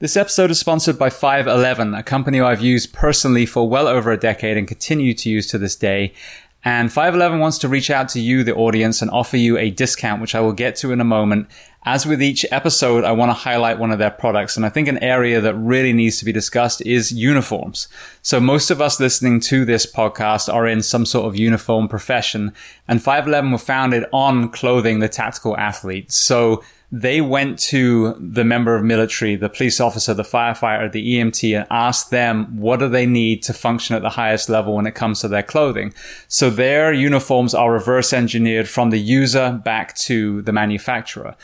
This episode is sponsored by 511, a company I've used personally for well over a decade and continue to use to this day. And 511 wants to reach out to you, the audience, and offer you a discount, which I will get to in a moment. As with each episode, I want to highlight one of their products. And I think an area that really needs to be discussed is uniforms. So most of us listening to this podcast are in some sort of uniform profession. And 511 were founded on clothing the tactical athlete. So they went to the member of military, the police officer, the firefighter, the EMT, and asked them what do they need to function at the highest level when it comes to their clothing. So their uniforms are reverse engineered from the user back to the manufacturer.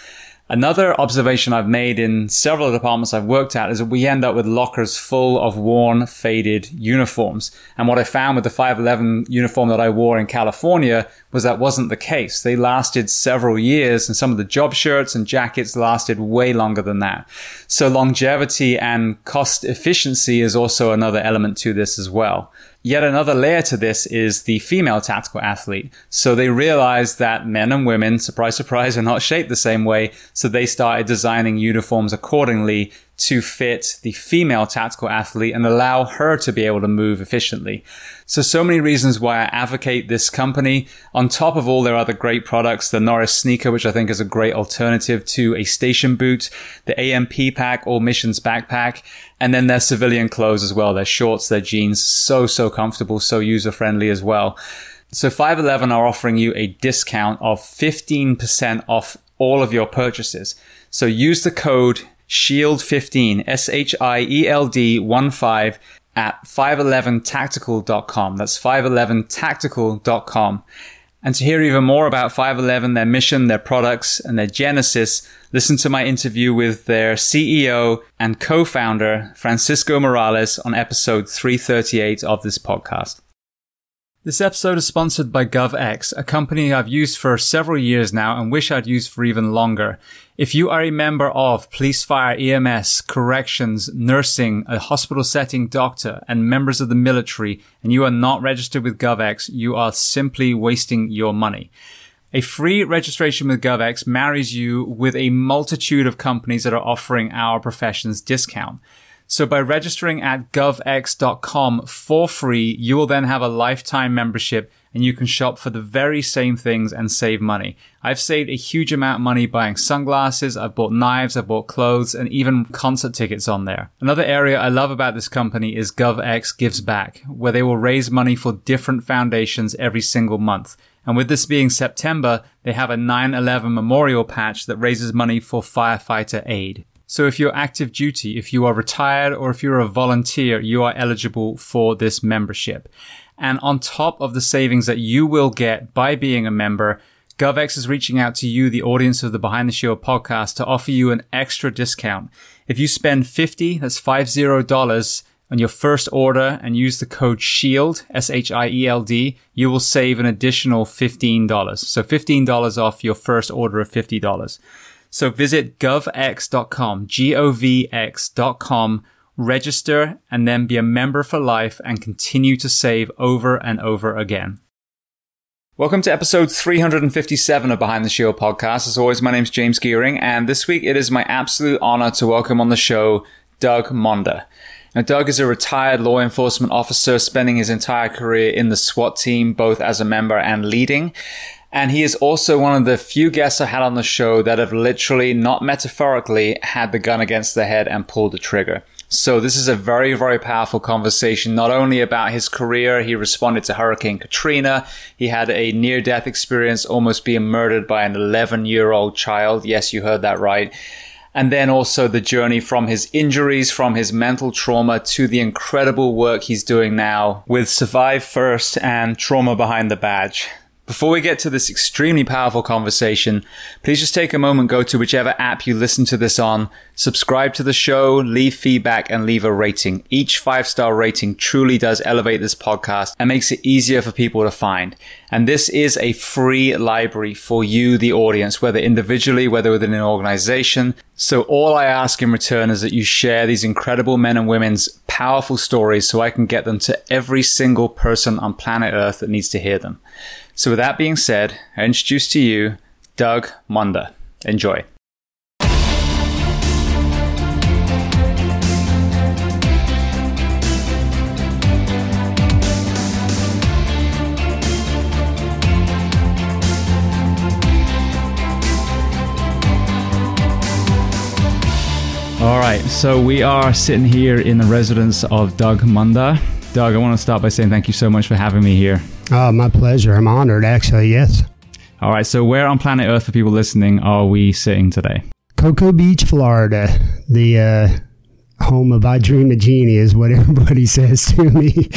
Another observation I've made in several departments I've worked at is that we end up with lockers full of worn, faded uniforms. And what I found with the 511 uniform that I wore in California was that wasn't the case. They lasted several years and some of the job shirts and jackets lasted way longer than that. So longevity and cost efficiency is also another element to this as well. Yet another layer to this is the female tactical athlete. So they realized that men and women, surprise, surprise, are not shaped the same way. So they started designing uniforms accordingly to fit the female tactical athlete and allow her to be able to move efficiently. So, so many reasons why I advocate this company. On top of all their other great products, the Norris sneaker, which I think is a great alternative to a station boot, the AMP pack or missions backpack, and then their civilian clothes as well. Their shorts, their jeans, so, so comfortable, so user friendly as well. So 511 are offering you a discount of 15% off all of your purchases. So use the code SHIELD15, S-H-I-E-L-D 1 5 at 511tactical.com. That's 511tactical.com. And to hear even more about 511, their mission, their products, and their genesis, listen to my interview with their CEO and co-founder, Francisco Morales, on episode 338 of this podcast. This episode is sponsored by GovX, a company I've used for several years now and wish I'd used for even longer. If you are a member of police, fire, EMS, corrections, nursing, a hospital setting doctor, and members of the military, and you are not registered with GovX, you are simply wasting your money. A free registration with GovX marries you with a multitude of companies that are offering our professions discount. So by registering at govx.com for free, you will then have a lifetime membership and you can shop for the very same things and save money. I've saved a huge amount of money buying sunglasses, I've bought knives, I've bought clothes, and even concert tickets on there. Another area I love about this company is GovX Gives Back, where they will raise money for different foundations every single month. And with this being September, they have a 9-11 memorial patch that raises money for firefighter aid. So if you're active duty, if you are retired, or if you're a volunteer, you are eligible for this membership. And on top of the savings that you will get by being a member, GovX is reaching out to you, the audience of the Behind the Shield podcast, to offer you an extra discount. If you spend 50, that's $50 on your first order and use the code SHIELD, S-H-I-E-L-D, you will save an additional $15. So $15 off your first order of $50. So visit govx.com, G-O-V-X.com, register, and then be a member for life and continue to save over and over again. Welcome to episode 357 of Behind the Shield podcast. As always, my name is James Geering, and this week it is my absolute honor to welcome on the show Doug Monda. Now, Doug is a retired law enforcement officer spending his entire career in the SWAT team, both as a member and leading. And he is also one of the few guests I had on the show that have literally, not metaphorically, had the gun against the head and pulled the trigger. So this is a very, very powerful conversation, not only about his career, he responded to Hurricane Katrina. He had a near death experience, almost being murdered by an 11 year old child. Yes, you heard that right. And then also the journey from his injuries, from his mental trauma to the incredible work he's doing now with Survive First and Trauma Behind the Badge. Before we get to this extremely powerful conversation, please just take a moment, go to whichever app you listen to this on, subscribe to the show, leave feedback, and leave a rating. Each five star rating truly does elevate this podcast and makes it easier for people to find. And this is a free library for you, the audience, whether individually, whether within an organization. So all I ask in return is that you share these incredible men and women's powerful stories so I can get them to every single person on planet Earth that needs to hear them. So, with that being said, I introduce to you Doug Monda. Enjoy. All right, so we are sitting here in the residence of Doug Monda. Doug, I want to start by saying thank you so much for having me here. Oh, my pleasure. I'm honored, actually. Yes. All right, so where on planet Earth, for people listening, are we sitting today? Cocoa Beach, Florida, the uh, home of I Dream of Jeannie, is what everybody says to me.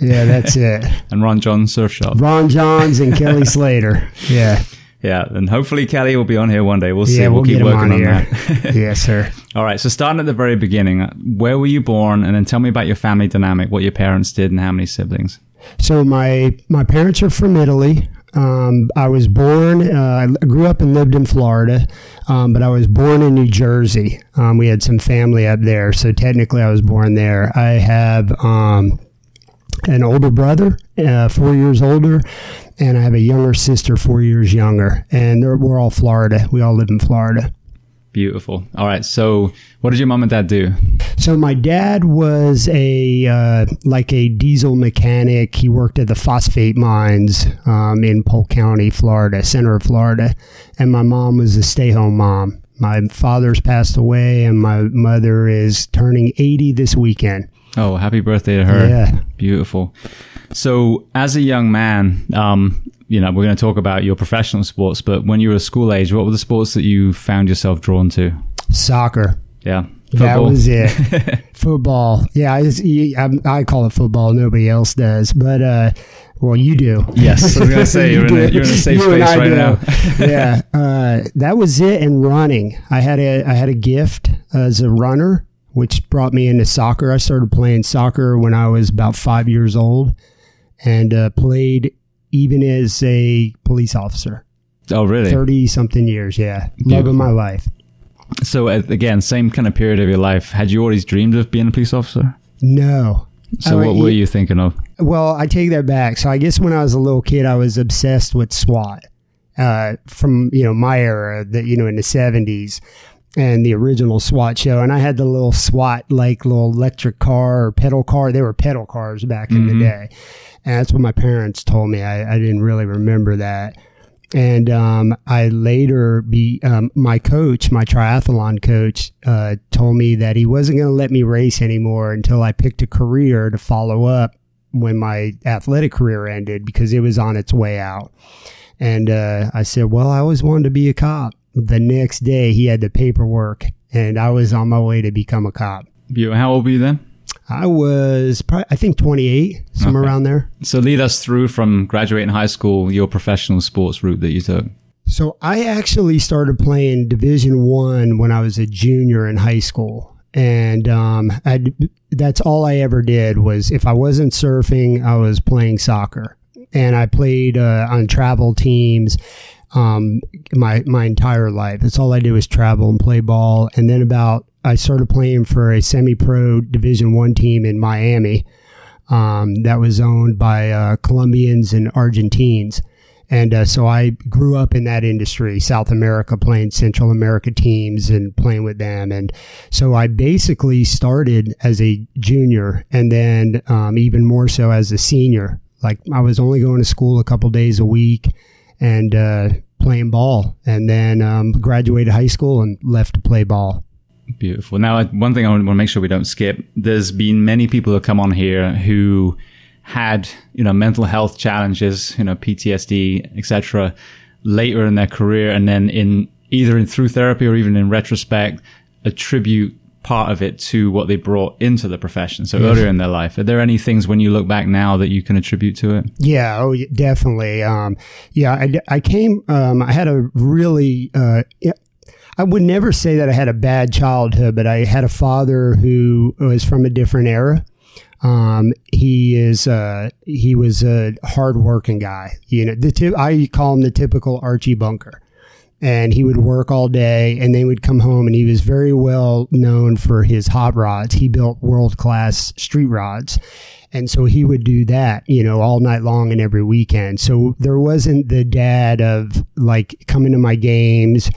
yeah, that's it. and Ron Jon's Surf Shop. Ron Jon's and Kelly Slater. Yeah. Yeah, and hopefully Kelly will be on here one day. We'll see. Yeah, we'll, we'll keep working on, on that. yes, sir. All right. So starting at the very beginning, where were you born, and then tell me about your family dynamic, what your parents did, and how many siblings. So my my parents are from Italy. Um, I was born, uh, I grew up and lived in Florida, um, but I was born in New Jersey. Um, we had some family up there, so technically I was born there. I have um, an older brother, uh, four years older, and I have a younger sister, four years younger, and we're all Florida. We all live in Florida. Beautiful. All right. So, what did your mom and dad do? So, my dad was a uh, like a diesel mechanic. He worked at the phosphate mines um, in Polk County, Florida, center of Florida, and my mom was a stay-home mom. My father's passed away, and my mother is turning eighty this weekend. Oh, happy birthday to her! Yeah, beautiful. So, as a young man, um, you know, we're going to talk about your professional sports, but when you were a school age, what were the sports that you found yourself drawn to? Soccer. Yeah. Football. That was it. football. Yeah, I, I, call it football. Nobody else does. But, uh, well, you do. Yes, I was going to say you're, in a, you're in a safe you space right do. now. yeah, uh, that was it. And running, I had a I had a gift as a runner, which brought me into soccer. I started playing soccer when I was about five years old, and uh, played even as a police officer. Oh, really? 30 something years. Yeah. Beautiful. Love of my life. So, uh, again, same kind of period of your life. Had you always dreamed of being a police officer? No. So, what were you thinking of? Well, I take that back. So, I guess when I was a little kid, I was obsessed with SWAT uh, from, you know, my era, that, you know, in the 70s and the original SWAT show. And I had the little SWAT, like little electric car or pedal car. They were pedal cars back in mm-hmm. the day. And that's what my parents told me. I, I didn't really remember that. And um, I later be um, my coach, my triathlon coach, uh, told me that he wasn't going to let me race anymore until I picked a career to follow up when my athletic career ended because it was on its way out. And uh, I said, "Well, I always wanted to be a cop." The next day, he had the paperwork, and I was on my way to become a cop. You, How old were you then? I was, probably, I think, 28, somewhere okay. around there. So lead us through from graduating high school, your professional sports route that you took. So I actually started playing Division One when I was a junior in high school, and um, that's all I ever did was if I wasn't surfing, I was playing soccer, and I played uh, on travel teams um, my my entire life. That's all I did was travel and play ball. And then about I started playing for a semi-pro Division One team in Miami um, that was owned by uh, Colombians and Argentines. And uh, so I grew up in that industry, South America, playing Central America teams and playing with them. And so I basically started as a junior and then um, even more so as a senior. Like I was only going to school a couple days a week and uh, playing ball. And then um, graduated high school and left to play ball. Beautiful. Now, one thing I want to make sure we don't skip. There's been many people who come on here who had, you know, mental health challenges, you know, PTSD, etc., later in their career, and then in either in through therapy or even in retrospect, attribute part of it to what they brought into the profession. So yes. earlier in their life, are there any things when you look back now that you can attribute to it? Yeah, oh, definitely. Um, yeah, I, I came, um, I had a really, uh, I would never say that I had a bad childhood, but I had a father who was from a different era. Um, he is, uh, he was a hardworking guy. You know, the I call him the typical Archie Bunker and he would work all day and then would come home and he was very well known for his hot rods. He built world class street rods. And so he would do that, you know, all night long and every weekend. So there wasn't the dad of like coming to my games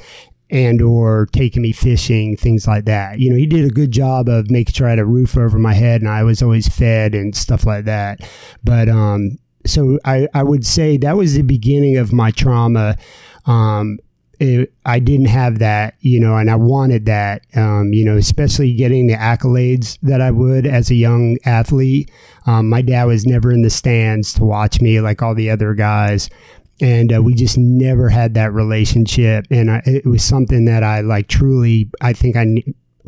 and or taking me fishing, things like that. You know, he did a good job of making sure I had a roof over my head and I was always fed and stuff like that. But um so I, I would say that was the beginning of my trauma. Um, it, I didn't have that, you know, and I wanted that, um, you know, especially getting the accolades that I would as a young athlete. Um, my dad was never in the stands to watch me like all the other guys. And uh, we just never had that relationship. And I, it was something that I like truly, I think I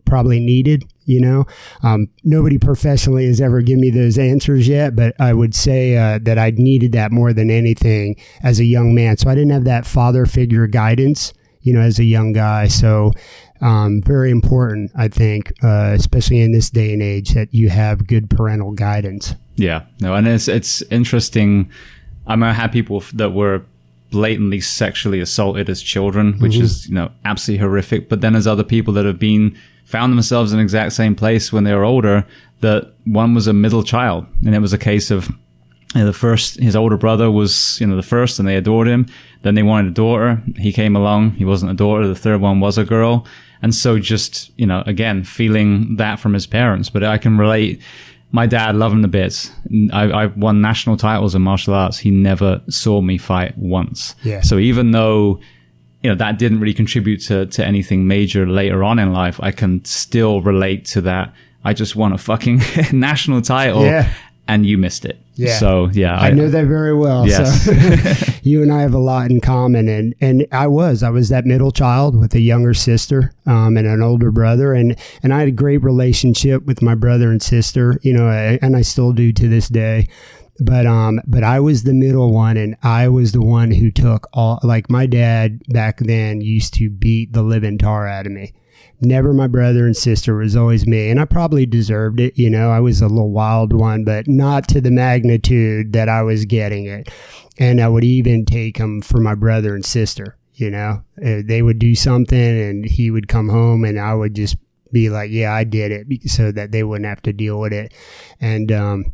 probably needed you know? Um, nobody professionally has ever given me those answers yet but i would say uh, that i needed that more than anything as a young man. So i didn't have that father figure guidance you know as a young guy. So um, very important i think uh, especially in this day and age that you have good parental guidance. Yeah. No and it's it's interesting. I mean i had people that were blatantly sexually assaulted as children, which mm-hmm. is, you know, absolutely horrific. But then there's other people that have been found themselves in the exact same place when they were older that one was a middle child. And it was a case of you know, the first his older brother was you know the first and they adored him. Then they wanted a daughter. He came along. He wasn't a daughter. The third one was a girl. And so just you know again feeling that from his parents. But i can relate my dad loved him to bits. I, I, won national titles in martial arts. He never saw me fight once. Yeah. So even though you know that didn't really contribute to to anything major later on in life, I can still relate to that. I just won a fucking national title. Yeah. And you missed it. Yeah. So yeah, I, I know that very well. Yes. So you and I have a lot in common, and and I was I was that middle child with a younger sister um, and an older brother, and and I had a great relationship with my brother and sister. You know, and I still do to this day but um but I was the middle one and I was the one who took all like my dad back then used to beat the living tar out of me. Never my brother and sister was always me and I probably deserved it, you know. I was a little wild one, but not to the magnitude that I was getting it. And I would even take them for my brother and sister, you know. Uh, they would do something and he would come home and I would just be like, "Yeah, I did it," so that they wouldn't have to deal with it. And um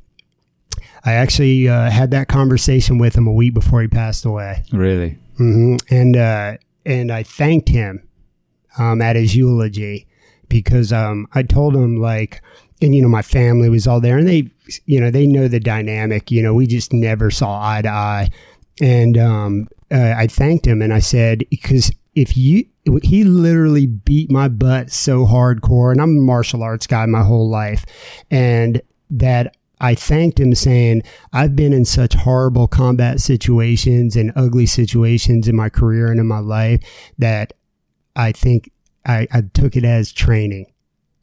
I actually uh, had that conversation with him a week before he passed away. Really? Mm-hmm. And uh, and I thanked him um, at his eulogy because um, I told him like, and you know my family was all there, and they you know they know the dynamic. You know we just never saw eye to eye, and um, uh, I thanked him and I said because if you he literally beat my butt so hardcore and I'm a martial arts guy my whole life and that I thanked him saying, I've been in such horrible combat situations and ugly situations in my career and in my life that I think I, I took it as training.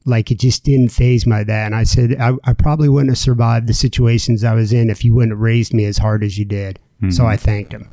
Like it just didn't phase my that. And I said, I, I, probably wouldn't have survived the situations I was in if you wouldn't have raised me as hard as you did. Mm-hmm. So I thanked him.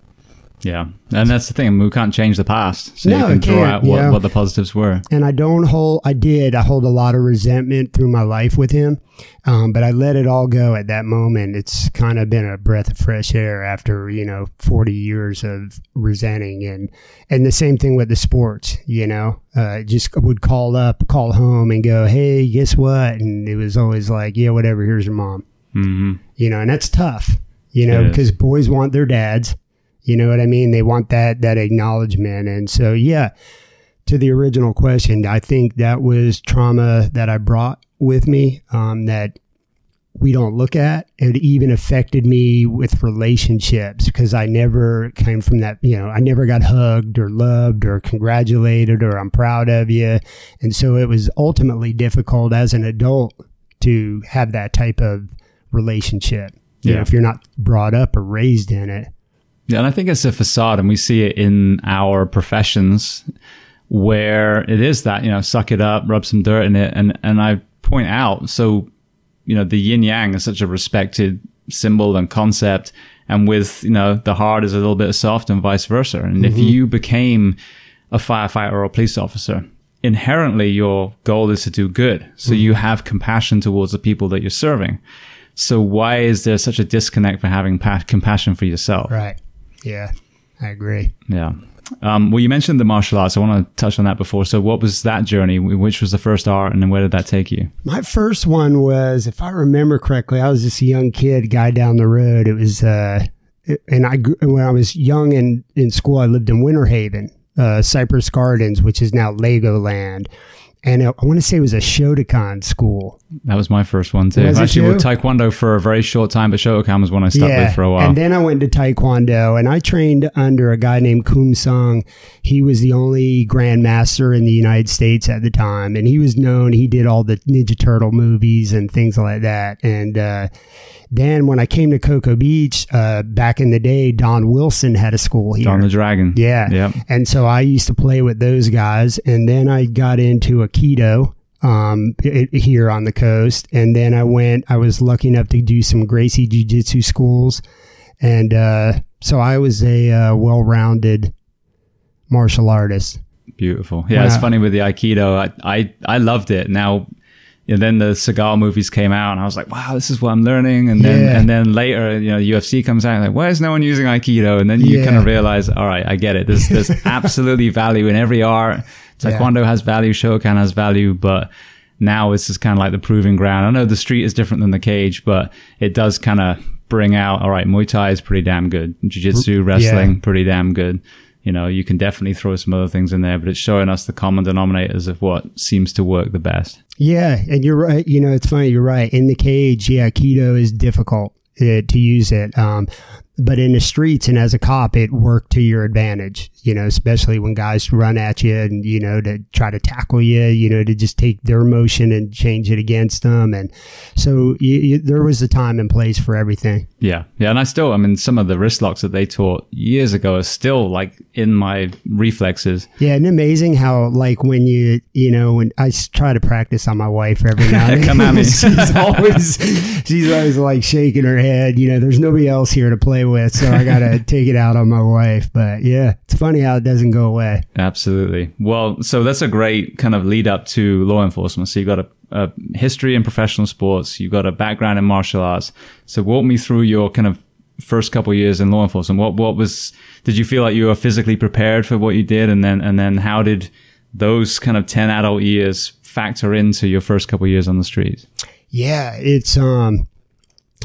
Yeah, and that's the thing. We can't change the past, so no, you can draw out what, what the positives were. And I don't hold. I did. I hold a lot of resentment through my life with him, um, but I let it all go at that moment. It's kind of been a breath of fresh air after you know forty years of resenting, and and the same thing with the sports. You know, uh, just would call up, call home, and go, "Hey, guess what?" And it was always like, "Yeah, whatever. Here's your mom." Mm-hmm. You know, and that's tough. You know, because boys want their dads you know what I mean? They want that that acknowledgement. And so yeah, to the original question, I think that was trauma that I brought with me um, that we don't look at. It even affected me with relationships because I never came from that, you know, I never got hugged or loved or congratulated or I'm proud of you. And so it was ultimately difficult as an adult to have that type of relationship. You yeah. know, if you're not brought up or raised in it. Yeah, and I think it's a facade, and we see it in our professions where it is that you know, suck it up, rub some dirt in it, and and I point out so you know the yin yang is such a respected symbol and concept, and with you know the hard is a little bit soft and vice versa. And mm-hmm. if you became a firefighter or a police officer, inherently your goal is to do good, so mm-hmm. you have compassion towards the people that you're serving. So why is there such a disconnect for having pa- compassion for yourself? Right. Yeah, I agree. Yeah. Um, well, you mentioned the martial arts. I want to touch on that before. So, what was that journey? Which was the first art, and then where did that take you? My first one was, if I remember correctly, I was just a young kid, guy down the road. It was, uh, and I when I was young and in school, I lived in Winter Haven, uh, Cypress Gardens, which is now Legoland, and I want to say it was a Shotokan school. That was my first one too. Was it Actually, with Taekwondo for a very short time, but Shotokan was one I stuck with for a while. And then I went to Taekwondo and I trained under a guy named Kum Sung. He was the only grandmaster in the United States at the time. And he was known, he did all the Ninja Turtle movies and things like that. And, uh, then when I came to Cocoa Beach, uh, back in the day, Don Wilson had a school here. Don the Dragon. Yeah. Yep. And so I used to play with those guys. And then I got into Aikido um, it, here on the coast. And then I went, I was lucky enough to do some Gracie Jiu Jitsu schools. And uh, so I was a uh, well rounded martial artist. Beautiful. Yeah, it's Wow. funny with the Aikido. I, I, I loved it. Now, know, then the Seagal movies came out, and I was like, "Wow, this is what I'm learning." And then, Yeah. and then later, you know, UFC comes out, and like, why is no one using Aikido? And then you Yeah. kind of realize, all right, I get it. There's there's absolutely value in every art. Taekwondo has value, Shotokan has value, but now it's just kind of like the proving ground. I know the street is different than the cage, but it does kind of bring out, all right, Muay Thai is pretty damn good, Jiu Jitsu, wrestling, pretty damn good. You know, you can definitely throw some other things in there, but it's showing us the common denominators of what seems to work the best. Yeah, and you're right. You know, it's funny. You're right. In the cage, yeah, keto is difficult uh, to use it. Um, but in the streets and as a cop, it worked to your advantage. You know, especially when guys run at you and you know to try to tackle you. You know, to just take their motion and change it against them. And so you, you, there was a time and place for everything. Yeah. Yeah. And I still, I mean, some of the wrist locks that they taught years ago are still like in my reflexes. Yeah, and amazing how like when you you know when I try to practice on my wife every now and then. Come at me. she's always she's always like shaking her head. You know, there's nobody else here to play with, so I gotta take it out on my wife. But yeah, it's funny how it doesn't go away. Absolutely. Well, so that's a great kind of lead up to law enforcement. So you've got a, a history in professional sports, you've got a background in martial arts. So walk me through your kind of first couple of years in law enforcement. What what was did you feel like you were physically prepared for what you did, and then and then how did those kind of ten adult years factor into your first couple of years on the streets? Yeah, it's um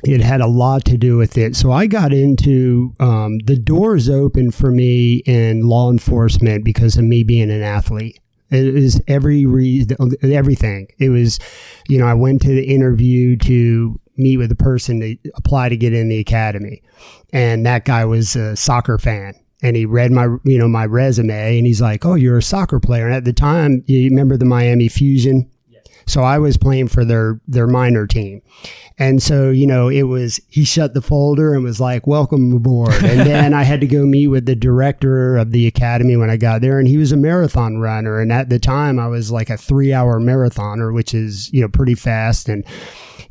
it had a lot to do with it. So I got into um, the doors open for me in law enforcement because of me being an athlete. It was every re- everything. It was, you know, I went to the interview to meet with a person to apply to get in the academy, and that guy was a soccer fan. And he read my, you know, my resume, and he's like, "Oh, you're a soccer player." And at the time, you remember the Miami Fusion? So I was playing for their their minor team. And so, you know, it was he shut the folder and was like, "Welcome aboard." And then I had to go meet with the director of the academy when I got there and he was a marathon runner and at the time I was like a 3-hour marathoner, which is, you know, pretty fast and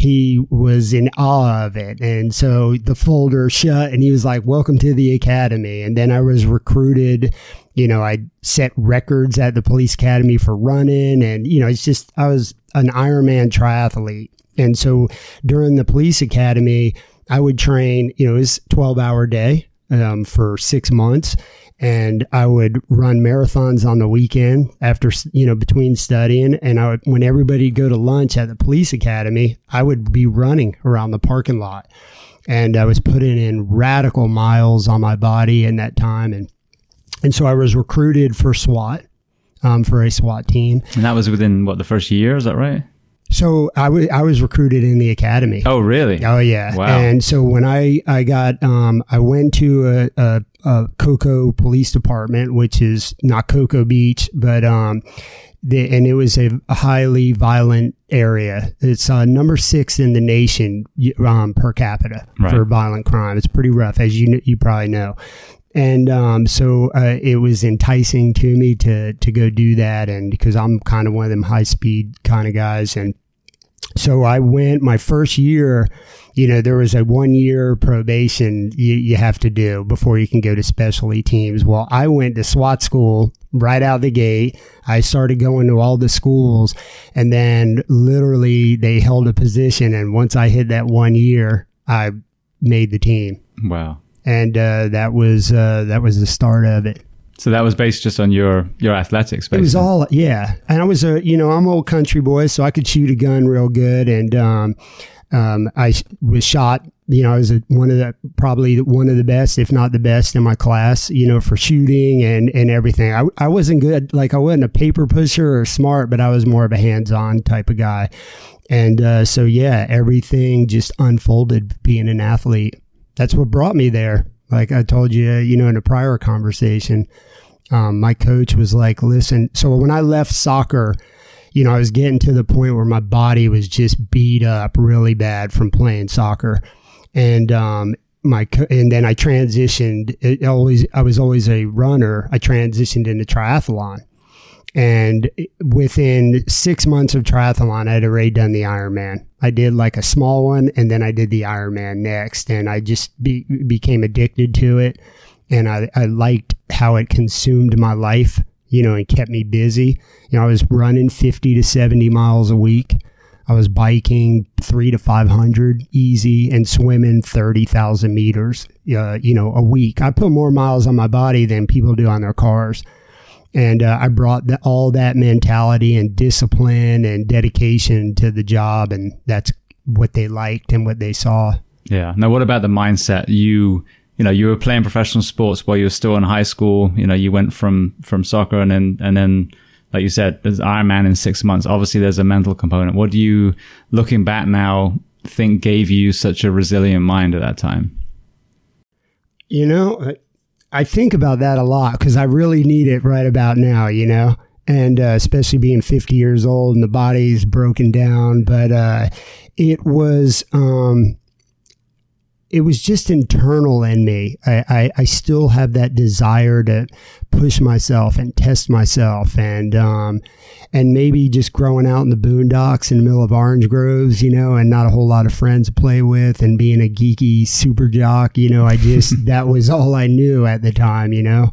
he was in awe of it. And so the folder shut and he was like, Welcome to the academy. And then I was recruited. You know, I set records at the police academy for running. And, you know, it's just, I was an Ironman triathlete. And so during the police academy, I would train, you know, it was 12 hour day um, for six months. And I would run marathons on the weekend after, you know, between studying. And I would, when everybody would go to lunch at the police academy, I would be running around the parking lot. And I was putting in radical miles on my body in that time. And, and so I was recruited for SWAT, um, for a SWAT team. And that was within what the first year, is that right? So I was I was recruited in the academy. Oh, really? Oh yeah. Wow. And so when I I got um I went to a, a, a Cocoa Police Department, which is not Cocoa Beach, but um. The, and it was a, a highly violent area. It's uh, number six in the nation um, per capita Right. for violent crime. It's pretty rough, as you you probably know. And um, so uh, it was enticing to me to to go do that, and because I'm kind of one of them high speed kind of guys, and so I went my first year. You know, there was a one year probation you, you have to do before you can go to specialty teams. Well, I went to SWAT school right out the gate. I started going to all the schools, and then literally they held a position. And once I hit that one year, I made the team, Wow. and uh, that was uh, that was the start of it. So that was based just on your your athletics. It was all yeah, and I was a you know I'm old country boy, so I could shoot a gun real good, and um, um, I was shot you know, I was a, one of the probably one of the best, if not the best, in my class. You know, for shooting and and everything. I I wasn't good. Like I wasn't a paper pusher or smart, but I was more of a hands on type of guy. And uh, so yeah, everything just unfolded. Being an athlete, that's what brought me there. Like I told you, you know, in a prior conversation, um, my coach was like, "Listen." So when I left soccer you know, I was getting to the point where my body was just beat up really bad from playing soccer and um, my co- and then I transitioned. It always I was always a runner. I transitioned into triathlon, and within six months of triathlon, I had already done the Ironman. I did like a small one, and then I did the Ironman next, and I just be, became addicted to it, and I, I liked how it consumed my life, you know, and kept me busy. You know, I was running fifty to seventy miles a week I was biking three to 500 easy and swimming 30,000 meters, uh, you know, a week. I put more miles on my body than people do on their cars. And uh, I brought the, all that mentality and discipline and dedication to the job. And that's what they liked and what they saw. Yeah. Now, what about the mindset? You, you know, you were playing professional sports while you were still in high school. You know, you went from, from soccer and then, and then, like you said, there's Iron Man in six months. Obviously, there's a mental component. What do you, looking back now, think gave you such a resilient mind at that time? You know, I think about that a lot because I really need it right about now, you know, and uh, especially being 50 years old and the body's broken down. But uh, it was, um, it was just internal in me. I, I, I, still have that desire to push myself and test myself and um, and maybe just growing out in the boondocks in the middle of orange groves, you know, and not a whole lot of friends to play with and being a geeky super jock, you know, I just that was all I knew at the time, you know.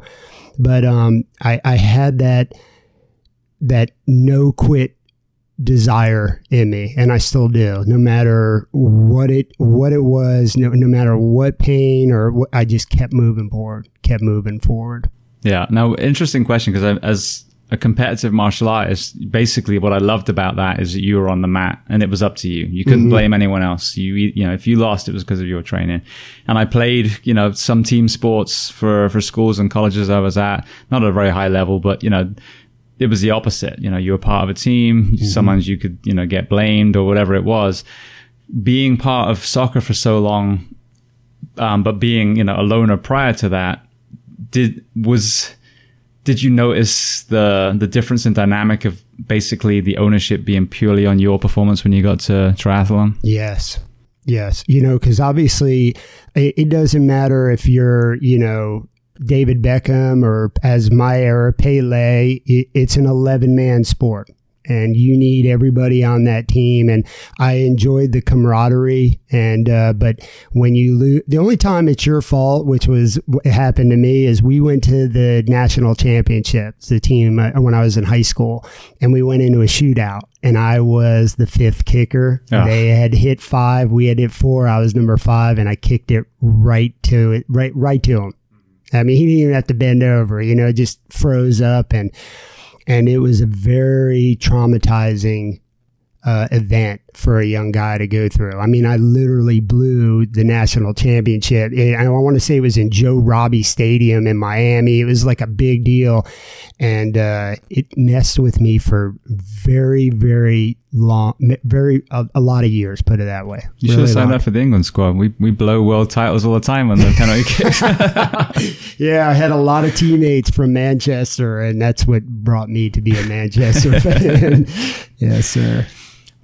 But um, I, I had that that no quit desire in me and I still do. No matter what it what it was no, no matter what pain or what, I just kept moving forward kept moving forward. Yeah. Now interesting question because as a competitive martial artist basically what I loved about that is that you were on the mat and it was up to you. You couldn't mm-hmm. blame anyone else. You you know if you lost it was because of your training. And I played you know some team sports for for schools and colleges I was at not at a very high level but you know it was the opposite. You know, you were part of a team. Mm-hmm. Sometimes you could, you know, get blamed or whatever it was. Being part of soccer for so long, um, but being, you know, a loner prior to that, did was did you notice the the difference in dynamic of basically the ownership being purely on your performance when you got to triathlon? Yes. Yes. You know, because obviously it, it doesn't matter if you're, you know, David Beckham or as my era, Pele, it's an 11 man sport and you need everybody on that team. And I enjoyed the camaraderie. And, uh, but when you lose, the only time it's your fault, which was what happened to me, is we went to the national championships, the team uh, when I was in high school, and we went into a shootout. And I was the fifth kicker. Oh. They had hit five. We had hit four. I was number five, and I kicked it right to it, right, right to him. I mean, he didn't even have to bend over, you know, just froze up and, and it was a very traumatizing uh, event for a young guy to go through. I mean, I literally blew the national championship. And I want to say it was in Joe Robbie Stadium in Miami. It was like a big deal. And uh, it messed with me for very, very long, very, a, a lot of years, put it that way. You really should have signed up for the England squad. We, we blow world titles all the time on the penalty kicks. yeah, I had a lot of teammates from Manchester, and that's what brought me to be a Manchester fan. yes, sir.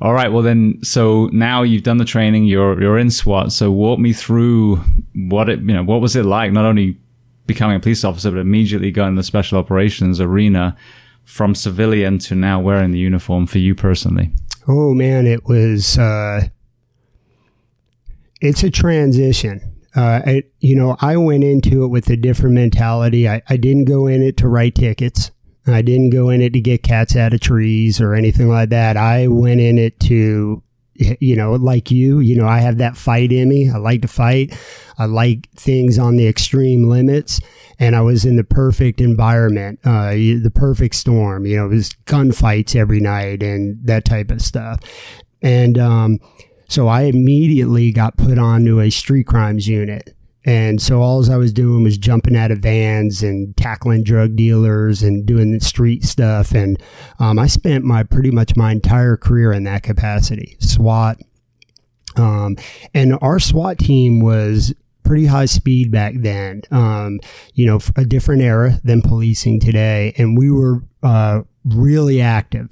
All right. Well, then, so now you've done the training. You're you're in SWAT. So walk me through what it you know what was it like? Not only becoming a police officer, but immediately going to the special operations arena from civilian to now wearing the uniform for you personally. Oh man, it was. Uh, it's a transition. Uh, I, you know, I went into it with a different mentality. I, I didn't go in it to write tickets. I didn't go in it to get cats out of trees or anything like that. I went in it to, you know, like you, you know, I have that fight in me. I like to fight. I like things on the extreme limits. And I was in the perfect environment, uh, the perfect storm. You know, it was gunfights every night and that type of stuff. And, um, So I immediately got put onto a street crimes unit. And so all I was doing was jumping out of vans and tackling drug dealers and doing the street stuff. And um, I spent my pretty much my entire career in that capacity, SWAT. Um, and our SWAT team was pretty high speed back then. Um, you know, a different era than policing today, and we were uh, really active.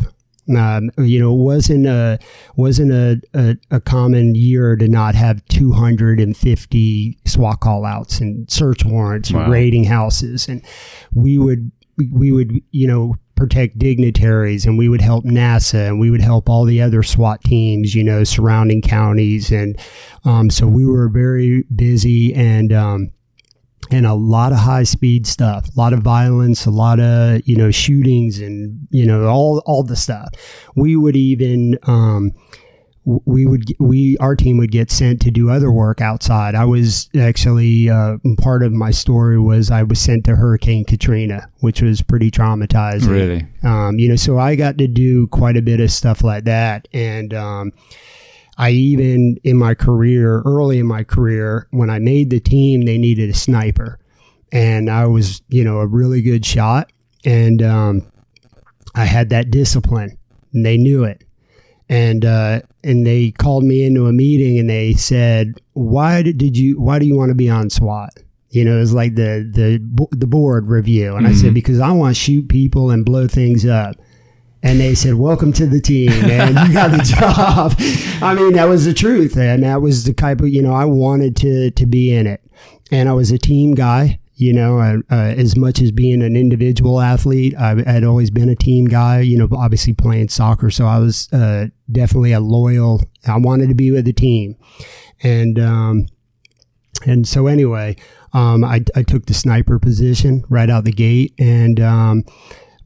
Um, you know, it wasn't a wasn't a, a, a, common year to not have 250 SWAT call outs and search warrants wow. and raiding houses, and we would we would you know protect dignitaries and we would help NASA and we would help all the other SWAT teams, you know, surrounding counties. And um, so we were very busy and, um, and a lot of high speed stuff, a lot of violence, a lot of, you know, shootings and, you know, all, all the stuff. We would even, um, we would we our team would get sent to do other work outside. I was actually uh, part of my story was I was sent to Hurricane Katrina, which was pretty traumatizing. Really, um, you know, so I got to do quite a bit of stuff like that, and um, I even in my career, early in my career, when I made the team, they needed a sniper, and I was you know a really good shot, and um, I had that discipline, and they knew it and uh, and they called me into a meeting and they said, "Why did you? Why do you want to be on SWAT?" You know, it was like the the the board review, and mm-hmm. I said mm-hmm. because I want to shoot people and blow things up. And they said, "Welcome to the team, and you got the job." I mean, that was the truth, and that was the type of you know I wanted to to be in it, and I was a team guy you know, uh, uh, as much as being an individual athlete, I had always been a team guy, you know, obviously playing soccer. So I was uh, definitely a loyal, I wanted to be with the team. And, um, and so anyway, um, I, I took the sniper position right out the gate. And, um,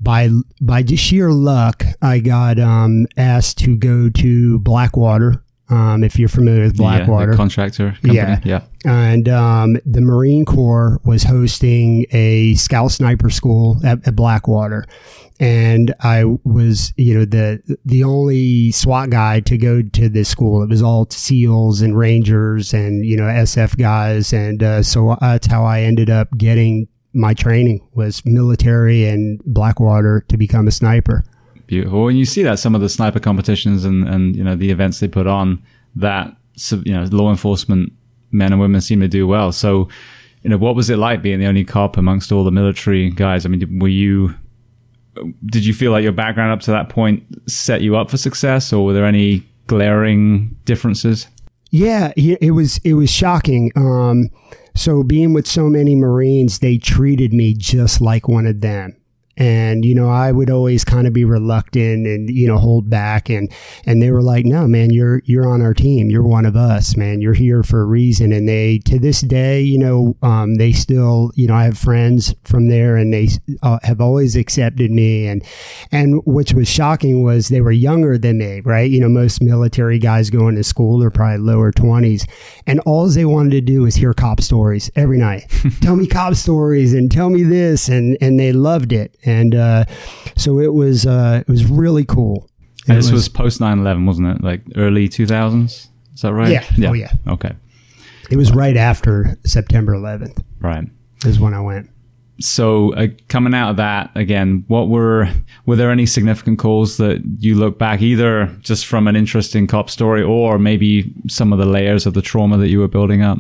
by by just sheer luck, I got um, asked to go to Blackwater um, if you're familiar with Blackwater, yeah, contractor, company. yeah, yeah. And um, the Marine Corps was hosting a Scout Sniper school at, at, Blackwater, and I was, you know, the the only SWAT guy to go to this school. It was all SEALs and Rangers and you know SF guys, and uh, so that's how I ended up getting my training was military and Blackwater to become a sniper beautiful. And you see that some of the sniper competitions and, and you know the events they put on that you know law enforcement men and women seem to do well. So, you know, what was it like being the only cop amongst all the military guys? I mean, were you did you feel like your background up to that point set you up for success, or were there any glaring differences? Yeah, it was it was shocking. Um, so being with so many Marines, they treated me just like one of them and you know i would always kind of be reluctant and you know hold back. And and they were like no man you're you're on our team. You're one of us man. You're here for a reason. And they to this day you know um, they still you know i have friends from there and they uh, have always accepted me. And and which was shocking was they were younger than me right? You know most military guys going to school are probably lower 20s and all they wanted to do is hear cop stories every night. Tell me cop stories and tell me this. And and they loved it and uh, so it was uh, it was really cool. And this was, was post 9-11, wasn't it? Like early two thousands. Is that right? Yeah. yeah. Oh yeah. Okay. It was right after September 11th. Right. Is when I went. So uh, coming out of that again, what were were there any significant calls that you look back either just from an interesting cop story or maybe some of the layers of the trauma that you were building up?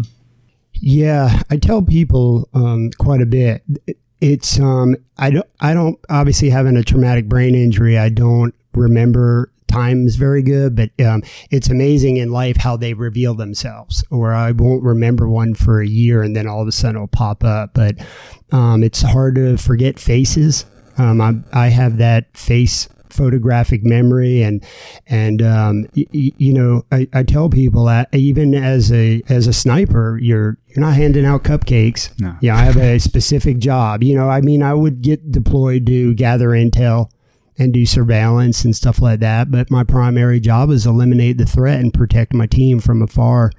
Yeah, I tell people um, quite a bit it's um I don't I don't obviously having a traumatic brain injury I don't remember times very good but um, it's amazing in life how they reveal themselves or I won't remember one for a year and then all of a sudden it'll pop up. But um, it's hard to forget faces. Um, I, I have that face photographic memory and and um, y- you know I, I, tell people that even as a as a sniper you're you're not handing out cupcakes. No. yeah I have a specific job. You know I mean I would get deployed to gather intel and do surveillance and stuff like that but my primary job is eliminate the threat and protect my team from afar.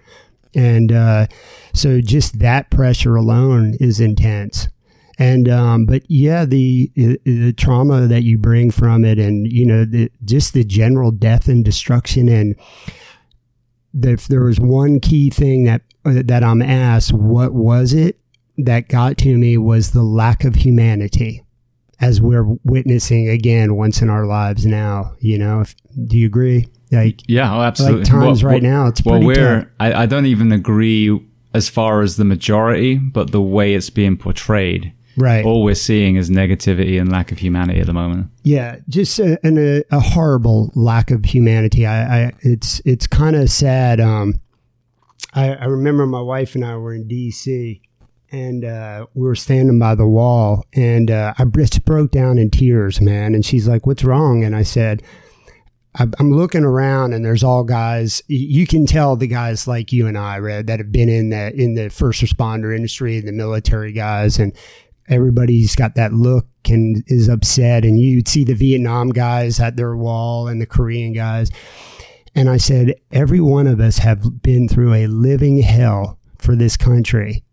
And uh, so just that pressure alone is intense and um, but yeah, the the trauma that you bring from it, and you know, the, just the general death and destruction, and if there was one key thing that that I'm asked, what was it that got to me was the lack of humanity, as we're witnessing again once in our lives now. You know, if, do you agree? Like, yeah, oh, absolutely. Like times well, right well, now, it's well, we're. I, I don't even agree as far as the majority, but the way it's being portrayed Right. All we're seeing is negativity and lack of humanity at the moment. Yeah, just a, a, a horrible lack of humanity. I, I it's it's kind of sad. Um, I, I remember my wife and I were in D.C. and uh, we were standing by the wall, and uh, I just broke down in tears, man. And she's like, "What's wrong?" And I said. I'm looking around and there's all guys. You can tell the guys like you and I, Red, that have been in the in the first responder industry, and the military guys, and everybody's got that look and is upset. And you'd see the Vietnam guys at their wall and the Korean guys. And I said, every one of us have been through a living hell for this country.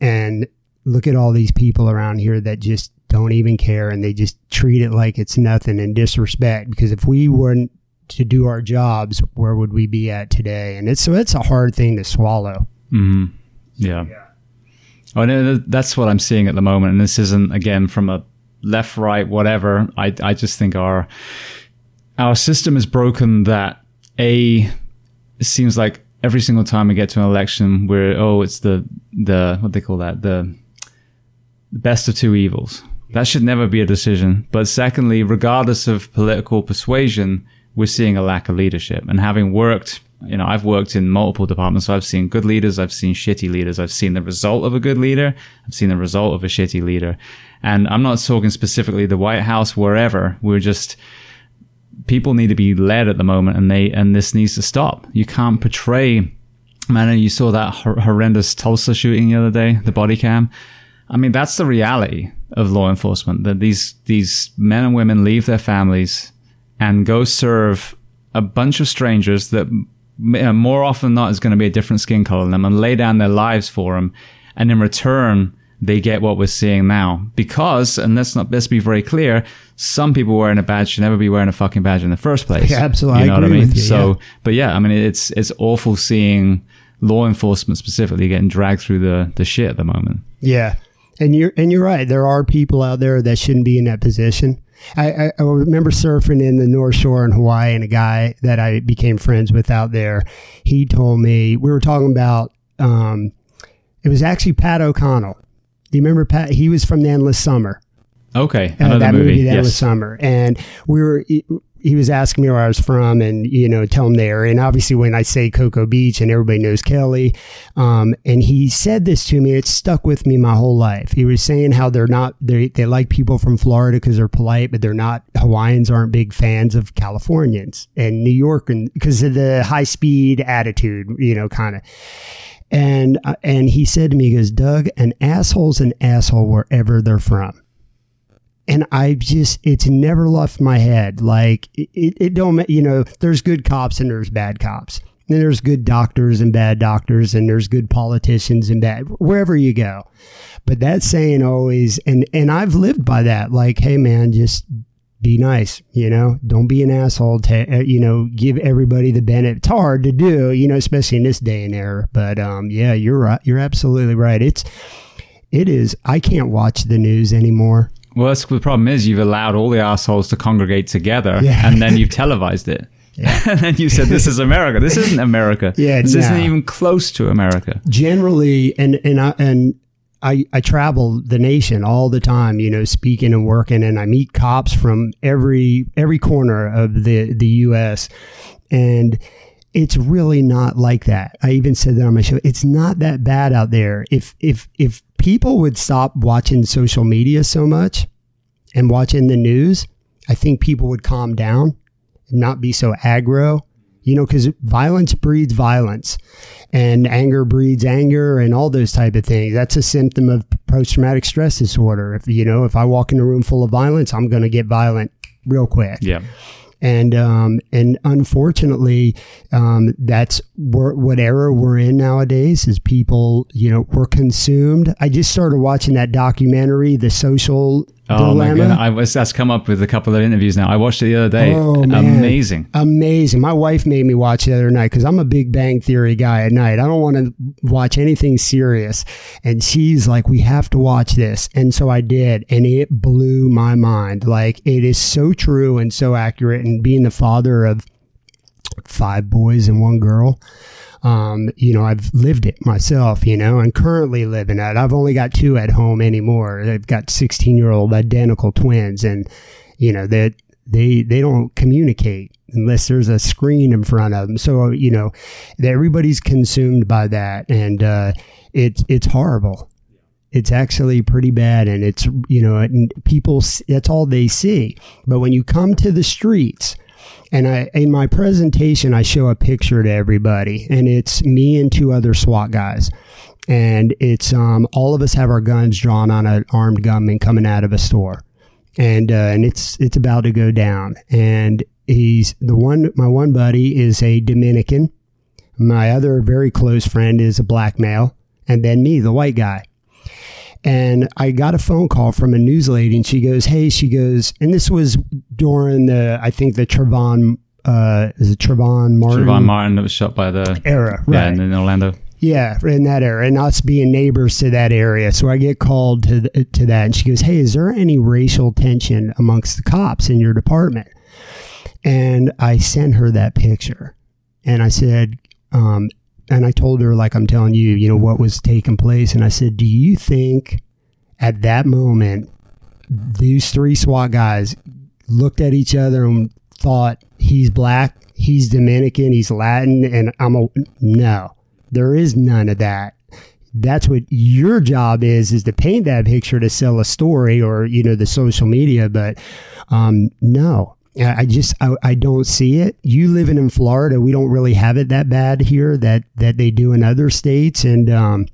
And look at all these people around here that just don't even care and they just treat it like it's nothing and disrespect. Because if we weren't to do our jobs, where would we be at today? And it's so it's a hard thing to swallow. Mm-hmm. Yeah. yeah. Oh, no, that's what I'm seeing at the moment. And this isn't, again, from a left, right, whatever. I, I just think our, our system is broken that A, it seems like every single time we get to an election, we're, oh, it's the, the, what they call that? The, the best of two evils. That should never be a decision. But secondly, regardless of political persuasion, we're seeing a lack of leadership. And having worked you know, I've worked in multiple departments, so I've seen good leaders, I've seen shitty leaders, I've seen the result of a good leader, I've seen the result of a shitty leader. And I'm not talking specifically the White House, wherever. We're just, people need to be led at the moment and they, and this needs to stop. You can't portray, man, you saw that horrendous Tulsa shooting the other day, the body cam. I mean, that's the reality of law enforcement that these, these men and women leave their families and go serve a bunch of strangers that Uh, more often than not is going to be a different skin color than them and lay down their lives for them. And in return, they get what we're seeing now. Because, and let's not, let's be very clear, some people wearing a badge should never be wearing a fucking badge in the first place. Yeah, absolutely. You know I what I mean? You, so, yeah. but yeah, I mean, it's, it's awful seeing law enforcement specifically getting dragged through the, the shit at the moment. Yeah. And you're, and you're right. There are people out there that shouldn't be in that position. I, I, I, remember surfing in the North Shore in Hawaii, and a guy that I became friends with out there, he told me we were talking about. Um, it was actually Pat O'Connell. Do you remember Pat? He was from the Endless Summer. Okay, uh, that movie, movie The Endless Summer, and we were he was asking me where I was from and, you know, tell him there. And obviously when I say Cocoa Beach and everybody knows Kelly, um, and he said this to me, it stuck with me my whole life. He was saying how they're not, they, they like people from Florida because they're polite, but they're not, Hawaiians aren't big fans of Californians and New York and because of the high speed attitude, you know, kind of. And, uh, and he said to me, he goes, Doug, an asshole's an asshole wherever they're from and I just it's never left my head. Like it, it don't you know there's good cops and there's bad cops. And there's good doctors and bad doctors, and there's good politicians and bad wherever you go. But that saying always, and and I've lived by that. Like, hey man, just be nice, you know. Don't be an asshole. To, uh, you know, give everybody the benefit. It's hard to do, you know, especially in this day and era. But um, yeah, you're right. You're absolutely right. It's it is. I can't watch the news anymore. Well, that's, the problem is you've allowed all the assholes to congregate together, yeah. and then you've televised it. Yeah. and then you said, "This is America. This isn't America. Yeah, this no. isn't even close to America." Generally, and and I and I I travel the nation all the time, you know, speaking and working, and I meet cops from every every corner of the the U.S. and it's really not like that. I even said that on my show. It's not that bad out there. If if if people would stop watching social media so much and watching the news, I think people would calm down and not be so aggro. You know, because violence breeds violence, and anger breeds anger, and all those type of things. That's a symptom of post traumatic stress disorder. If you know, if I walk in a room full of violence, I'm going to get violent real quick. Yeah and um, and unfortunately, um, that's what era we're in nowadays. Is people, you know, we're consumed. I just started watching that documentary, The Social Oh my god! I was that's come up with a couple of interviews now. I watched it the other day. Oh, man. Amazing. Amazing. My wife made me watch it the other night because I'm a Big Bang Theory guy at night. I don't want to watch anything serious. And she's like, we have to watch this. And so I did. And it blew my mind. Like, it is so true and so accurate. And being the father of five boys and one girl, um, you know, I've lived it myself, you know, and currently living it. I've only got two at home anymore. I've got 16 year old identical twins and, you know, that they, they don't communicate unless there's a screen in front of them. So, you know, everybody's consumed by that and, uh, it's, it's horrible. It's actually pretty bad and it's, you know, people, that's all they see. But when you come to the streets, and I in my presentation I show a picture to everybody, and it's me and two other SWAT guys, and it's um all of us have our guns drawn on an armed gunman coming out of a store, and uh, and it's it's about to go down, and he's the one my one buddy is a Dominican, my other very close friend is a black male, and then me the white guy. And I got a phone call from a news lady, and she goes, "Hey," she goes, and this was during the, I think the Trevon, uh, is it Trevon Martin Trayvon Martin that was shot by the era, right? yeah in Orlando. Yeah, in that area, and us being neighbors to that area. So I get called to the, to that, and she goes, "Hey, is there any racial tension amongst the cops in your department?" And I sent her that picture, and I said, um, and I told her like I'm telling you, you know what was taking place, and I said, "Do you think at that moment these three SWAT guys looked at each other and thought he's black, he's Dominican, he's Latin, and I'm a no. There is none of that. That's what your job is is to paint that picture to sell a story or you know the social media, but um, no. I just I, I don't see it. You living in Florida, we don't really have it that bad here that that they do in other states, and um,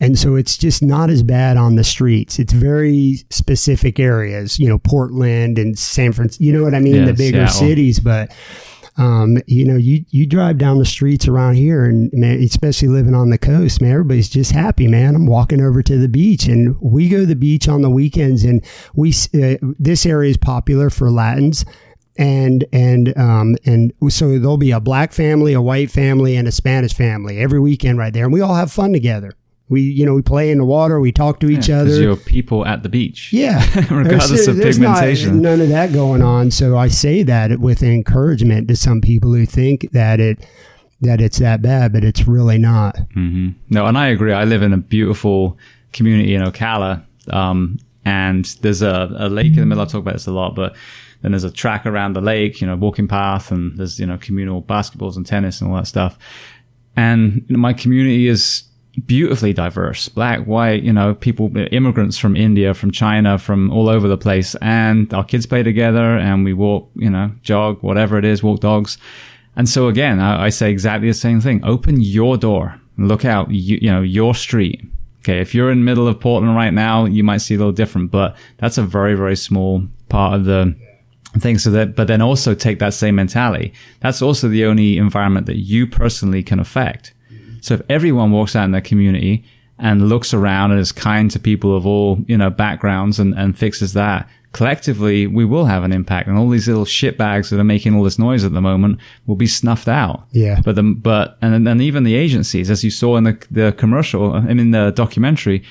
and so it's just not as bad on the streets. It's very specific areas, you know, Portland and San Francisco, you know what I mean? Yeah, the bigger Seattle. cities. But, um, you know, you, you drive down the streets around here and man, especially living on the coast, man, everybody's just happy, man. I'm walking over to the beach and we go to the beach on the weekends and we, uh, this area is popular for Latins and and um and so there'll be a black family, a white family, and a Spanish family every weekend right there, and we all have fun together. We you know we play in the water, we talk to each Because other. you're people at the beach. Yeah, regardless of There's not- pigmentation. none of that going on. So I say that with encouragement to some people who think that it that it's that bad, but it's really not. hmm No, and I agree. I live in a beautiful community in Ocala, um, and there's a, a lake in the middle. I talk about this a lot, but then there's a track around the lake, you know, walking path, and there's you know communal basketballs and tennis and all that stuff. And you know, my community is beautifully diverse. Black white you know people immigrants from india from china from all over the place. And our kids play together and we walk you know jog whatever it is walk dogs. And so again i, I say exactly the same thing. Open your door. Look out you, you know your street. Okay if you're in the middle of portland right now you might see a little different but that's a very very small part of the thing. So that but then also take that same mentality. That's also the only environment that you personally can affect so if everyone walks out in their community and looks around and is kind to people of all, you know, backgrounds and, and fixes that, collectively we will have an impact. And all these little shitbags that are making all this noise at the moment will be snuffed out. Yeah. But the, but, and, and even the agencies, as you saw in the, the commercial, I mean, the documentary,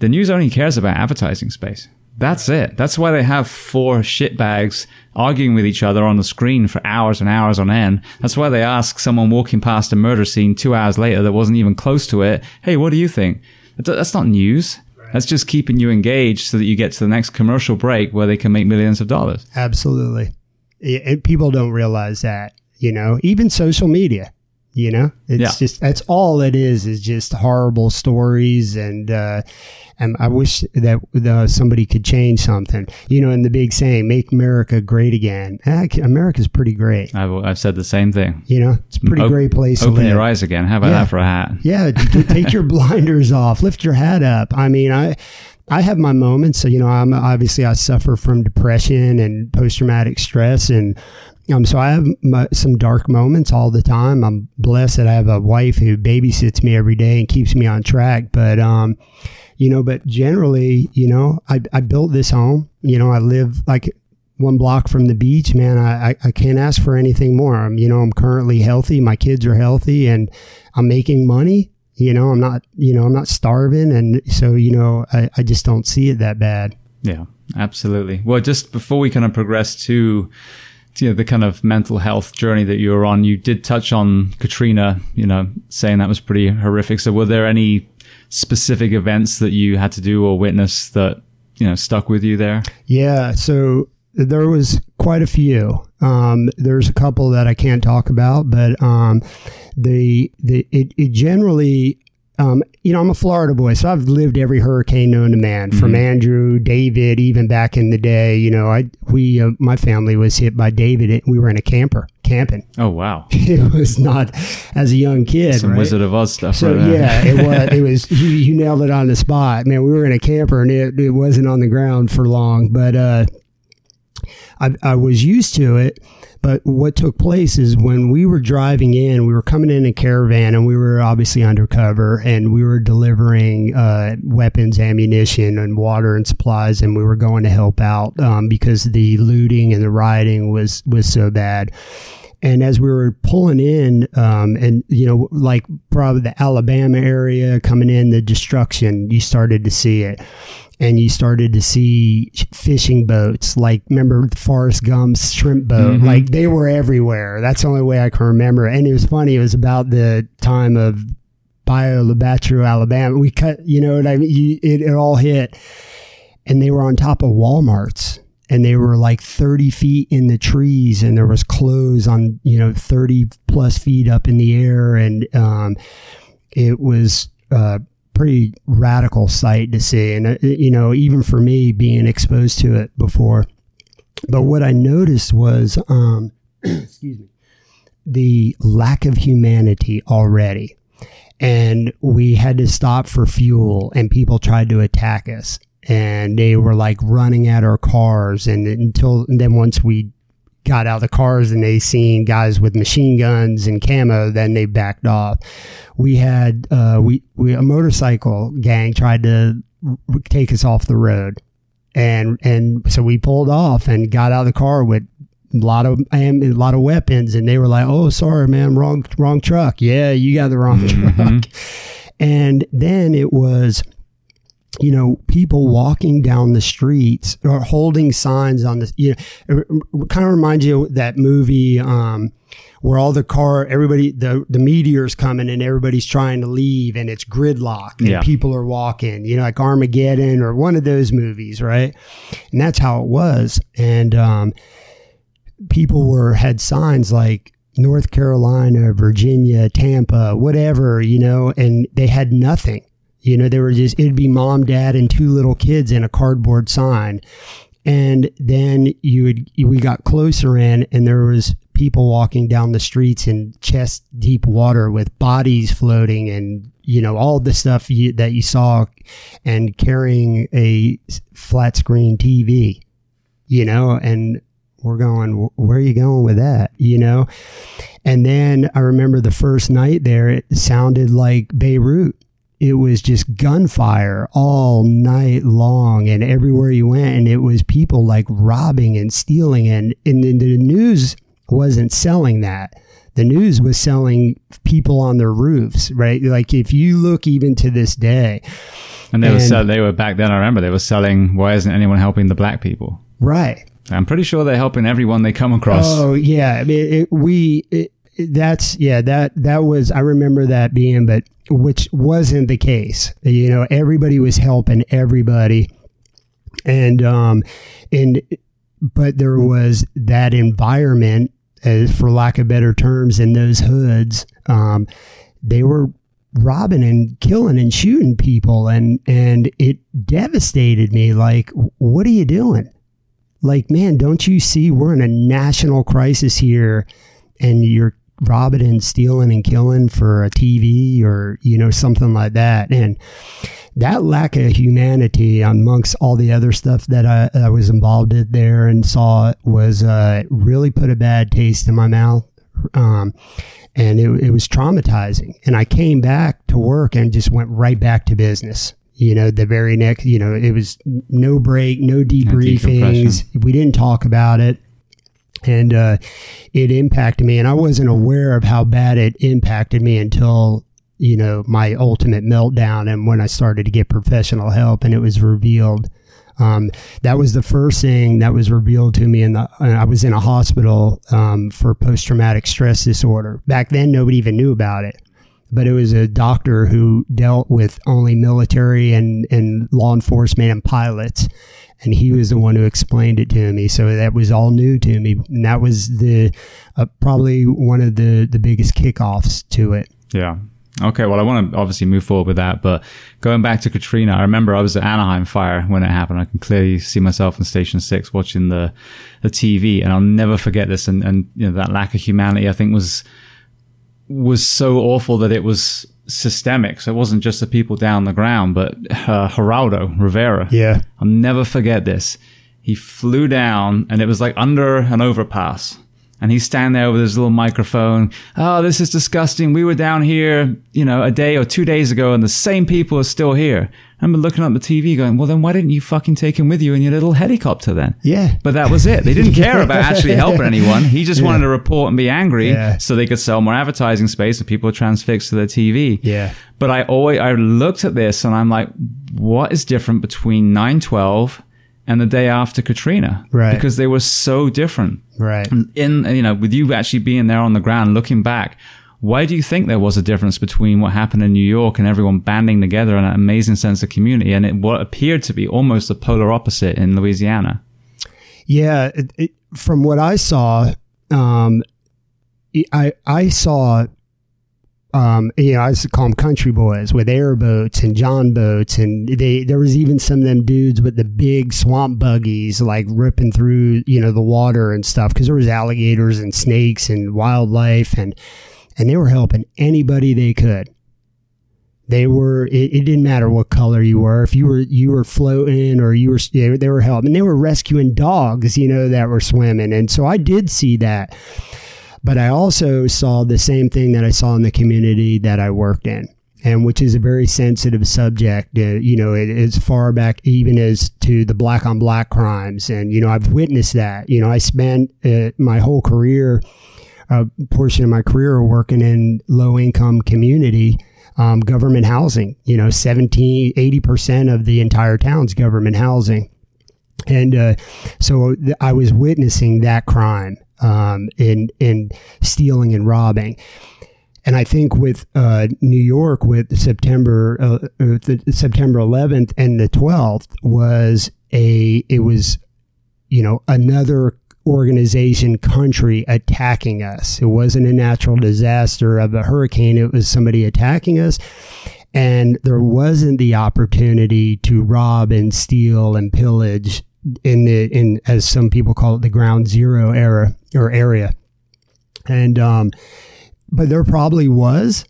the news only cares about advertising space. That's it. That's why they have four shitbags arguing with each other on the screen for hours and hours on end. That's why they ask someone walking past a murder scene two hours later that wasn't even close to it, hey, what do you think? That's not news. That's just keeping you engaged so that you get to the next commercial break where they can make millions of dollars. Absolutely, people don't realize that. You know, even social media. You know, it's Yeah. just that's all it is is just horrible stories and uh, and I wish that uh, somebody could change something. You know, and the big saying, "Make America great again." Ah, America's pretty great. I've, I've said the same thing. You know, it's a pretty Op- great place to Open your eyes again. How about Yeah. that for a hat? Yeah, take your blinders off, lift your hat up. I mean, I I have my moments. So, you know, I'm obviously I suffer from depression and post traumatic stress, and Um, so I have my, some dark moments all the time. I'm blessed that I have a wife who babysits me every day and keeps me on track. But, um, you know, but generally, you know, I, I built this home. You know, I live like one block from the beach, man. I, I, I can't ask for anything more. I'm, you know, I'm currently healthy. My kids are healthy and I'm making money. You know, I'm not, you know, I'm not starving. And so, you know, I, I just don't see it that bad. Yeah, absolutely. Well, just before we kind of progress to, to you know, the kind of mental health journey that you were on, you did touch on Katrina, you know, saying that was pretty horrific. So were there any specific events that you had to do or witness that, you know, stuck with you there? Yeah. So there was quite a few. Um, there's a couple that I can't talk about, but um, the the it, it generally. Um, you know, I'm a Florida boy, so I've lived every hurricane known to man, from mm-hmm. Andrew, David, even back in the day. You know, I we uh, my family was hit by David. We were in a camper camping. Oh wow! it was not as a young kid. Some right? Wizard of Oz stuff. So right yeah, it was. It was. You, you, nailed it on the spot, man. We were in a camper, and it, it wasn't on the ground for long, but uh, I, I was used to it. But what took place is when we were driving in, we were coming in a caravan and we were obviously undercover and we were delivering uh, weapons, ammunition, and water and supplies, and we were going to help out um, because the looting and the rioting was was so bad. And as we were pulling in, um, and you know, like probably the Alabama area coming in, the destruction, you started to see it and you started to see fishing boats. Like, remember the Forrest Gump's shrimp boat? Mm-hmm. Like, they were everywhere. That's the only way I can remember. And it was funny. It was about the time of Bayou La Batre, Alabama. We cut, you know what I mean? You, it, it all hit. And they were on top of Walmarts and they were like 30 feet in the trees and there was clothes on you know 30 plus feet up in the air and um, it was uh, pretty radical sight to see. And, uh, you know, even for me being exposed to it before. But what I noticed was, um, excuse me, the lack of humanity already. And we had to stop for fuel, and people tried to attack us. And they were like running at our cars. And until, and then once we got out of the cars and they seen guys with machine guns and camo, then they backed off. We had uh, we we a motorcycle gang tried to r- take us off the road, and and so we pulled off and got out of the car with a lot of a lot of weapons, and they were like, "Oh, sorry, man, wrong wrong truck. Yeah, you got the wrong mm-hmm. truck." And then it was you know, people walking down the streets or holding signs on the, you know, it kind of reminds you of that movie, um, where all the car, everybody, the, the meteor's coming and everybody's trying to leave and it's gridlock and yeah. people are walking, you know, like Armageddon or one of those movies, right? And that's how it was. And, um, people were, had signs like, North Carolina, Virginia, Tampa, whatever, you know, and they had nothing you know, there were just, it'd be mom, dad, and two little kids in a cardboard sign. And then you would, we got closer in and there was people walking down the streets in chest deep water with bodies floating and, you know, all the stuff you, that you saw and carrying a flat screen TV, you know, and we're going, where are you going with that? You know? And then I remember the first night there, it sounded like Beirut it was just gunfire all night long and everywhere you went and it was people like robbing and stealing and, and the news wasn't selling that. The news was selling people on their roofs right? Like if you look even to this day. And they and, were sell- they were back then i remember they were selling why isn't anyone helping the black people? Right. I'm pretty sure they're helping everyone they come across. Oh yeah. I mean, it, we it, that's yeah that that was i remember that being but which wasn't the case. You know, everybody was helping everybody, and um, and but there was that environment, as for lack of better terms, in those hoods. Um, they were robbing and killing and shooting people, and and it devastated me. Like, what are you doing? Like, man, don't you see we're in a national crisis here, and you're robbing and stealing and killing for a TV or, you know, something like that. And that lack of humanity amongst all the other stuff that I, I was involved in there and saw was, uh, really put a bad taste in my mouth. Um, and it, it was traumatizing. And I came back to work and just went right back to business you know, the very next, you know, it was no break, no debriefings. we didn't talk about it and uh, it impacted me. And i wasn't aware of how bad it impacted me until you know my ultimate meltdown and when i started to get professional help and it was revealed. Um, that was the first thing that was revealed to me And uh, i was in a hospital um, for post-traumatic stress disorder. Back then nobody even knew about it but it was a doctor who dealt with only military and, and law enforcement and pilots and he was the one who explained it to me. So that was all new to me, and that was the uh, probably one of the the biggest kickoffs to it. Yeah. Okay, well, I want to obviously move forward with that, but going back to Katrina, I remember I was at Anaheim Fire when it happened. I can clearly see myself on Station Six watching the the TV, and I'll never forget this. And and you know that lack of humanity, I think was was so awful that it was systemic. So it wasn't just the people down the ground, but uh, Geraldo Rivera. Yeah. I'll never forget this. He flew down and it was like under an overpass. And he's standing there with his little microphone. Oh, this is disgusting. We were down here, you know, a day or two days ago and the same people are still here. I remember looking up the TV going, well, then why didn't you fucking take him with you in your little helicopter then? Yeah. But that was it. They didn't care about actually helping anyone. He just yeah. wanted to report and be angry yeah. so they could sell more advertising space and people would transfix to their TV. Yeah. But I always, I looked at this and I'm like, what is different between 912 and the day after Katrina? Right. Because they were so different. Right. In, you know, with you actually being there on the ground looking back, why do you think there was a difference between what happened in New York and everyone banding together in an amazing sense of community and it, what appeared to be almost the polar opposite in Louisiana? Yeah, it, it, from what I saw, um, I I saw, um, you know, I used to call them country boys with airboats and John boats, and they there was even some of them dudes with the big swamp buggies, like ripping through you know the water and stuff, because there was alligators and snakes and wildlife and and they were helping anybody they could. They were. It, it, didn't matter what color you were. If you were you were floating or you were, they were helping. They were rescuing dogs, you know, that were swimming. And so I did see that, but I also saw the same thing that I saw in the community that I worked in and which is a very sensitive subject. Uh, you know, it, as far back even as to the black on black crimes, and you know, I've witnessed that. You know, I spent uh, my whole career a portion of my career working in low income community um, government housing. You know, 17, 80% of the entire town's government housing. And uh, so I was witnessing that crime um, in, in stealing and robbing. And I think with uh, New York, with September uh, uh September 11th and the 12th, was a it was you know another organization country attacking us. It wasn't a natural disaster of a hurricane, it was somebody attacking us. And there wasn't the opportunity to rob and steal and pillage in the in as some people call it the ground zero era or area. And um but there probably was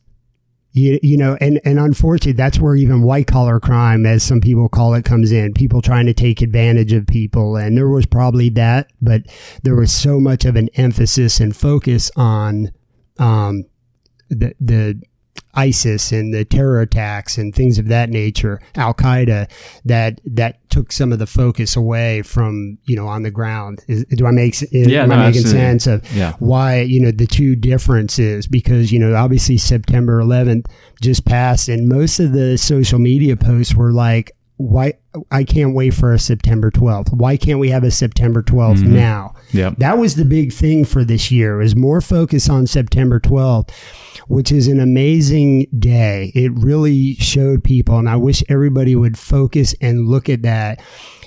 you, you know, and, and unfortunately, that's where even white collar crime, as some people call it, comes in. People trying to take advantage of people. And there was probably that, but there was so much of an emphasis and focus on, um, the, the, ISIS and the terror attacks and things of that nature, Al Qaeda, that that took some of the focus away from you know on the ground. Is, do I make yeah, am no, I making absolutely. sense of yeah. why you know the two differences? Because you know obviously September 11th just passed, and most of the social media posts were like, "Why I can't wait for a September 12th. Why can't we have a September 12th mm-hmm. now?" Yeah, that was the big thing for this year. Was more focus on September 12th which is an amazing day. It really showed people, and I wish everybody would focus and look at that.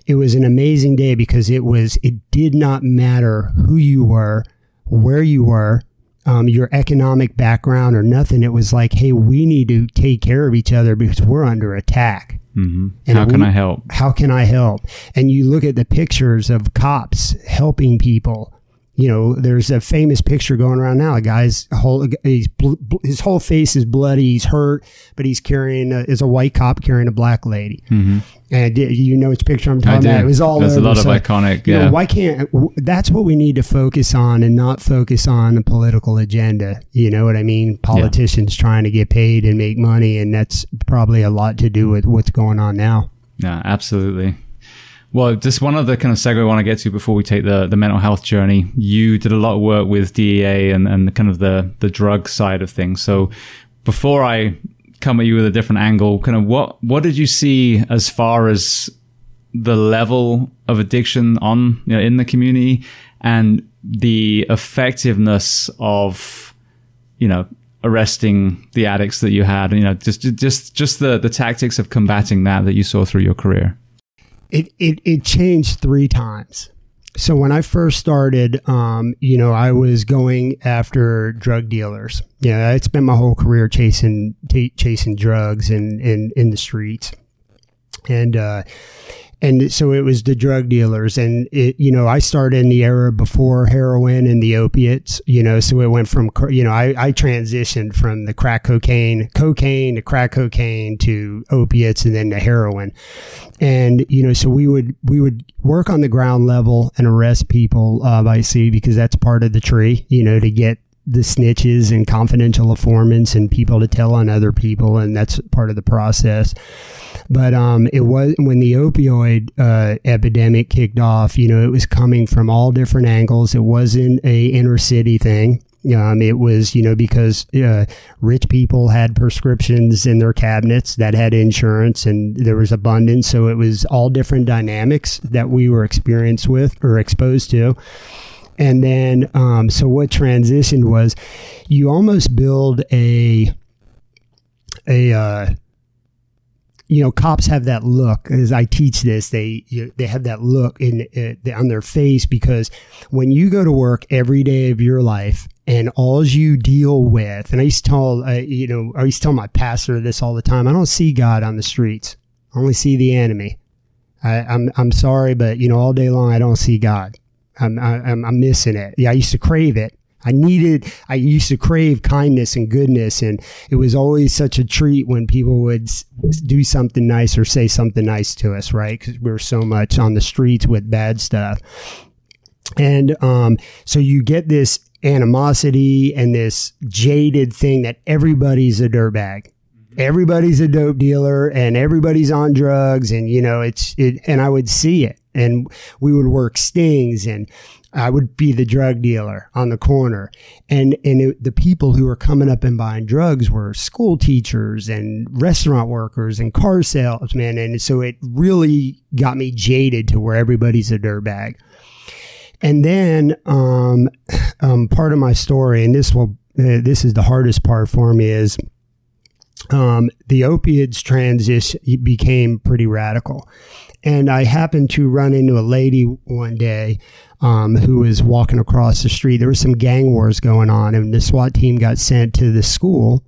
It was an amazing day because it was, it did not matter who you were, where you were, um, your economic background or nothing. It was like, hey, we need to take care of each other because we're under attack. Mm-hmm. And how can we, I help? How can I help? And you look at the pictures of cops helping people You know, there's a famous picture going around now. A guy's whole he's his whole face is bloody. He's hurt, but he's carrying a, is a white cop carrying a black lady. Mm-hmm. And you know which picture I'm talking about? It was all There's over. a lot so, of iconic. Yeah. Know, why can't? That's what we need to focus on, and not focus on a political agenda. You know what I mean? Politicians yeah. trying to get paid and make money, and that's probably a lot to do with what's going on now. Yeah, absolutely. Well, just one other kind of segue I want to get to before we take the, the mental health journey. You did a lot of work with DEA and, and kind of the, the drug side of things. So before I come at you with a different angle, kind of what, what did you see as far as the level of addiction on, you know, in the community and the effectiveness of, you know, arresting the addicts that you had, you know, just, just, just the, the tactics of combating that that you saw through your career? It, it, it changed three times. So when I first started, um, you know, I was going after drug dealers. Yeah, I spent my whole career chasing t- chasing drugs in, in in the streets, and uh, and so it was the drug dealers. And it you know i started in the era before heroin and the opiates you know so it went from you know i, I transitioned from the crack cocaine cocaine to crack cocaine to opiates and then to heroin. And you know so we would we would work on the ground level and arrest people uh, by sea because that's part of the tree you know to get the snitches and confidential informants and people to tell on other people, and that's part of the process. But um, it was when the opioid uh, epidemic kicked off. You know, it was coming from all different angles. It wasn't a inner city thing. Um, it was, you know, because uh, rich people had prescriptions in their cabinets that had insurance and there was abundance. So it was all different dynamics that we were experienced with or exposed to. And then, um, so what transitioned was you almost build a, a, uh, you know, cops have that look. As I teach this, they you, they have that look in uh, on their face because when you go to work every day of your life and all you deal with, and I used to tell, uh, you know, I used to tell my pastor this all the time. I don't see God on the streets. I only see the enemy. I, I'm I'm sorry, but you know, all day long I don't see God. I'm, I'm, I'm missing it. Yeah, I used to crave it. I needed, I used to crave kindness and goodness. And it was always such a treat when people would do something nice or say something nice to us, right? Because we were so much on the streets with bad stuff. And um, so you get this animosity and this jaded thing that everybody's a dirtbag. Mm-hmm. Everybody's a dope dealer and everybody's on drugs. And, you know, it's, it, and I would see it and we would work stings and I would be the drug dealer on the corner. And, and it, the people who were coming up and buying drugs were school teachers and restaurant workers and car salesmen. And so it really got me jaded to where everybody's a dirtbag. And then, um, um, part of my story, and this will, uh, this is the hardest part for me is, um, the opiates transition became pretty radical. And I happened to run into a lady one day um, who was walking across the street. There was some gang wars going on, and the SWAT team got sent to the school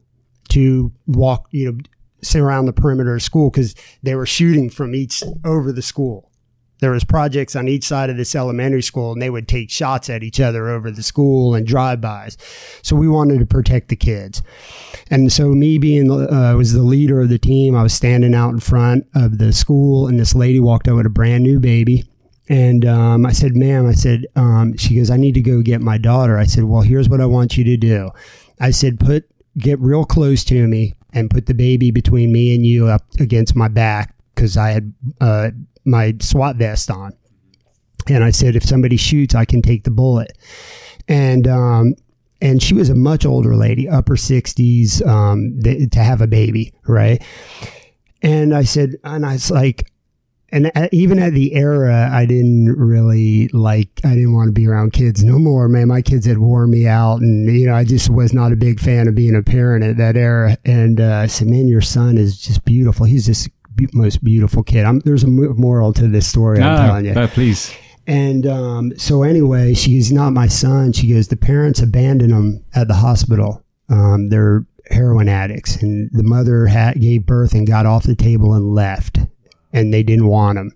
to walk, you know, sit around the perimeter of school because they were shooting from each over the school there was projects on each side of this elementary school and they would take shots at each other over the school and drive-bys. So we wanted to protect the kids. And so me being uh, was the leader of the team i was standing out in front of the school and this lady walked out with a brand new baby. And um, i said ma'am i said um, she goes i need to go get my daughter. I said well here's what i want you to do. I said put get real close to me and put the baby between me and you up against my back because I had uh, my SWAT vest on. And I said, if somebody shoots, I can take the bullet. And, um, and she was a much older lady, upper 60s, um, th- to have a baby, right? And I said, and I was like, and even at the era, I didn't really like, I didn't want to be around kids no more, man. My kids had worn me out. And, you know, I just was not a big fan of being a parent at that era. And uh, I said, man, your son is just beautiful. He's just most beautiful kid. I'm, there's a moral to this story. I'm telling you. Uh, please. And um, so anyway, she's not my son. She goes, the parents abandoned him at the hospital. Um, they're heroin addicts, and the mother had, gave birth and got off the table and left, and they didn't want him.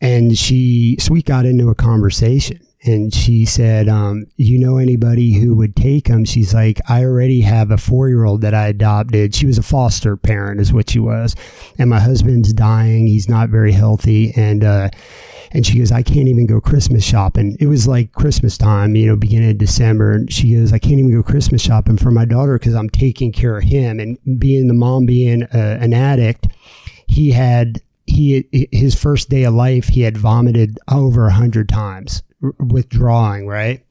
And she, so we got into a conversation, and she said, um, "You know anybody who would take him?" She's like, "I already have a four year old that I adopted. She was a foster parent, is what she was, and my husband's dying. He's not very healthy, and." Uh, and she goes, I can't even go Christmas shopping. It was like Christmas time, you know, beginning of December. And she goes, I can't even go Christmas shopping for my daughter because I'm taking care of him. And being the mom being uh, an addict, he had he his first day of life he had vomited over a hundred times withdrawing right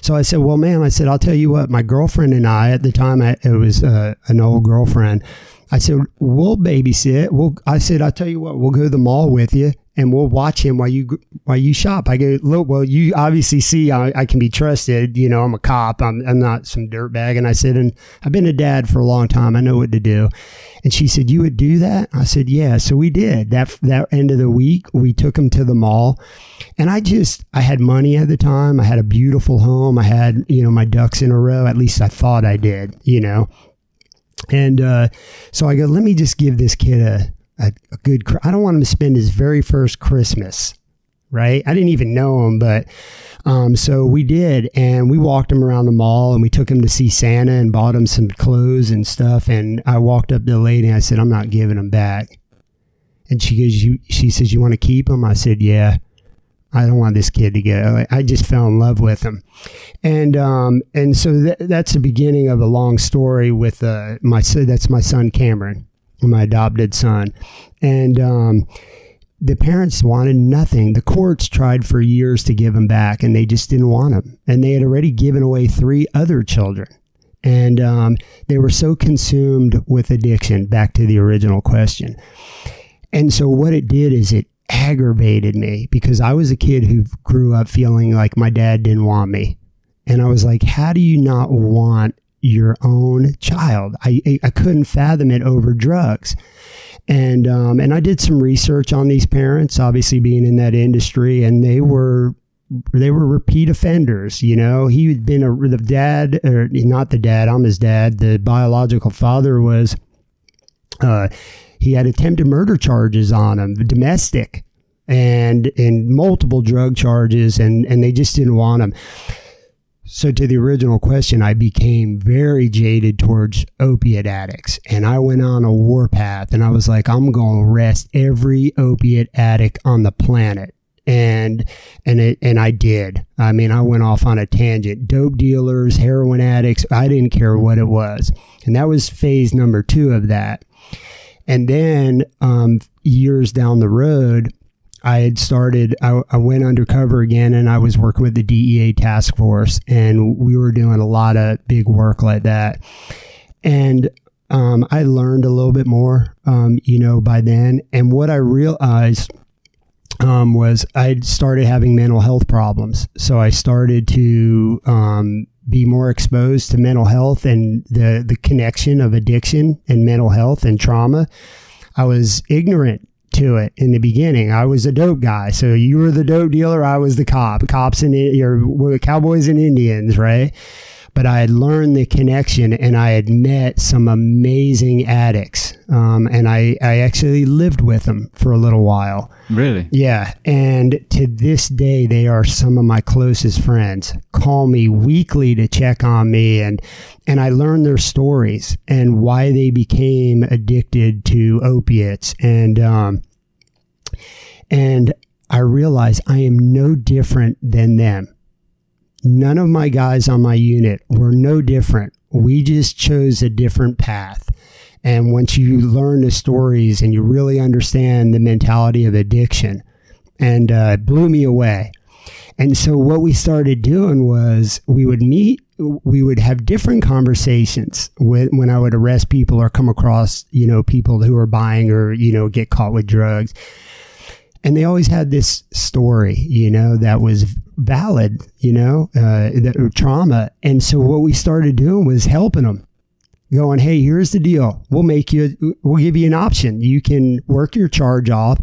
so I said, "Well, ma'am," I said, "I'll tell you what. My girlfriend and I, at the time, I, it was uh, an old girlfriend. I said, "We'll babysit. We'll." I said, "I'll tell you what. We'll go to the mall with you, and we'll watch him while you while you shop. I go, look, well, you obviously see I, I, can be trusted. You know, I'm a cop. I'm I'm not some dirtbag. And I said, and I've been a dad for a long time. I know what to do. And she said, you would do that? I said, yeah. So we did that. That end of the week, we took him to the mall, and I just I had money at the time. I had a beautiful home. I had you know my ducks in a row. At least I thought I did. You know. And uh, so I go, let me just give this kid a a, a good. I don't want him to spend his very first Christmas right? I didn't even know him, but um, so we did, and we walked him around the mall, and we took him to see Santa, and bought him some clothes and stuff. And I walked up to the lady, and I said, "I'm not giving him back." And she goes, "You?" She says, "You want to keep him?" I said, "Yeah." I don't want this kid to go. I just fell in love with him, and um, and so th- that's the beginning of a long story with uh, my son. that's my son Cameron my adopted son. And um, the parents wanted nothing. The courts tried for years to give him back, and they just didn't want him. And they had already given away three other children. And um, they were so consumed with addiction, back to the original question. And so, what it did is it aggravated me because I was a kid who grew up feeling like my dad didn't want me. And I was like, how do you not want your own child. I, I couldn't fathom it over drugs. And, um, and I did some research on these parents, obviously being in that industry, and they were they were repeat offenders. You know, he had been a the dad, or not the dad. I'm his dad. The biological father was. Uh, he had attempted murder charges on him, domestic, and and multiple drug charges, and and they just didn't want him. So, to the original question, I became very jaded towards opiate addicts. And I went on a warpath and I was like, I'm going to arrest every opiate addict on the planet. And, and it, and I did. I mean, I went off on a tangent. Dope dealers, heroin addicts, I didn't care what it was. And that was phase number two of that. And then, um, years down the road, I had started, I, I, went undercover again and I was working with the DEA task force and we were doing a lot of big work like that. And um, I learned a little bit more, um, you know, by then. And what I realized um, was I started having mental health problems. So I started to um, be more exposed to mental health and the, the connection of addiction and mental health and trauma. I was ignorant to it in the beginning. I was a dope guy. So you were the dope dealer. I was the cop. Cops and your cowboys and Indians, right? But I had learned the connection and I had met some amazing addicts. Um, and I, I actually lived with them for a little while. Really? Yeah. And to this day, they are some of my closest friends. Call me weekly to check on me. And, and I learned their stories and why they became addicted to opiates. And, um, and I realized I am no different than them. None of my guys on my unit were no different. We just chose a different path. And once you learn the stories and you really understand the mentality of addiction, and uh, it blew me away. And so what we started doing was we would meet, we would have different conversations with, when I would arrest people or come across, you know, people who are buying or, you know, get caught with drugs and they always had this story, you know, that was valid, you know, uh, that trauma. And so what we started doing was helping them, going, "Hey, here's the deal. We'll make you, we'll give you an option. You can work your charge off."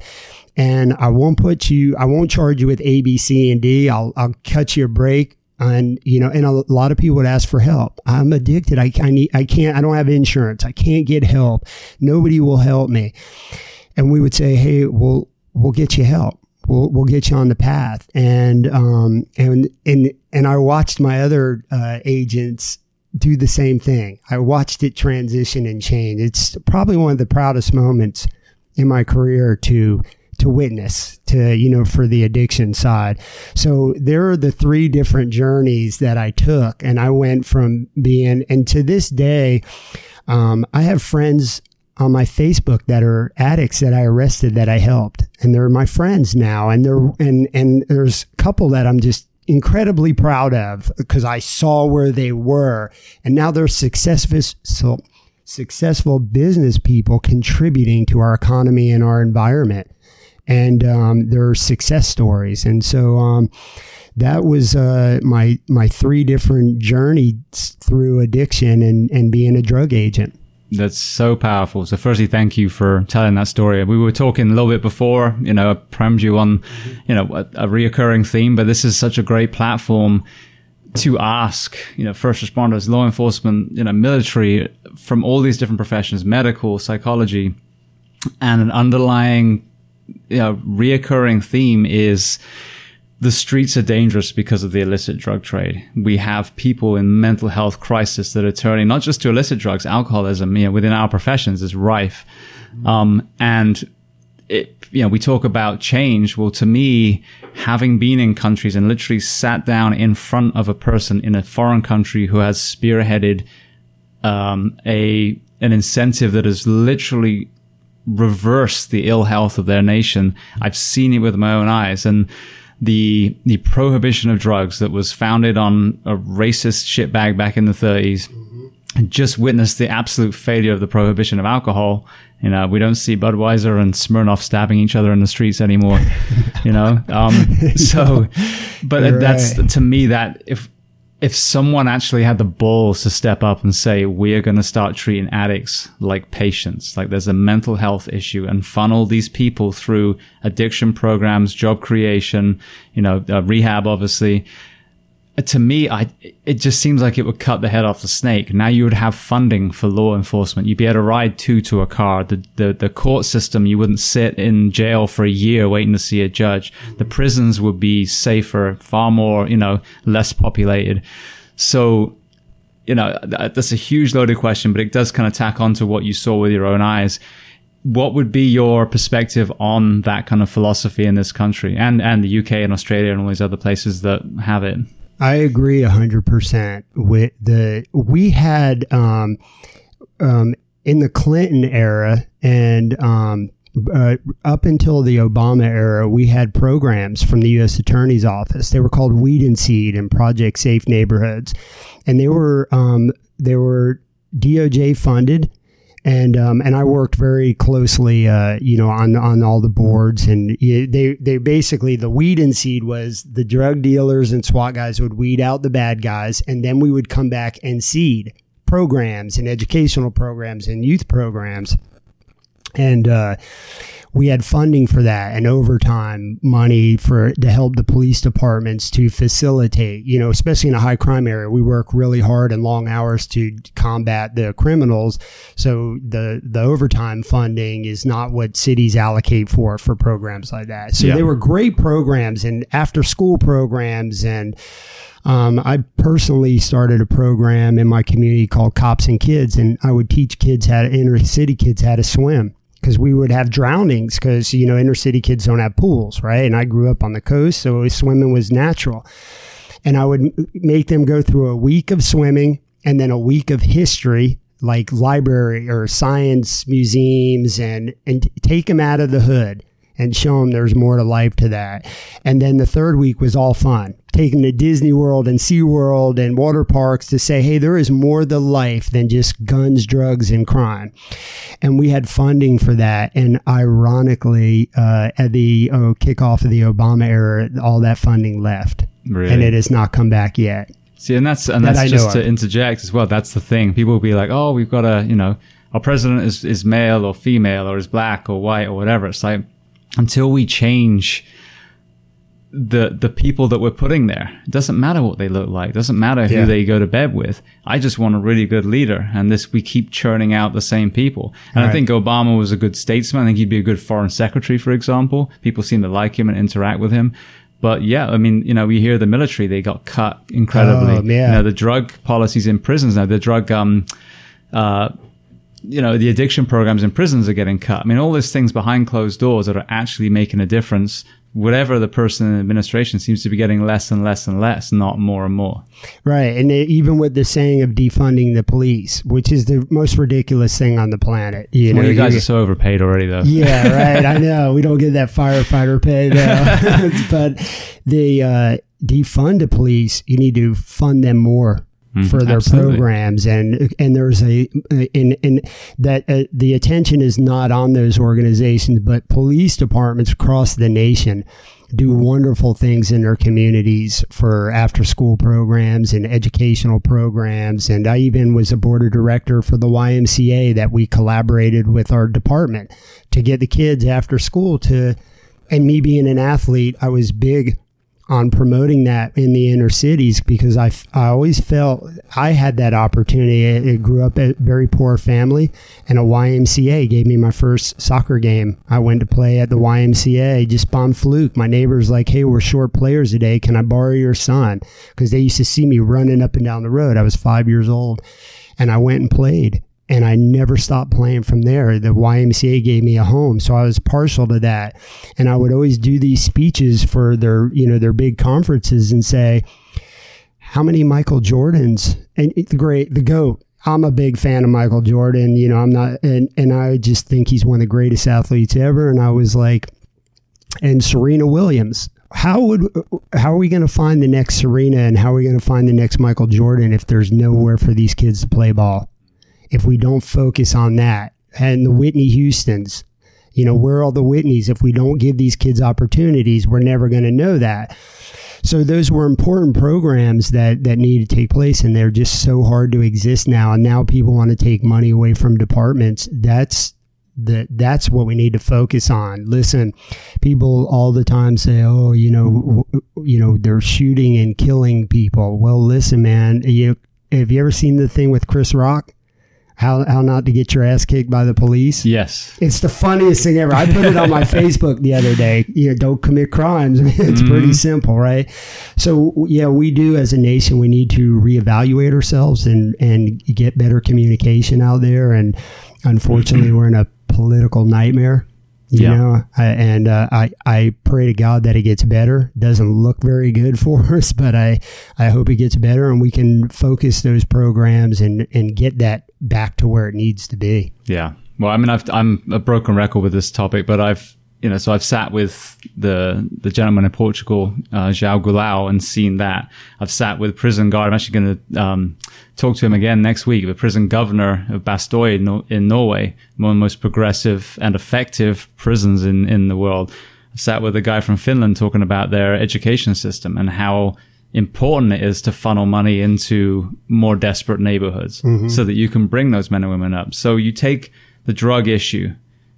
And I won't put you, I won't charge you with A, B, C, and D. I'll, I'll cut you a break and you know and a lot of people would ask for help i'm addicted I, I need i can't i don't have insurance i can't get help nobody will help me and we would say hey well we'll get you help. we'll we'll get you on the path. And um and and and I watched my other uh, agents do the same thing. I watched it transition and change. It's probably one of the proudest moments in my career to to witness to you know for the addiction side so there are the three different journeys that i took and i went from being and to this day um, i have friends on my facebook that are addicts that i arrested that i helped and they're my friends now and they're and and there's a couple that i'm just incredibly proud of because i saw where they were and now they're successful so successful business people contributing to our economy and our environment and um, their success stories. And so um, that was uh, my my three different journeys through addiction and, and being a drug agent. That's so powerful. So, firstly, thank you for telling that story. We were talking a little bit before, you know, I primed you on, mm-hmm. you know, a, a reoccurring theme, but this is such a great platform to ask, you know, first responders, law enforcement, you know, military, from all these different professions, medical, psychology, and an underlying you know, reoccurring theme is the streets are dangerous because of the illicit drug trade. We have people in mental health crisis that are turning not just to illicit drugs, alcoholism, you know, within our professions is rife. Um, and it, you know, we talk about change. Well, to me, having been in countries and literally sat down in front of a person in a foreign country who has spearheaded, um, a, an incentive that is literally reversed the ill health of their nation. I've seen it with my own eyes. And the the prohibition of drugs that was founded on a racist shitbag back in the 30s mm-hmm. just witnessed the absolute failure of the prohibition of alcohol. You know, we don't see Budweiser and Smirnoff stabbing each other in the streets anymore. you know, um, so, but You're that's right. to me that if if someone actually had the balls to step up and say, we're going to start treating addicts like patients, like there's a mental health issue and funnel these people through addiction programs, job creation, you know, uh, rehab, obviously, to me, I it just seems like it would cut the head off the snake. Now you would have funding for law enforcement. You'd be able to ride two to a car. The the, the court system, you wouldn't sit in jail for a year waiting to see a judge. The prisons would be safer, far more, you know, less populated. So, you know, uh, that's a huge loaded question, but it does kind of tack on to what you saw with your own eyes what would be your perspective on that kind of philosophy in this country and, and the UK and Australia and all these other places that have it? I agree hundred percent with the. We had um, um, in the Clinton era and um, uh, up until the Obama era, we had programs from the U.S. Attorney's Office. They were called Weed and Seed and Project Safe Neighborhoods, and they were um, they were DOJ funded and um, and I worked very closely, uh, you know, on on all the boards, and they they basically the weed and seed was the drug dealers and SWAT guys would weed out the bad guys, and then we would come back and seed programs and educational programs and youth programs, and uh, we had funding for that and overtime money for to help the police departments to facilitate, you know, especially in a high crime area. We work really hard and long hours to combat the criminals. So the the overtime funding is not what cities allocate for for programs like that. So yeah. they were great programs and after school programs and um, I personally started a program in my community called Cops and Kids, and I would teach kids how to inner city kids how to swim because we would have drownings because you know inner city kids don't have pools right? And i grew up on the coast so swimming was natural. And i would make them go through a week of swimming and then a week of history like library or science museums and and take them out of the hood and show them there's more to life to that. And then the third week was all fun, taking to Disney World and SeaWorld and water parks to say, hey, there is more to life than just guns, drugs, and crime. And we had funding for that. And ironically, uh, at the oh, kickoff of the Obama era, all that funding left. Really? And it has not come back yet. See, and that's and that's that just to interject as well. That's the thing. People will be like, "Oh, we've got a, you know, our president is is male or female or is black or white or whatever." It's like until we change the the people that we're putting there. It doesn't matter what they look like. It doesn't matter who Yeah. they go to bed with. I just want a really good leader. And this we keep churning out the same people. And I think Obama was a good statesman. I think he'd be a good foreign secretary, for example. People seem to like him and interact with him. But yeah, I mean, you know, we hear the military, they got cut incredibly. Oh, yeah. You know, the drug policies in prisons now, the drug um uh you know, the addiction programs in prisons are getting cut. I mean, all these things behind closed doors that are actually making a difference. Whatever the person in administration seems to be getting less and less and less, not more and more. Right. And even with the saying of defunding the police, which is the most ridiculous thing on the planet. You know, you guys are so overpaid already, though. yeah, right. I know we don't get that firefighter pay though, but the uh, defund the police. You need to fund them more for their absolutely. programs, and and there's a in in that uh, the attention is not on those organizations, but police departments across the nation do wonderful things in their communities for after school programs and educational programs. And I even was a board of director for the YMCA that we collaborated with our department to get the kids after school to, and me being an athlete, I was big on promoting that in the inner cities because I, I always felt I had that opportunity. I I grew up a very poor family, and a YMCA gave me my first soccer game. I went to play at the YMCA just on fluke. My neighbor's like, "Hey, we're short players today. Can I borrow your son?" Because they used to see me running up and down the road. I was five years old, and I went and played. And I never stopped playing from there. The YMCA gave me a home, so I was partial to that. And I would always do these speeches for their, you know, their big conferences and say, how many Michael Jordans and the great the goat. I'm a big fan of Michael Jordan. You know, I'm not, and and I just think he's one of the greatest athletes ever. And I was like, and Serena Williams. How would how are we going to find the next Serena and how are we going to find the next Michael Jordan if there's nowhere for these kids to play ball? If we don't focus on that and the Whitney Houstons, you know, where are all the Whitneys? If we don't give these kids opportunities, we're never going to know that. So those were important programs that that need to take place, and they're just so hard to exist now. And now people want to take money away from departments. That's the that's what we need to focus on. Listen, people all the time say, "Oh, you know, you know, they're shooting and killing people." Well, listen, man, you have you ever seen the thing with Chris Rock? How how not to get your ass kicked by the police? Yes. It's the funniest thing ever. I put it on my Facebook the other day. You know, don't commit crimes. It's mm-hmm. pretty simple, right? So yeah, we do as a nation. We need to reevaluate ourselves and and get better communication out there. And unfortunately, we're in a political nightmare. You Yeah. know, I, and uh, I I pray to God that it gets better. Doesn't look very good for us, but I I hope it gets better and we can focus those programs and and get that back to where it needs to be. Yeah. Well, I mean, I've, I'm a broken record with this topic, but I've, you know, so I've sat with the the gentleman in Portugal, uh, João Goulão, and seen that. I've sat with prison guard. I'm actually going to um, talk to him again next week. The prison governor of Bastoy in, in Norway, one of the most progressive and effective prisons in in the world. I sat with a guy from Finland talking about their education system and how important it is to funnel money into more desperate neighborhoods so that you can bring those men and women up. So you take the drug issue.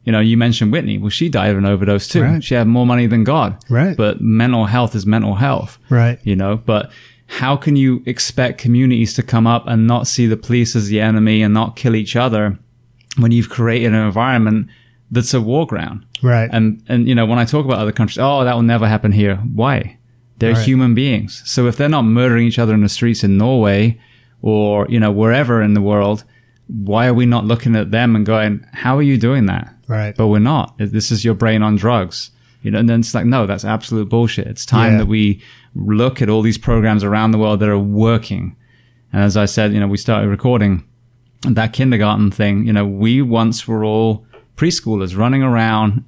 You know, you mentioned Whitney. Well, she died of an overdose too. Right. She had more money than God. Right. But mental health is mental health. Right. You know, but how can you expect communities to come up and not see the police as the enemy and not kill each other when you've created an environment that's a war ground? Right. And and you know, when I talk about other countries, oh, that will never happen here. Why? They're Right. human beings. So if they're not murdering each other in the streets in Norway or, you know, wherever in the world, why are we not looking at them and going, how are you doing that? Right. But we're not. This is your brain on drugs. You know, and then it's like, no, that's absolute bullshit. It's time Yeah. that we look at all these programs around the world that are working. And as I said, you know, we started recording that kindergarten thing. You know, we once were all preschoolers running around,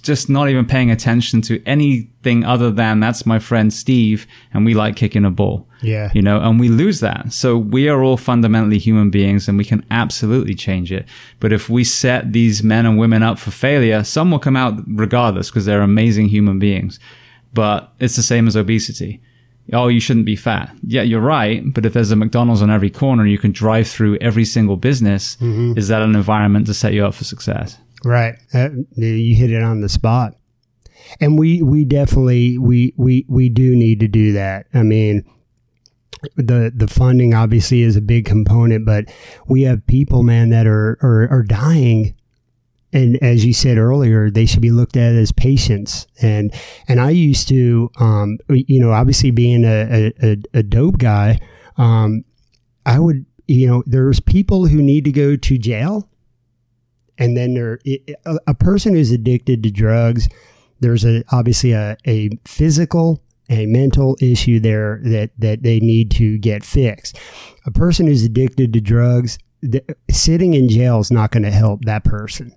just not even paying attention to anything other than that's my friend Steve, and we like kicking a ball. Yeah. You know, and we lose that. So we are all fundamentally human beings and we can absolutely change it. But if we set these men and women up for failure, some will come out regardless because they're amazing human beings. But it's the same as obesity. Oh, you shouldn't be fat. Yeah, you're right. But if there's a McDonald's on every corner, you can drive through every single business. Mm-hmm. Is that an environment to set you up for success? Right. You hit it on the spot. and we we definitely we we we do need to do that. I mean, the the funding obviously is a big component, but we have people, man, that are are, are dying. And as you said earlier, they should be looked at as patients. And and I used to, um, you know, obviously being a a, a dope guy, um, I would, you know, there's people who need to go to jail, and then there a, person who's addicted to drugs. There's a obviously a, a physical a mental issue there that, that they need to get fixed. A person who's addicted to drugs, th- sitting in jail is not going to help that person.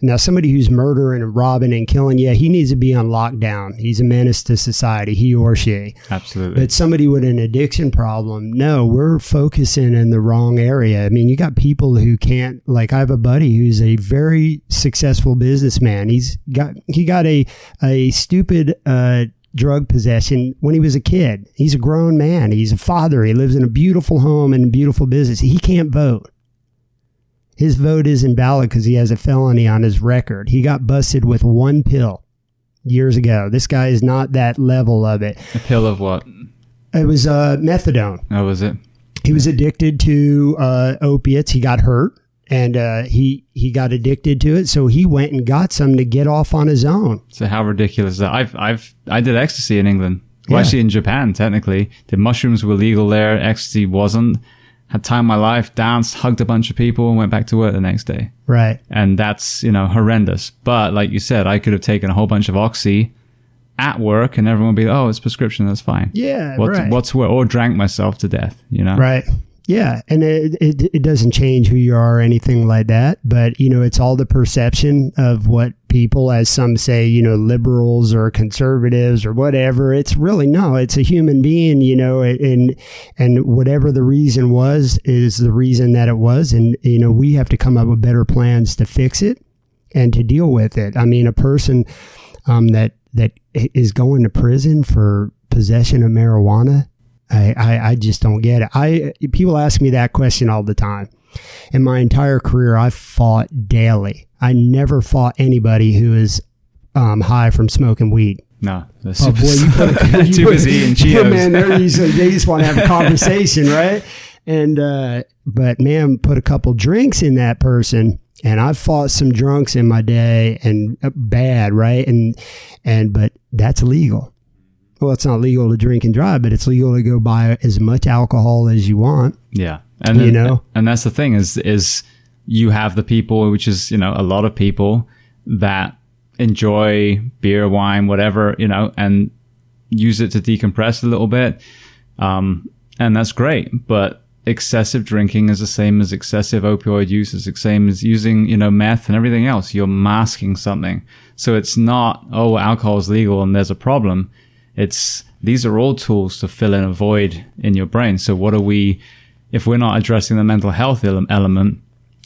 Now, somebody who's murdering and robbing and killing, yeah, he needs to be on lockdown. He's a menace to society, he or she. Absolutely. But somebody with an addiction problem, no, we're focusing in the wrong area. I mean, you got people who can't, like, I have a buddy who's a very successful businessman. He's got, he got a, a stupid, uh, drug possession when he was a kid. He's a grown man. He's a father. He lives in a beautiful home and a beautiful business. He can't vote. His vote is invalid because he has a felony on his record. He got busted with one pill years ago. This guy is not that level of it. A pill of what? It was uh, methadone. Oh, was it? He was addicted to uh, opiates. He got hurt and uh, he he got addicted to it. So he went and got some to get off on his own. So how ridiculous is that? I've I've I did ecstasy in England. Well, Yeah. actually in Japan, technically. The mushrooms were legal there. Ecstasy wasn't. Had time my life, danced, hugged a bunch of people, and went back to work the next day. Right. And that's, you know, horrendous. But like you said, I could have taken a whole bunch of oxy at work and everyone would be, oh, it's prescription, that's fine. Yeah. What's, right. what's what? Or drank myself to death, you know? Right. Yeah, and it, it it doesn't change who you are or anything like that. But you know, it's all the perception of what people, as some say, you know, liberals or conservatives or whatever. It's really no. It's a human being, you know, and and whatever the reason was is the reason that it was, and you know, we have to come up with better plans to fix it and to deal with it. I mean, a person um, that that is going to prison for possession of marijuana. I, I, I just don't get it. I people ask me that question all the time. In my entire career, I've fought daily. I never fought anybody who is um, high from smoking weed. No. they're Oh boy, you put you too put- busy eating Yeah, man, they're usually, they just want to have a conversation, right? And uh, but man, put a couple drinks in that person, and I've fought some drunks in my day, and uh, bad, right? And and but that's illegal. Well, it's not legal to drink and drive, but it's legal to go buy as much alcohol as you want. Yeah, and You then- know? and that's the thing is is you have the people, which is you know a lot of people that enjoy beer, wine, whatever you know, and use it to decompress a little bit, um, and that's great. But excessive drinking is the same as excessive opioid use. Is the same as using you know meth and everything else. You're masking something, so it's not oh alcohol is legal and there's a problem. It's these are all tools to fill in a void in your brain. So what are we? If we're not addressing the mental health element,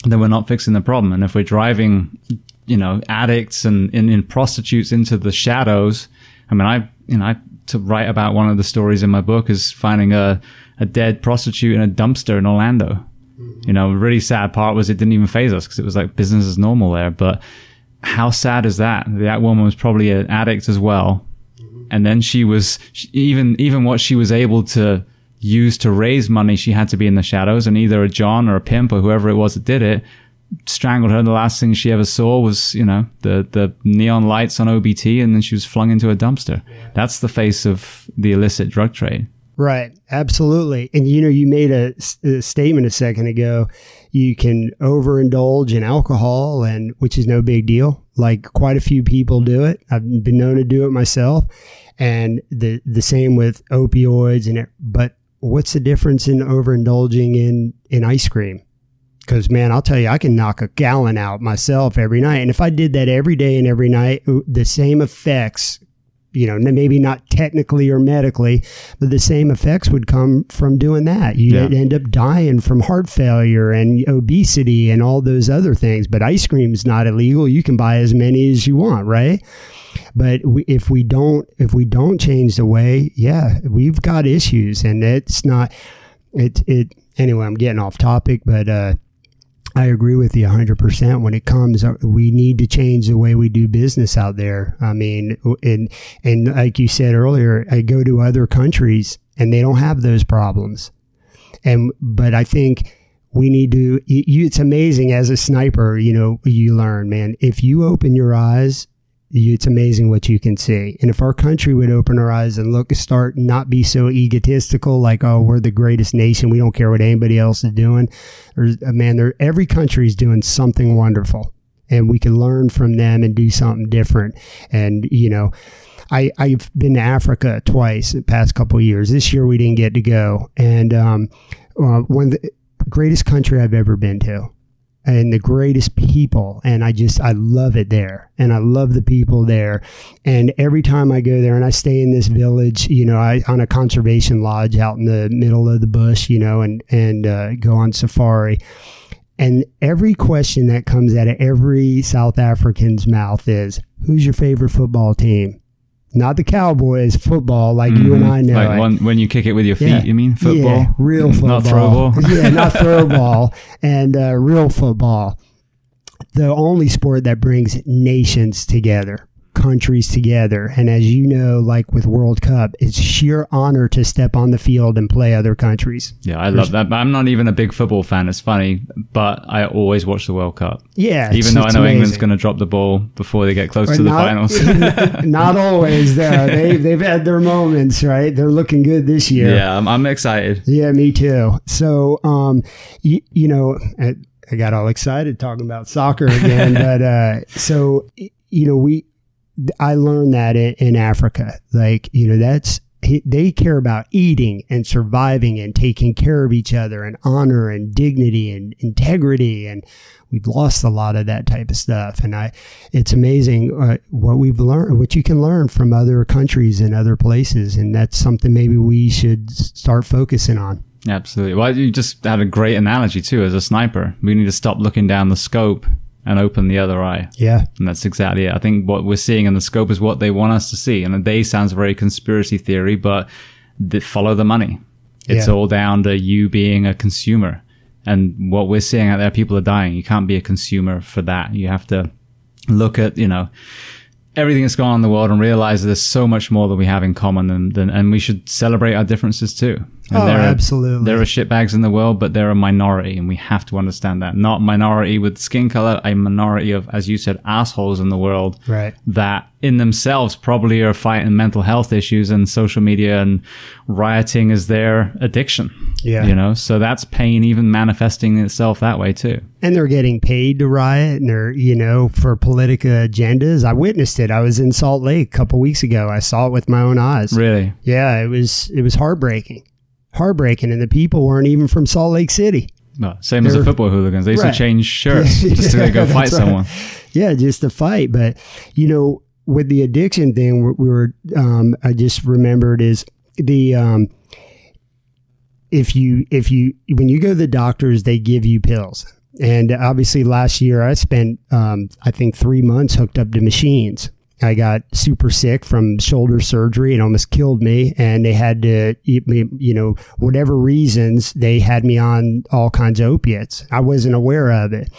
then we're not fixing the problem. And if we're driving, you know, addicts and, and, and prostitutes into the shadows, I mean, I, you know, I to write about one of the stories in my book is finding a, a dead prostitute in a dumpster in Orlando. Mm-hmm. You know, really sad part was it didn't even phase us because it was like business as normal there. But how sad is that? That woman was probably an addict as well. And then she was she- even, even what she was able to use to raise money, she had to be in the shadows and either a John or a pimp or whoever it was that did it strangled her. The last thing she ever saw was, you know, the, the neon lights on OBT and then she was flung into a dumpster. That's the face of the illicit drug trade. Right, absolutely. And you know, you made a statement a second ago. You can overindulge in alcohol, and which is no big deal. Like quite a few people do it. I've been known to do it myself, and the the same with opioids. And it, but what's the difference in overindulging in in ice cream? Because man, I'll tell you, I can knock a gallon out myself every night, and if I did that every day and every night, the same effects you know, maybe not technically or medically, but the same effects would come from doing that. You Yeah. end up dying from heart failure and obesity and all those other things. But ice cream is not illegal. You can buy as many as you want, right? But we, if we don't, if we don't change the way, yeah, we've got issues, and it's not. It it anyway. I'm getting off topic, but uh, I agree with you 100%. When it comes, uh, we need to change the way we do business out there. I mean, and, and like you said earlier, I go to other countries and they don't have those problems. And, but I think we need to, you, it's amazing as a sniper, you know, you learn, man, if you open your eyes it's amazing what you can see. And if our country would open our eyes and look, start not be so egotistical, like, oh, we're the greatest nation. We don't care what anybody else is doing. There's, uh, man, there, every country is doing something wonderful and we can learn from them and do something different. And, you know, I, I've been to Africa twice in the past couple years. This year we didn't get to go. And, um, uh, one of the greatest country I've ever been to and the greatest people and i just i love it there and i love the people there. And every time i go there and i stay in this village you know i on a conservation lodge out in the middle of the bush you know and and uh, go on safari. And every question that comes out of every south african's mouth is who's your favorite football team not the Cowboys football like mm-hmm. you and mm-hmm. I know. Like when, when, you kick it with your feet, yeah. you mean football? Yeah, real football. not throw ball. yeah, not throw ball and uh, real football. The only sport that brings nations together countries together. And as you know, like with World Cup, it's sheer honor to step on the field and play other countries. Yeah, I love that. I'm not even a big football fan. It's funny, but I always watch the World Cup. Yeah, even though I know amazing. England's going to drop the ball before they get close or to not, the finals. not always. Though they they've had their moments, right? They're looking good this year. Yeah, I'm, I'm excited. Yeah, me too. So, um, you, you know. I got all excited talking about soccer again, but uh, so you know we I learned that in, in Africa. Like, you know, that's, they care about eating and surviving and taking care of each other and honor and dignity and integrity. And we've lost a lot of that type of stuff. And I, it's amazing uh, what we've learned, what you can learn from other countries and other places. And that's something maybe we should start focusing on. Absolutely. Well, you just had a great analogy too as a sniper. We need to stop looking down the scope and open the other eye. Yeah. And that's exactly it. I think what we're seeing in the scope is what they want us to see. And the day sounds very conspiracy theory, but they follow the money. It's yeah. all down to you being a consumer. And what we're seeing out there, people are dying. You can't be a consumer for that. You have to look at, you know, everything that's going on in the world and realize there's so much more that we have in common than, than and we should celebrate our differences too. And oh, there are, absolutely. There are shitbags in the world, but they're a minority, and we have to understand that. Not minority with skin color, a minority of, as you said, assholes in the world. Right. That in themselves probably are fighting mental health issues, and social media and rioting is their addiction. Yeah. You know, so that's pain even manifesting itself that way too. And they're getting paid to riot, and they're you know for political agendas. I witnessed it. I was in Salt Lake a couple weeks ago. I saw it with my own eyes. Really? Yeah. It was it was heartbreaking heartbreaking, and the people weren't even from Salt Lake City. No, same They're, as the football hooligans. They used right. to change shirts just to go fight right. someone. Yeah, just to fight. But you know, with the addiction thing, we were. Um, I just remembered is the. Um, if you if you when you go to the doctors, they give you pills. And obviously, last year I spent um, I think three months hooked up to machines I got super sick from shoulder surgery and almost killed me. And they had to, eat me, you know, whatever reasons, they had me on all kinds of opiates. I wasn't aware of it.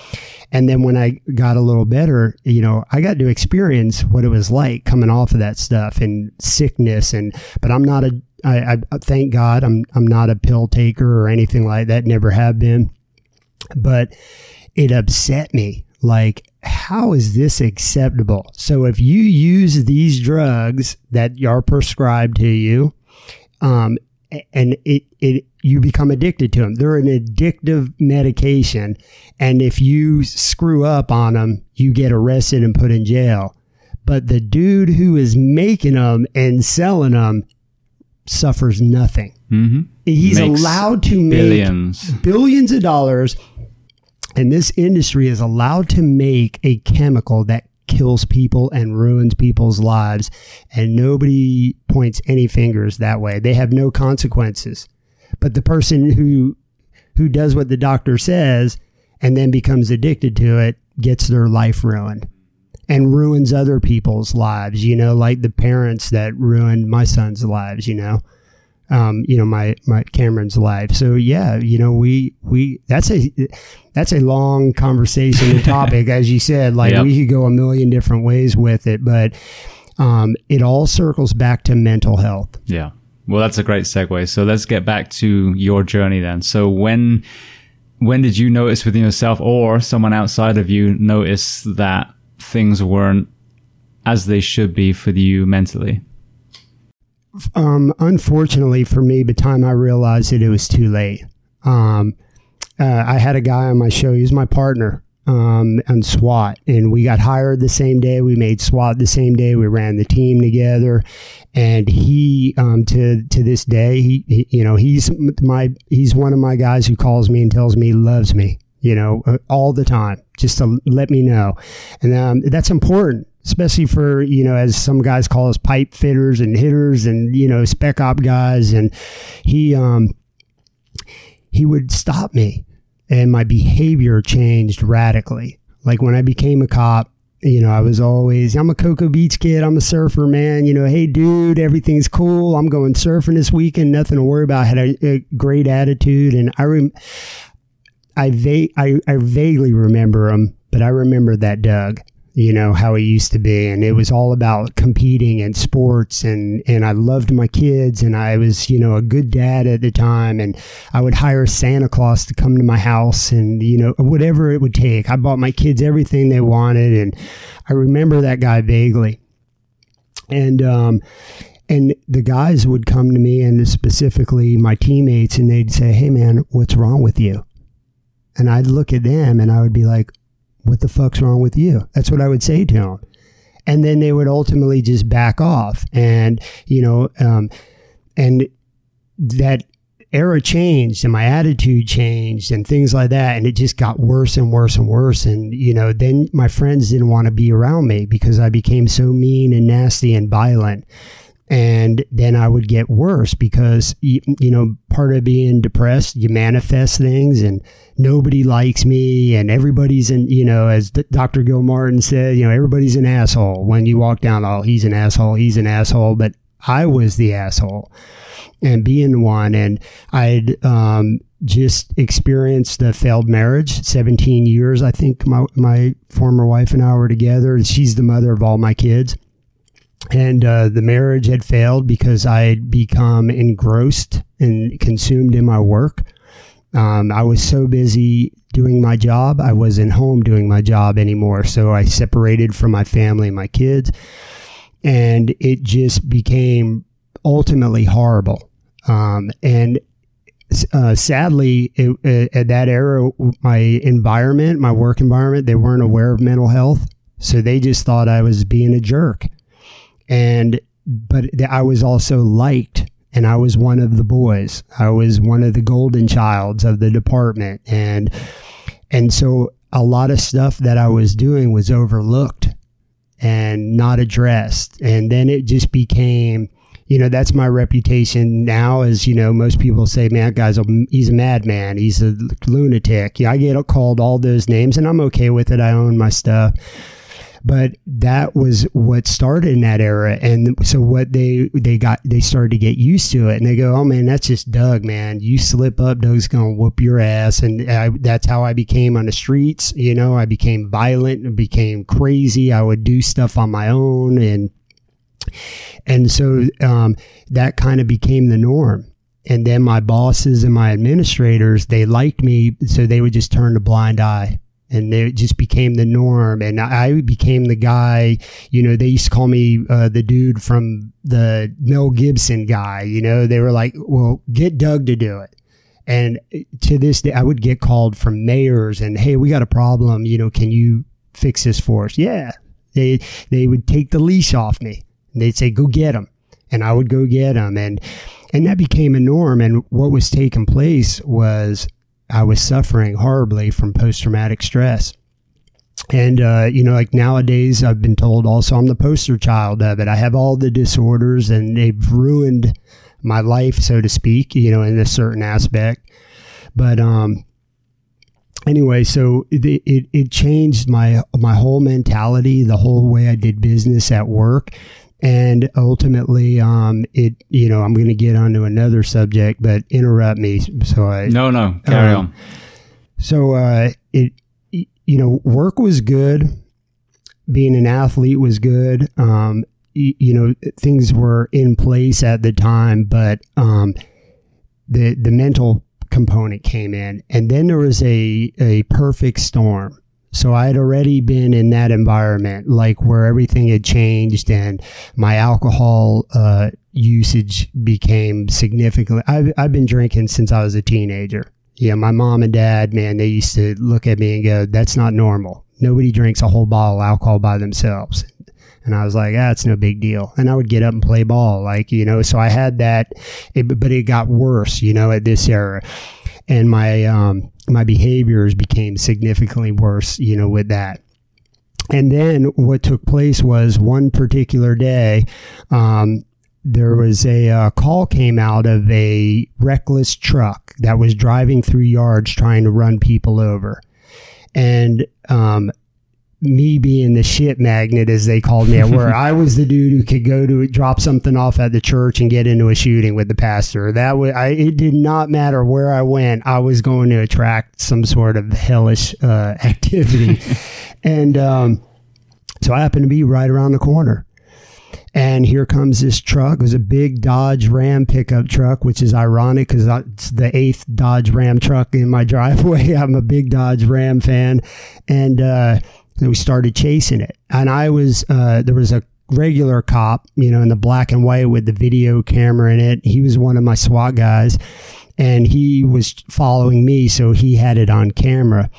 And then when I got a little better, you know, I got to experience what it was like coming off of that stuff and sickness. And, but I'm not a, I, I thank God I'm, I'm not a pill taker or anything like that. Never have been. But it upset me like how is this acceptable? So if you use these drugs that are prescribed to you um, and it, it you become addicted to them they're an addictive medication. And if you screw up on them you get arrested and put in jail. But the dude who is making them and selling them suffers nothing. Mm-hmm. he's Makes allowed to make billions. billions of dollars and this industry is allowed to make a chemical that kills people and ruins people's lives. And nobody points any fingers that way. They have no consequences. But the person who, who does what the doctor says and then becomes addicted to it gets their life ruined and ruins other people's lives, you know, like the parents that ruined my son's lives, you know. Um, you know, my, my Cameron's life. So yeah, you know, we, we, that's a, that's a long conversation and topic. As you said, like yep. we could go a million different ways with it, but, um, it all circles back to mental health. Yeah. Well, that's a great segue. So let's get back to your journey then. So when, when did you notice within yourself or someone outside of you notice that things weren't as they should be for you mentally? Um, unfortunately for me, by the time I realized it, it was too late. Um, uh, I had a guy on my show. He was my partner um, on SWAT, and we got hired the same day. We made SWAT the same day. We ran the team together, and he, um, to to this day, he, he, you know, he's my he's one of my guys who calls me and tells me he loves me, you know, uh, all the time, just to let me know, and um, that's important especially for you know as some guys call us pipe fitters and hitters and you know spec op guys. And he um he would stop me and my behavior changed radically. Like when i became a cop you know i was always i'm a cocoa beach kid. I'm a surfer man. You know hey dude everything's cool. I'm going surfing this weekend. Nothing to worry about. I had a, a great attitude. And i rem- I, va- I, I vaguely remember him but i remember that doug you know how it used to be. And it was all about competing and sports. And and I loved my kids. And I was you know a good dad at the time. And I would hire Santa Claus to come to my house and you know whatever it would take. I bought my kids everything they wanted. And I remember that guy vaguely. And um and the guys would come to me and specifically my teammates and they'd say hey man what's wrong with you? And I'd look at them and I would be like what the fuck's wrong with you? That's what I would say to them. And then they would ultimately just back off. And, you know, um, and that era changed and my attitude changed and things like that. And it just got worse and worse and worse. And, you know, then my friends didn't want to be around me because I became so mean and nasty and violent and then I would get worse because you, you, know part of being depressed you manifest things and nobody likes me and everybody's in you know as Dr. Gil Martin said you know everybody's an asshole. When you walk down oh he's an asshole he's an asshole but I was the asshole and being one. And I'd um, just experienced a failed marriage 17 years I think my my former wife and I were together. And she's the mother of all my kids and uh, the marriage had failed because I had become engrossed and consumed in my work. Um, I was so busy doing my job, I wasn't home doing my job anymore. So I separated from my family and my kids, and it just became ultimately horrible. Um, and uh, sadly, it, uh, at that era, my environment, my work environment, they weren't aware of mental health. So they just thought I was being a jerk and but I was also liked and I was one of the boys. I was one of the golden childs of the department. And and so a lot of stuff that I was doing was overlooked and not addressed. And then it just became you know that's my reputation now as you know most people say man guy's a he's a madman. He's a lunatic. Yeah i get called all those names and i'm okay with it. I own my stuff but that was what started in that era. And so what they, they got, they started to get used to it and they go, Oh man, that's just Doug, man. You slip up, Doug's going to whoop your ass. And I, that's how I became on the streets. You know, I became violent and became crazy. I would do stuff on my own and, and so, um, that kind of became the norm and then my bosses and my administrators they liked me so they would just turn a blind eye and it just became the norm. And I became the guy, you know, they used to call me uh, the dude from the Mel Gibson guy. You know, they were like, well, get Doug to do it. And to this day, I would get called from mayors and, hey, we got a problem. You know, can you fix this for us? Yeah. They, they would take the leash off me they'd say, go get him. And I would go get him. And, and that became a norm. And what was taking place was I was suffering horribly from post traumatic stress. And, uh, you know, like nowadays, I've been told also I'm the poster child of it. I have all the disorders and they've ruined my life, so to speak, you know, in a certain aspect. But, um, anyway, so it, it, it changed my, my whole mentality, the whole way I did business at work and ultimately, um, it you know I'm going to get onto another subject, but interrupt me so I no no carry um, on. So uh, it you know work was good, being an athlete was good. Um, you, you know things were in place at the time, but um, the the mental component came in, and then there was a a perfect storm so I had already been in that environment, like where everything had changed and my alcohol uh, usage became significantly. I've, I've been drinking since I was a teenager. Yeah, my mom and dad, man, they used to look at me and go, "That's not normal. Nobody drinks a whole bottle of alcohol by themselves." And I was like, ah, it's no big deal. And I would get up and play ball, like, you know, so I had that, it, but it got worse, you know, at this era. And my, um, my behaviors became significantly worse, you know, with that. And then what took place was one particular day, um, there was a uh, call came out of a reckless truck that was driving through yards trying to run people over. And um, me being the shit magnet, as they called me at work. I was the dude who could go to drop something off at the church and get into a shooting with the pastor. That was, I, it did not matter where I went. I was going to attract some sort of hellish uh, activity, and um, so I happened to be right around the corner. And here comes this truck. It was a big Dodge Ram pickup truck, which is ironic because it's the eighth Dodge Ram truck in my driveway. I'm a big Dodge Ram fan. And, uh, and we started chasing it. And I was, uh, there was a regular cop, you know, in the black and white with the video camera in it. He was one of my SWAT guys and he was following me. So he had it on camera.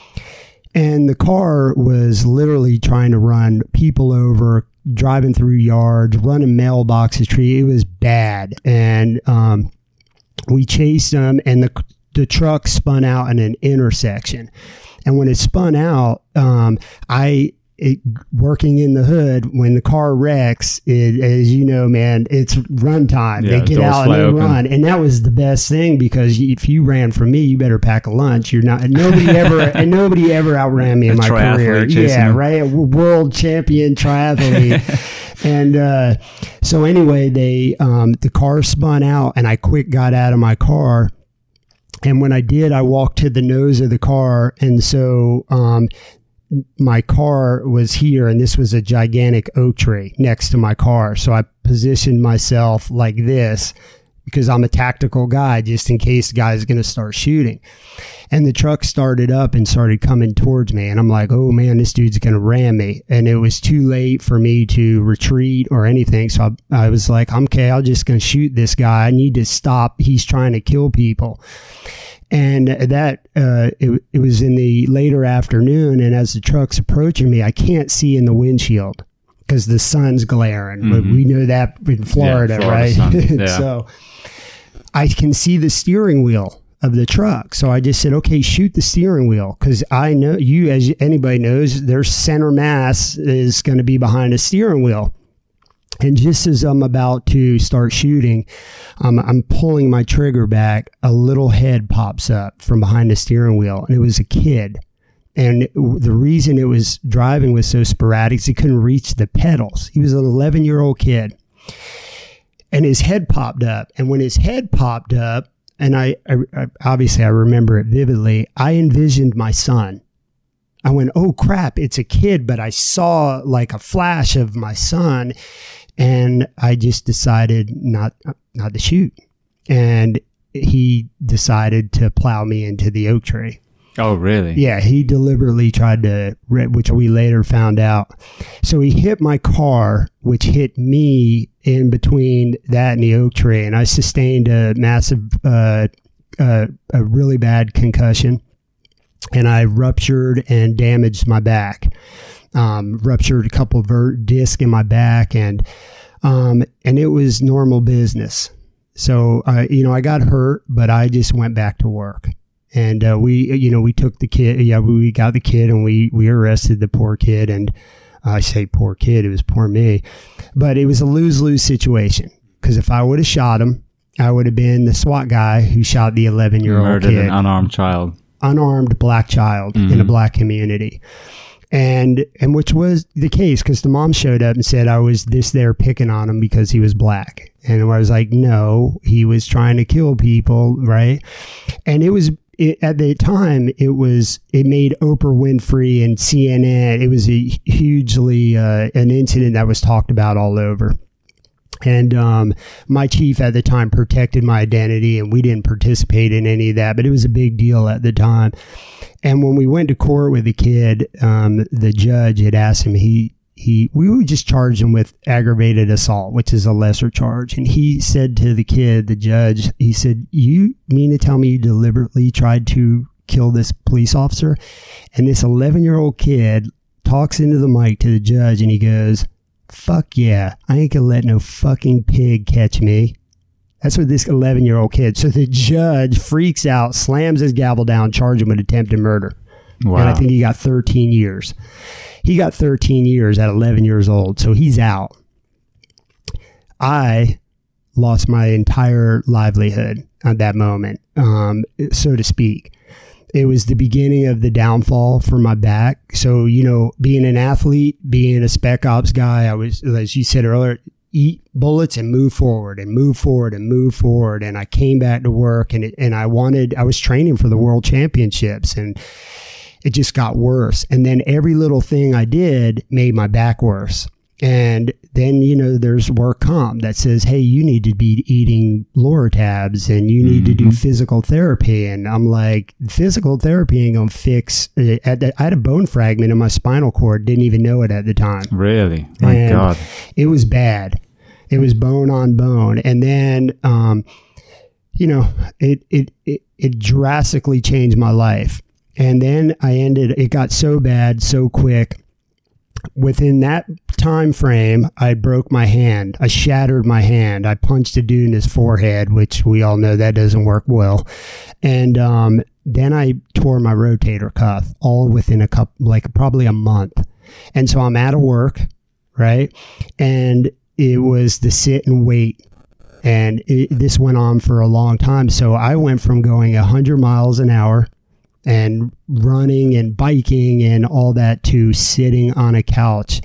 And the car was literally trying to run people over, driving through yards, running mailboxes, tree. It was bad. And, um, we chased them and the, the truck spun out in an intersection. And when it spun out, um, I it, working in the hood when the car wrecks it, as you know man it's run time yeah, they get out and they open. run. And that was the best thing because if you ran from me you better pack a lunch. You're not nobody ever and nobody ever outran me in my career. yeah right? A world champion triathlete. And uh, so anyway they um, the car spun out and i quick got out of my car and when I did, I walked to the nose of the car. And so um, my car was here, and this was a gigantic oak tree next to my car. So I positioned myself like this because I'm a tactical guy just in case the guy's going to start shooting. And the truck started up and started coming towards me. And I'm like, oh man, this dude's going to ram me. And it was too late for me to retreat or anything. So I, I was like, okay, I'm just going to shoot this guy. I need to stop. He's trying to kill people. And that, uh, it, it was in the later afternoon. And as the truck's approaching me, I can't see in the windshield because the sun's glaring. Mm-hmm. We know that in Florida, yeah, right? Yeah. so I can see the steering wheel of the truck. So I just said, okay, shoot the steering wheel because I know you, as anybody knows, their center mass is going to be behind the steering wheel. And just as I'm about to start shooting, um, I'm pulling my trigger back. A little head pops up from behind the steering wheel, and it was a kid. And the reason it was driving was so sporadic he couldn't reach the pedals. He was an 11 year old kid and his head popped up. And when his head popped up, and I, I, obviously I remember it vividly, I envisioned my son. I went, oh crap, it's a kid, but I saw like a flash of my son, and I just decided not not to shoot. And he decided to plow me into the oak tree. Oh, really? Yeah, he deliberately tried to, which we later found out. So he hit my car, which hit me in between that and the oak tree, and I sustained a massive, uh, uh, a really bad concussion, and I ruptured and damaged my back. Um, ruptured a couple of ver- discs in my back, and um, and it was normal business. So, uh, you know, I got hurt, but I just went back to work and uh, we you know we took the kid yeah we got the kid and we we arrested the poor kid. And uh, I say poor kid it was poor me. But it was a lose lose situation. Because if I would have shot him I would have been the SWAT guy who shot the 11 year old kid. an unarmed child. Unarmed black child mm-hmm. in a black community. And and which was the case because the mom showed up and said I was this there picking on him because he was black, and I was like, no, he was trying to kill people, right? And it was it, at the time it was it made Oprah Winfrey and CNN. It was a hugely uh, an incident that was talked about all over. And um, my chief at the time protected my identity, and we didn't participate in any of that, but it was a big deal at the time. And when we went to court with the kid, um, the judge had asked him, he, he, we would just him with aggravated assault, which is a lesser charge. And he said to the kid, the judge, he said, you mean to tell me you deliberately tried to kill this police officer? And this 11 year old kid talks into the mic to the judge and he goes, fuck yeah, I ain't gonna let no fucking pig catch me. That's what this 11 year old kid. So the judge freaks out, slams his gavel down, charge him with attempted murder. Wow. And I think he got 13 years. He got 13 years at 11 years old. So he's out. I lost my entire livelihood at that moment, um, so to speak. It was the beginning of the downfall for my back. So, you know, being an athlete, being a spec ops guy, I was, as you said earlier, eat bullets and move forward and move forward and move forward. And I came back to work and it, and I wanted, I was training for the world championships and it just got worse. And then every little thing I did made my back worse. And then, you know, there's work comp that says, hey, you need to be eating Lortabs and you need mm-hmm. to do mm-hmm. physical therapy. And I'm like, physical therapy ain't going to fix. Uh, I had a bone fragment in my spinal cord, didn't even know it at the time. Really? My and God. It was bad. It was bone on bone. And then, um, you know, it, it, it, it drastically changed my life. And then I ended, it got so bad so quick. Within that time frame, I broke my hand. I shattered my hand. I punched a dude in his forehead, which we all know that doesn't work well. And um, then I tore my rotator cuff all within a couple, like probably a month. And so I'm out of work, right? And it was the sit and wait. And it, this went on for a long time. So I went from going 100 miles an hour and running and biking and all that to sitting on a couch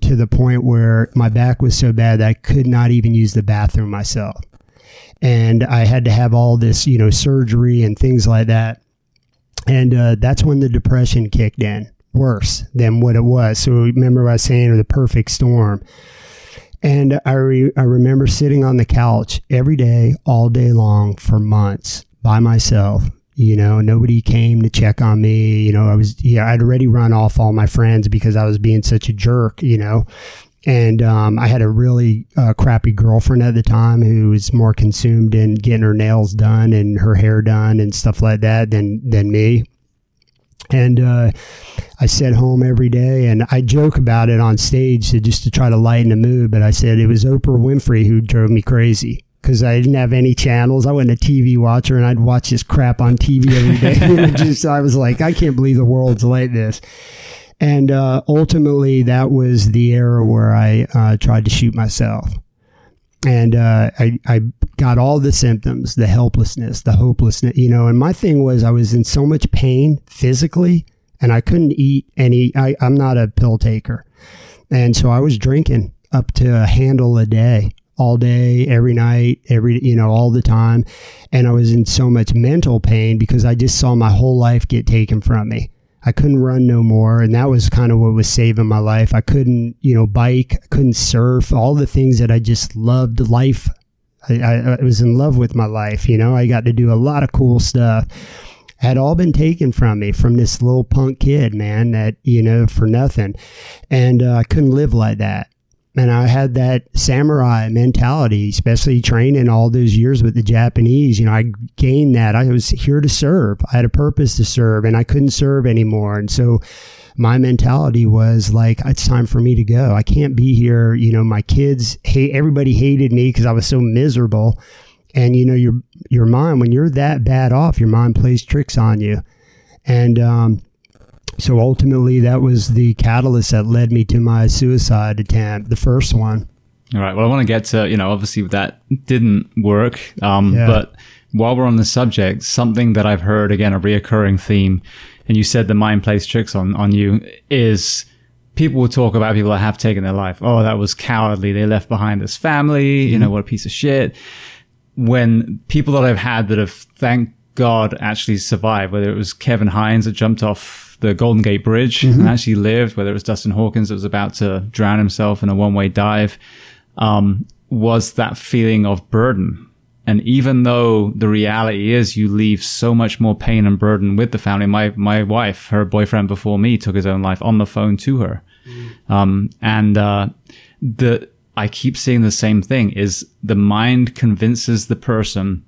to the point where my back was so bad that I could not even use the bathroom myself. And I had to have all this, you know, surgery and things like that. And uh, that's when the depression kicked in worse than what it was. So remember I was saying the perfect storm. And I, re- I remember sitting on the couch every day, all day long for months by myself. You know, nobody came to check on me. You know, I was, yeah, I'd already run off all my friends because I was being such a jerk, you know. And um, I had a really uh, crappy girlfriend at the time who was more consumed in getting her nails done and her hair done and stuff like that than than me. And uh, I sat home every day, and I joke about it on stage to, just to try to lighten the mood. But I said it was Oprah Winfrey who drove me crazy because I didn't have any channels. I wasn't a TV watcher, and I'd watch this crap on TV every day. just I was like, I can't believe the world's like this. And uh, ultimately, that was the era where I uh, tried to shoot myself. And uh, I, I got all the symptoms, the helplessness, the hopelessness, you know. And my thing was, I was in so much pain physically and I couldn't eat any. I, I'm not a pill taker, and so I was drinking up to a handle a day, all day, every night, every you know, all the time, and I was in so much mental pain because I just saw my whole life get taken from me. I couldn't run no more, and that was kind of what was saving my life. I couldn't, you know, bike, I couldn't surf, all the things that I just loved. Life, I, I, I was in love with my life. You know, I got to do a lot of cool stuff had all been taken from me from this little punk kid, man, that, you know, for nothing. And uh, I couldn't live like that. And I had that samurai mentality, especially training all those years with the Japanese. You know, I gained that. I was here to serve. I had a purpose to serve, and I couldn't serve anymore. And so my mentality was like, it's time for me to go. I can't be here. You know, my kids hate, everybody hated me because I was so miserable and you know your your mind when you're that bad off your mind plays tricks on you and um, so ultimately that was the catalyst that led me to my suicide attempt the first one all right well i want to get to you know obviously that didn't work um, yeah. but while we're on the subject, something that I've heard again, a reoccurring theme, and you said the mind plays tricks on, on you is people will talk about people that have taken their life. Oh, that was cowardly. They left behind this family. Mm-hmm. You know, what a piece of shit. When people that I've had that have, thank God, actually survived, whether it was Kevin Hines that jumped off the Golden Gate Bridge mm-hmm. and actually lived, whether it was Dustin Hawkins that was about to drown himself in a one way dive, um, was that feeling of burden and even though the reality is you leave so much more pain and burden with the family, my, my wife, her boyfriend before me took his own life on the phone to her. Mm. Um, and, uh, the, I keep seeing the same thing is the mind convinces the person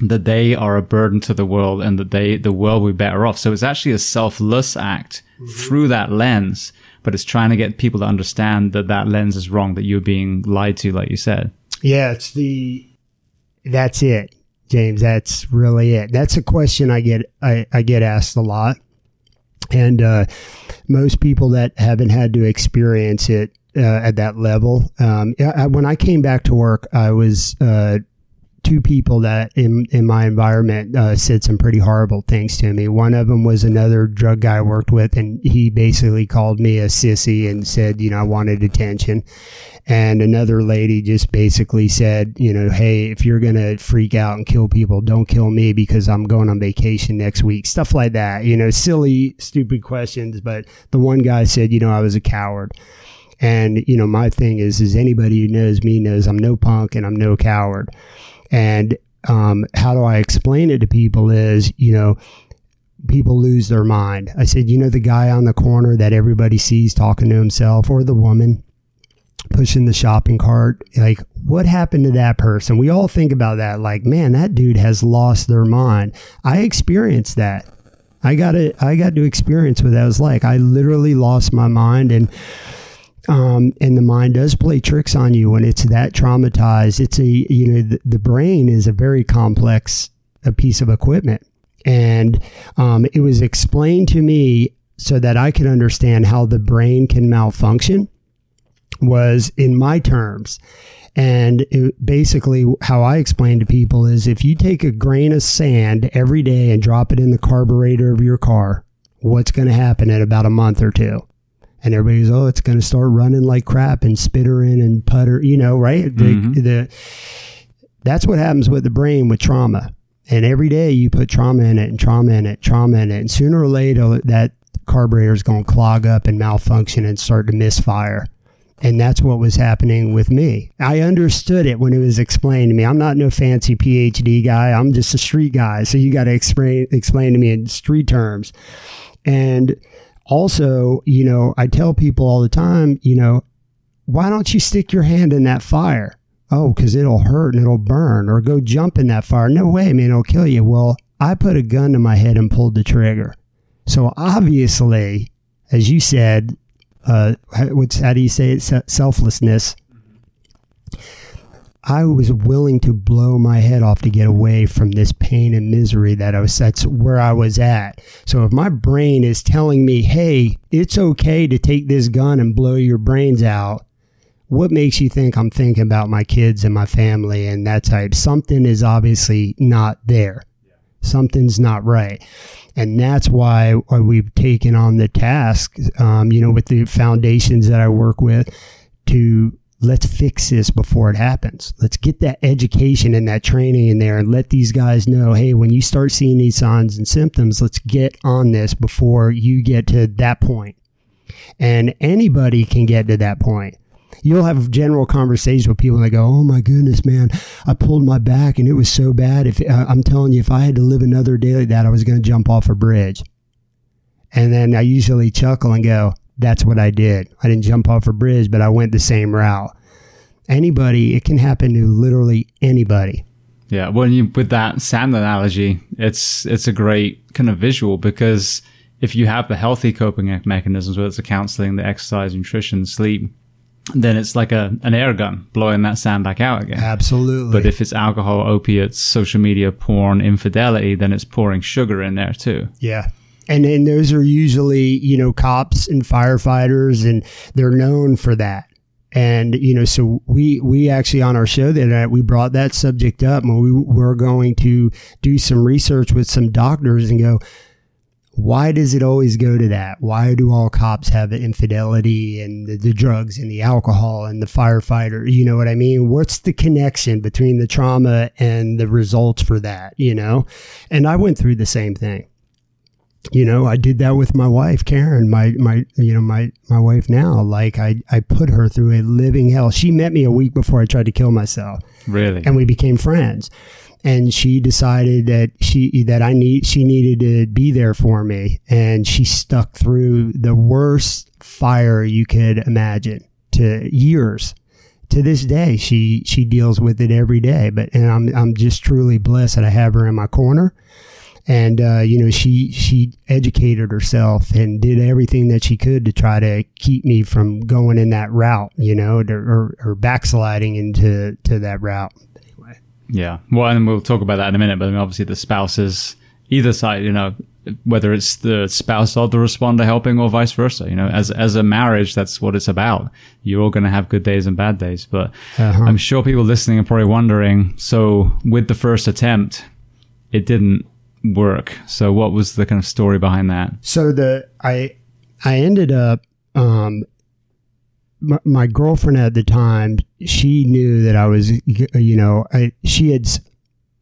that they are a burden to the world and that they, the world will be better off. So it's actually a selfless act mm-hmm. through that lens, but it's trying to get people to understand that that lens is wrong, that you're being lied to, like you said. Yeah, it's the that's it, James. That's really it. That's a question I get I, I get asked a lot, and uh, most people that haven't had to experience it uh, at that level. Um, I, when I came back to work, I was uh, two people that in in my environment uh, said some pretty horrible things to me. One of them was another drug guy I worked with, and he basically called me a sissy and said, you know, I wanted attention. And another lady just basically said, you know, hey, if you're gonna freak out and kill people, don't kill me because I'm going on vacation next week. Stuff like that, you know, silly, stupid questions. But the one guy said, you know, I was a coward. And, you know, my thing is, is anybody who knows me knows I'm no punk and I'm no coward. And um, how do I explain it to people is, you know, people lose their mind. I said, you know, the guy on the corner that everybody sees talking to himself or the woman pushing the shopping cart. Like, what happened to that person? We all think about that. Like, man, that dude has lost their mind. I experienced that. I got it. I got to experience what that was like. I literally lost my mind and, um, and the mind does play tricks on you when it's that traumatized. It's a, you know, the, the brain is a very complex a piece of equipment. And um, it was explained to me so that I could understand how the brain can malfunction was in my terms. And it, basically, how I explain to people is if you take a grain of sand every day and drop it in the carburetor of your car, what's going to happen in about a month or two? And everybody's oh it's going to start running like crap and spittering and putter you know right mm-hmm. the, the, that's what happens with the brain with trauma and every day you put trauma in it and trauma in it trauma in it and sooner or later that carburetor is going to clog up and malfunction and start to misfire and that's what was happening with me. I understood it when it was explained to me. I'm not no fancy PhD guy. I'm just a street guy. So you got to explain explain to me in street terms. And also, you know, I tell people all the time, you know, why don't you stick your hand in that fire? Oh, because it'll hurt and it'll burn, or go jump in that fire. No way, man, it'll kill you. Well, I put a gun to my head and pulled the trigger. So obviously, as you said, uh, what's how do you say it? Selflessness. I was willing to blow my head off to get away from this pain and misery that I was that's where I was at. So if my brain is telling me, "Hey, it's okay to take this gun and blow your brains out." What makes you think I'm thinking about my kids and my family and that type? Something is obviously not there. Something's not right. And that's why, we've taken on the task, um, you know, with the foundations that I work with to let's fix this before it happens. Let's get that education and that training in there and let these guys know, hey, when you start seeing these signs and symptoms, let's get on this before you get to that point. And anybody can get to that point. You'll have general conversations with people that go, "Oh my goodness, man, I pulled my back and it was so bad. If uh, I'm telling you, if I had to live another day like that, I was going to jump off a bridge." And then I usually chuckle and go, that's what I did. I didn't jump off a bridge, but I went the same route. Anybody, it can happen to literally anybody. Yeah, well, you, with that sand analogy, it's it's a great kind of visual because if you have the healthy coping mechanisms, whether it's the counseling, the exercise, nutrition, sleep, then it's like a an air gun blowing that sand back out again. Absolutely. But if it's alcohol, opiates, social media, porn, infidelity, then it's pouring sugar in there too. Yeah and then those are usually you know cops and firefighters and they're known for that And you know, so we we actually on our show that we brought that subject up, and we were going to do some research with some doctors and go, why does it always go to that? Why do all cops have infidelity and the, the, drugs and the alcohol and the firefighter? You know what I mean? What's the connection between the trauma and the results for that? You know, and I went through the same thing you know, I did that with my wife, Karen, my, my, you know, my, my wife now. Like I, I put her through a living hell. She met me a week before I tried to kill myself. Really? And we became friends. And she decided that she, that I need, she needed to be there for me. And she stuck through the worst fire you could imagine to years to this day, she she deals with it every day. But and I'm I'm just truly blessed that I have her in my corner and uh, you know she she educated herself and did everything that she could to try to keep me from going in that route you know to, or, or backsliding into to that route. Anyway. Yeah. Well and we'll talk about that in a minute but I mean, obviously the spouses either side you know whether it's the spouse or the responder helping or vice versa you know as as a marriage that's what it's about. You're all going to have good days and bad days but uh-huh. i'm sure people listening are probably wondering so with the first attempt it didn't work. So what was the kind of story behind that? So the I I ended up um my, my girlfriend at the time she knew that I was you know I she had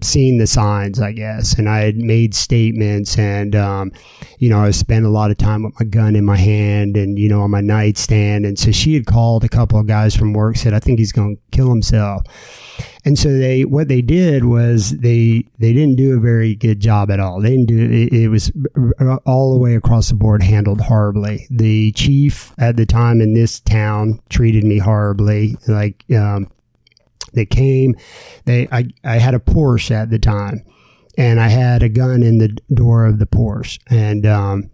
seen the signs, I guess, and I had made statements, and um, you know, I spent a lot of time with my gun in my hand, and you know, on my nightstand, and so she had called a couple of guys from work, said, "I think he's going to kill himself," and so they, what they did was they they didn't do a very good job at all. They didn't do it, it was all the way across the board handled horribly. The chief at the time in this town treated me horribly, like. Um, they came. They I, I had a Porsche at the time, and I had a gun in the door of the Porsche. And um,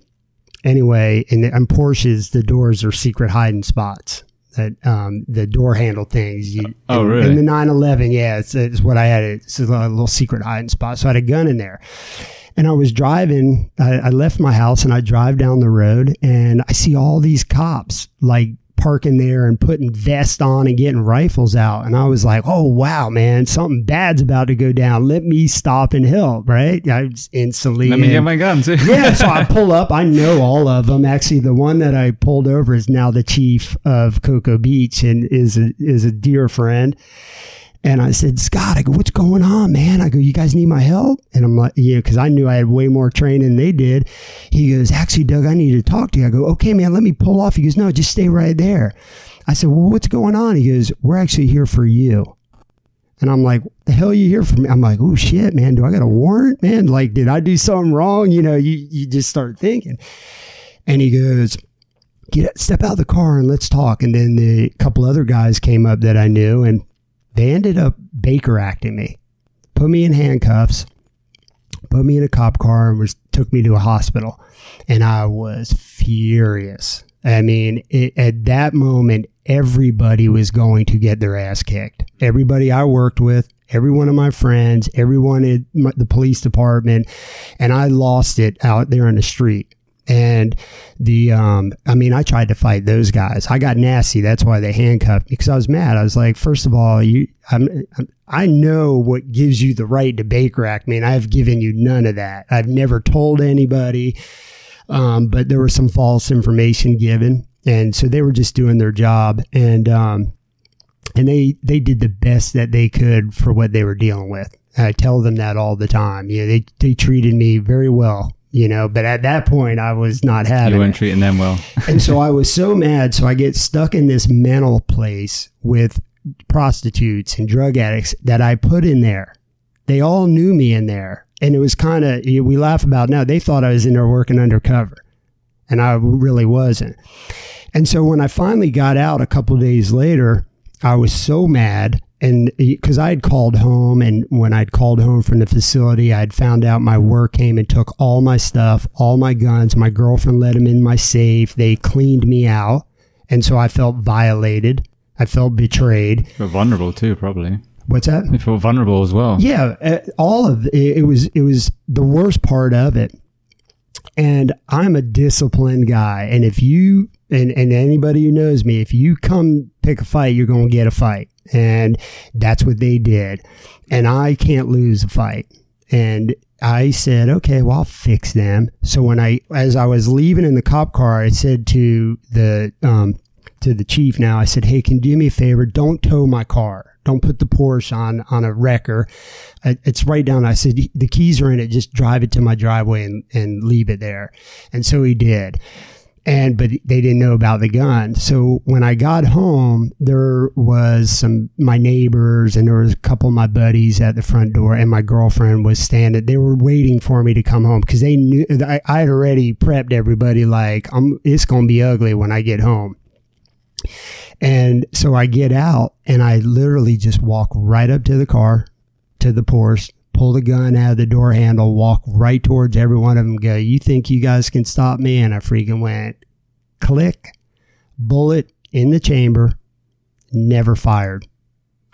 anyway, and, and Porsches, the doors are secret hiding spots. That um, the door handle things. You, oh, in, really? In the 911, yeah, it's, it's what I had. It's a little secret hiding spot. So I had a gun in there. And I was driving, I, I left my house and I drive down the road and I see all these cops like parking there and putting vests on and getting rifles out. And I was like, oh, wow, man, something bad's about to go down. Let me stop and help, right? I was instantly. Let me get my gun, too. yeah. So I pull up. I know all of them. Actually, the one that I pulled over is now the chief of Cocoa Beach and is a, is a dear friend. And I said, Scott, I go, what's going on, man? I go, you guys need my help? And I'm like, yeah, because I knew I had way more training than they did. He goes, actually, Doug, I need to talk to you. I go, okay, man, let me pull off. He goes, no, just stay right there. I said, well, what's going on? He goes, we're actually here for you. And I'm like, the hell you here for me? I'm like, oh shit, man, do I got a warrant, man? Like, did I do something wrong? You know, you, you just start thinking. And he goes, get step out of the car and let's talk. And then the couple other guys came up that I knew and they ended up Baker acting me, put me in handcuffs, put me in a cop car, and was took me to a hospital. And I was furious. I mean, it, at that moment, everybody was going to get their ass kicked. Everybody I worked with, every one of my friends, everyone at my, the police department, and I lost it out there in the street. And the, um, I mean, I tried to fight those guys. I got nasty. That's why they handcuffed me because I was mad. I was like, first of all, you, I'm, I'm, i know what gives you the right to Baker Act. Man, I've given you none of that. I've never told anybody. Um, but there was some false information given. And so they were just doing their job. And, um, and they, they did the best that they could for what they were dealing with. I tell them that all the time. You know, they, they treated me very well you know. But at that point, I was not having. You weren't it. treating them well, and so I was so mad. So I get stuck in this mental place with prostitutes and drug addicts that I put in there. They all knew me in there, and it was kind of we laugh about now. They thought I was in there working undercover, and I really wasn't. And so when I finally got out a couple days later, I was so mad and because I had called home, and when I'd called home from the facility, I'd found out my work came and took all my stuff, all my guns. My girlfriend let them in my safe. They cleaned me out, and so I felt violated. I felt betrayed. You're vulnerable too, probably. What's that? You feel vulnerable as well. Yeah, uh, all of it, it was. It was the worst part of it. And I'm a disciplined guy, and if you and, and anybody who knows me, if you come pick a fight, you're going to get a fight. And that's what they did. And I can't lose a fight. And I said, okay, well, I'll fix them. So when I, as I was leaving in the cop car, I said to the, um, to the chief now, I said, hey, can you do me a favor? Don't tow my car. Don't put the Porsche on, on a wrecker. It's right down. I said, the keys are in it. Just drive it to my driveway and, and leave it there. And so he did and but they didn't know about the gun. So when I got home, there was some my neighbors and there was a couple of my buddies at the front door, and my girlfriend was standing. They were waiting for me to come home because they knew I, I had already prepped everybody like I'm. It's gonna be ugly when I get home. And so I get out and I literally just walk right up to the car, to the Porsche, pull the gun out of the door handle, walk right towards every one of them, go, You think you guys can stop me? And I freaking went click, bullet in the chamber, never fired.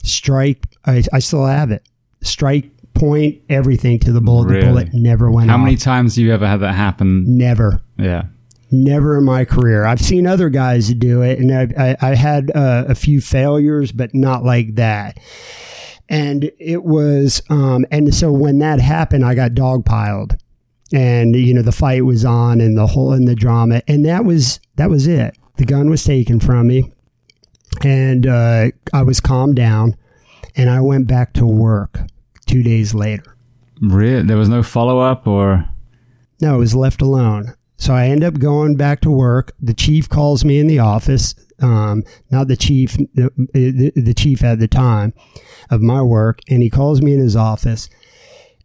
Strike, I, I still have it. Strike, point, everything to the bullet. Really? The bullet never went How off. many times have you ever had that happen? Never. Yeah. Never in my career. I've seen other guys do it, and I, I, I had uh, a few failures, but not like that and it was um, and so when that happened i got dogpiled and you know the fight was on and the whole and the drama. And that was that was it. The gun was taken from me. And uh, i was calmed down and i went back to work two days later. Really? There was no follow-up or? No it was left alone so i end up going back to work the chief calls me in the office um, not the chief, the, the chief at the time of my work, and he calls me in his office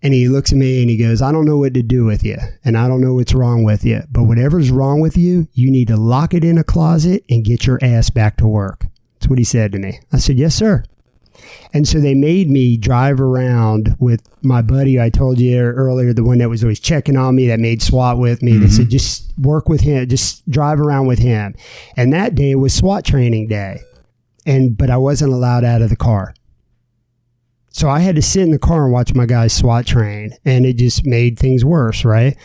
and he looks at me and he goes, I don't know what to do with you, and I don't know what's wrong with you, but whatever's wrong with you, you need to lock it in a closet and get your ass back to work. That's what he said to me. I said, Yes, sir. And so they made me drive around with my buddy I told you earlier, the one that was always checking on me, that made SWAT with me. Mm-hmm. They said, just work with him, just drive around with him. And that day was SWAT training day. And, but I wasn't allowed out of the car. So I had to sit in the car and watch my guys SWAT train. And it just made things worse, right?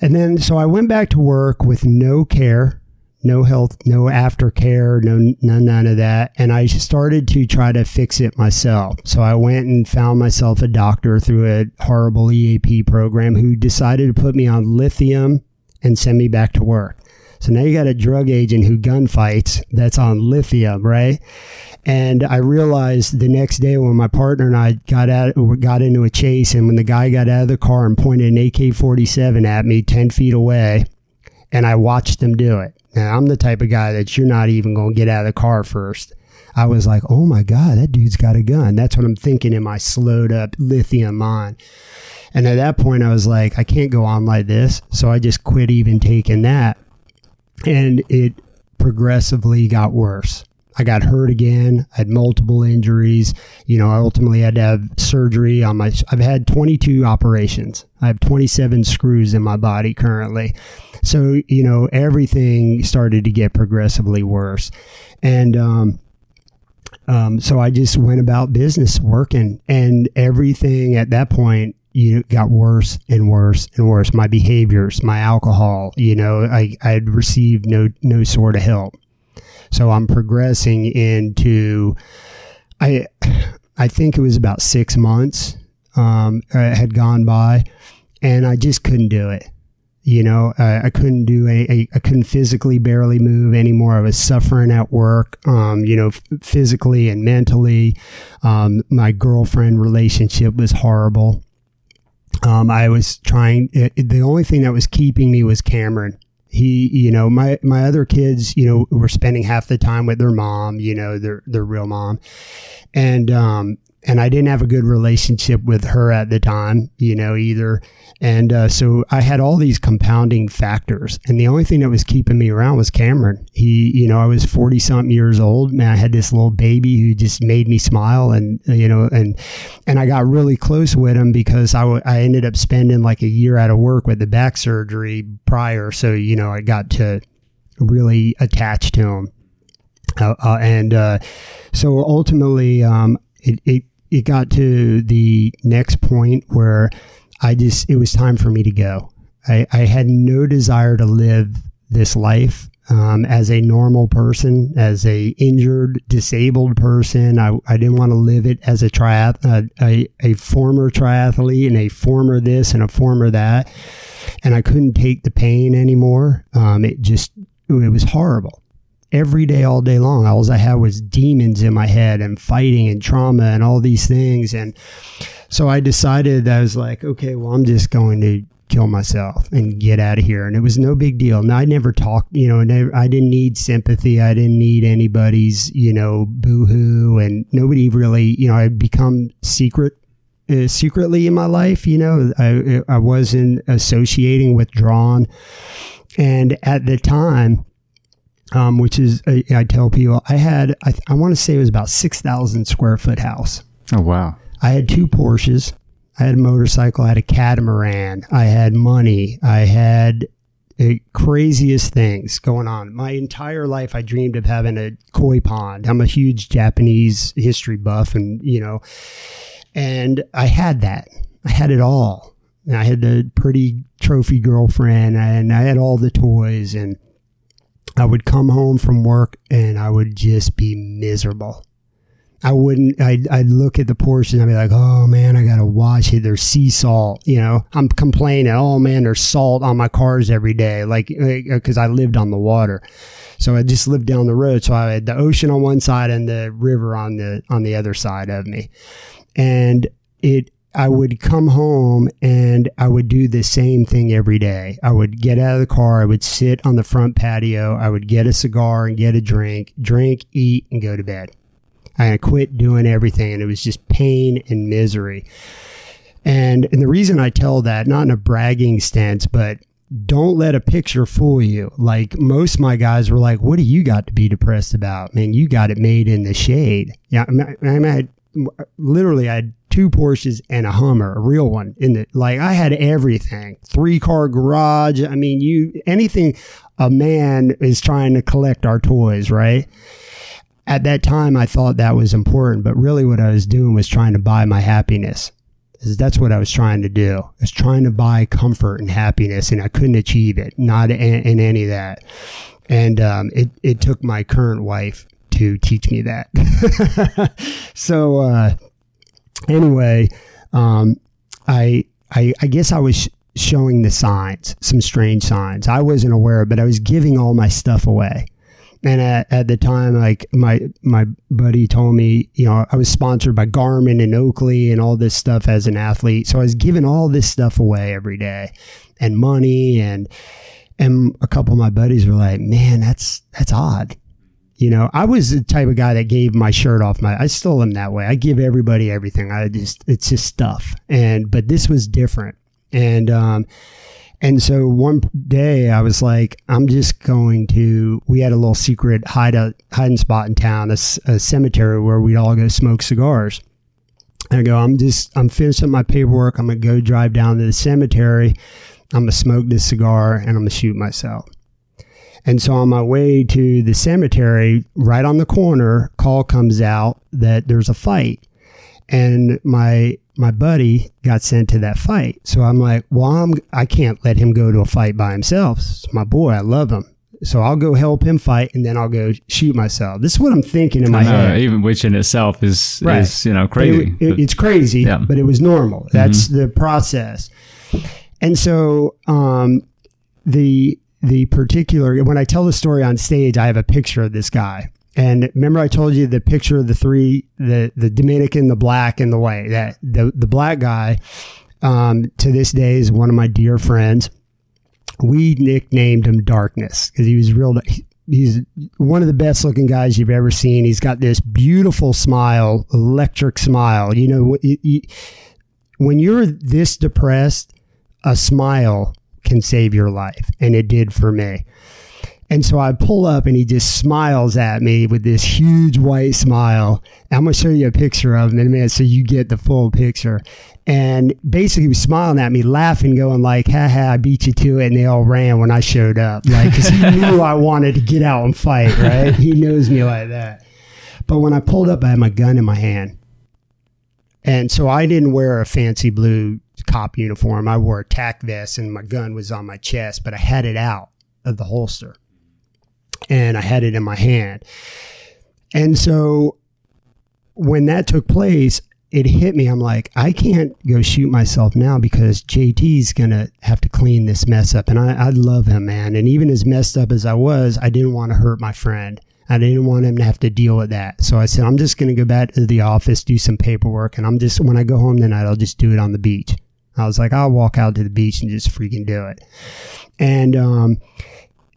And then, so I went back to work with no care no health, no aftercare, no, no, none of that. And I started to try to fix it myself. So I went and found myself a doctor through a horrible EAP program who decided to put me on lithium and send me back to work. So now you got a drug agent who gunfights that's on lithium, right? And I realized the next day when my partner and I got out, got into a chase, and when the guy got out of the car and pointed an AK 47 at me 10 feet away, and I watched them do it. Now, I'm the type of guy that you're not even going to get out of the car first. I was like, oh my God, that dude's got a gun. That's what I'm thinking in my slowed up lithium mind. And at that point, I was like, I can't go on like this. So I just quit even taking that. And it progressively got worse. I got hurt again. I had multiple injuries. You know, I ultimately had to have surgery on my. I've had 22 operations. I have 27 screws in my body currently. So, you know, everything started to get progressively worse. And, um, um, so I just went about business working and everything at that point, you got worse and worse and worse. My behaviors, my alcohol, you know, I, I had received no, no sort of help. So I'm progressing into, I, I think it was about six months, um, had gone by and I just couldn't do it. You know, uh, I couldn't do a, I couldn't physically barely move anymore. I was suffering at work, um, you know, f- physically and mentally. Um, my girlfriend relationship was horrible. Um, I was trying, it, the only thing that was keeping me was Cameron. He, you know, my, my other kids, you know, were spending half the time with their mom, you know, their, their real mom. And, um, and I didn't have a good relationship with her at the time, you know, either. And uh, so I had all these compounding factors. And the only thing that was keeping me around was Cameron. He, you know, I was 40 something years old. Man, I had this little baby who just made me smile. And, you know, and, and I got really close with him because I, w- I ended up spending like a year out of work with the back surgery prior. So, you know, I got to really attach to him. Uh, uh, and uh, so ultimately, um, it, it it got to the next point where I just, it was time for me to go. I, I had no desire to live this life. um, as a normal person, as a injured, disabled person. I, I didn't want to live it as a triath, a, a former triathlete and a former this and a former that. And I couldn't take the pain anymore. Um, it just, it was horrible. Every day, all day long, all I had was demons in my head and fighting and trauma and all these things. And so I decided I was like, okay, well, I'm just going to kill myself and get out of here. And it was no big deal. Now I never talked, you know, never, I didn't need sympathy. I didn't need anybody's, you know, boohoo and nobody really, you know, I'd become secret uh, secretly in my life. You know, I, I wasn't associating withdrawn. And at the time, um, which is, I, I tell people, I had, I, I want to say it was about 6,000 square foot house. Oh, wow. I had two Porsches. I had a motorcycle, I had a catamaran, I had money, I had the craziest things going on. My entire life, I dreamed of having a koi pond. I'm a huge Japanese history buff, and you know, and I had that. I had it all. And I had the pretty trophy girlfriend, and I had all the toys, and I would come home from work, and I would just be miserable. I wouldn't. I'd, I'd look at the and I'd be like, "Oh man, I gotta wash it. There's sea salt." You know, I'm complaining. Oh man, there's salt on my cars every day, like because uh, I lived on the water. So I just lived down the road. So I had the ocean on one side and the river on the on the other side of me, and it. I would come home and I would do the same thing every day. I would get out of the car. I would sit on the front patio. I would get a cigar and get a drink, drink, eat, and go to bed. I quit doing everything and it was just pain and misery. And, and the reason I tell that, not in a bragging stance, but don't let a picture fool you. Like most of my guys were like, what do you got to be depressed about? Man, you got it made in the shade. Yeah. I, mean, I had literally, I had two Porsches and a Hummer, a real one in the, like I had everything, three car garage. I mean, you, anything a man is trying to collect our toys, right? at that time, I thought that was important, but really what I was doing was trying to buy my happiness. That's what I was trying to do. I was trying to buy comfort and happiness, and I couldn't achieve it, not in, in any of that. And um, it, it took my current wife to teach me that. so, uh, anyway, um, I, I, I guess I was showing the signs, some strange signs. I wasn't aware, but I was giving all my stuff away. And at, at the time like my my buddy told me you know i was sponsored by garmin and oakley and all this stuff as an athlete. So i was giving all this stuff away every day and money. And and a couple of my buddies were like man that's that's odd you know i was the type of guy that gave my shirt off my i still am that way i give everybody everything i just it's just stuff and but this was different and um and so one day I was like, I'm just going to, we had a little secret hide a, hiding spot in town, a, a cemetery where we'd all go smoke cigars. And I go, I'm just, I'm finishing my paperwork. I'm going to go drive down to the cemetery. I'm going to smoke this cigar and I'm going to shoot myself. And so on my way to the cemetery, right on the corner, call comes out that there's a fight. And my my buddy got sent to that fight. So I'm like, well, I'm, I can't let him go to a fight by himself. It's my boy. I love him. So I'll go help him fight and then I'll go shoot myself. This is what I'm thinking in my know, head. Even which in itself is, right. is you know, crazy. It, it, it's crazy, yeah. but it was normal. That's mm-hmm. the process. And so, um, the, the particular, when I tell the story on stage, I have a picture of this guy and remember, I told you the picture of the three, the the Dominican, the black, and the white. That the the black guy, um, to this day, is one of my dear friends. We nicknamed him Darkness because he was real. He's one of the best looking guys you've ever seen. He's got this beautiful smile, electric smile. You know, when you're this depressed, a smile can save your life, and it did for me. And so I pull up and he just smiles at me with this huge white smile. I'm going to show you a picture of him in a minute so you get the full picture. And basically he was smiling at me, laughing, going like, ha ha, I beat you to it. And they all ran when I showed up. Like, cause he knew I wanted to get out and fight, right? He knows me like that. But when I pulled up, I had my gun in my hand. And so I didn't wear a fancy blue cop uniform. I wore a tac vest and my gun was on my chest, but I had it out of the holster and I had it in my hand. And so when that took place, it hit me. I'm like, I can't go shoot myself now because JT's going to have to clean this mess up. And I, I love him, man. And even as messed up as I was, I didn't want to hurt my friend. I didn't want him to have to deal with that. So I said, I'm just going to go back to the office, do some paperwork. And I'm just, when I go home tonight, I'll just do it on the beach. I was like, I'll walk out to the beach and just freaking do it. And, um,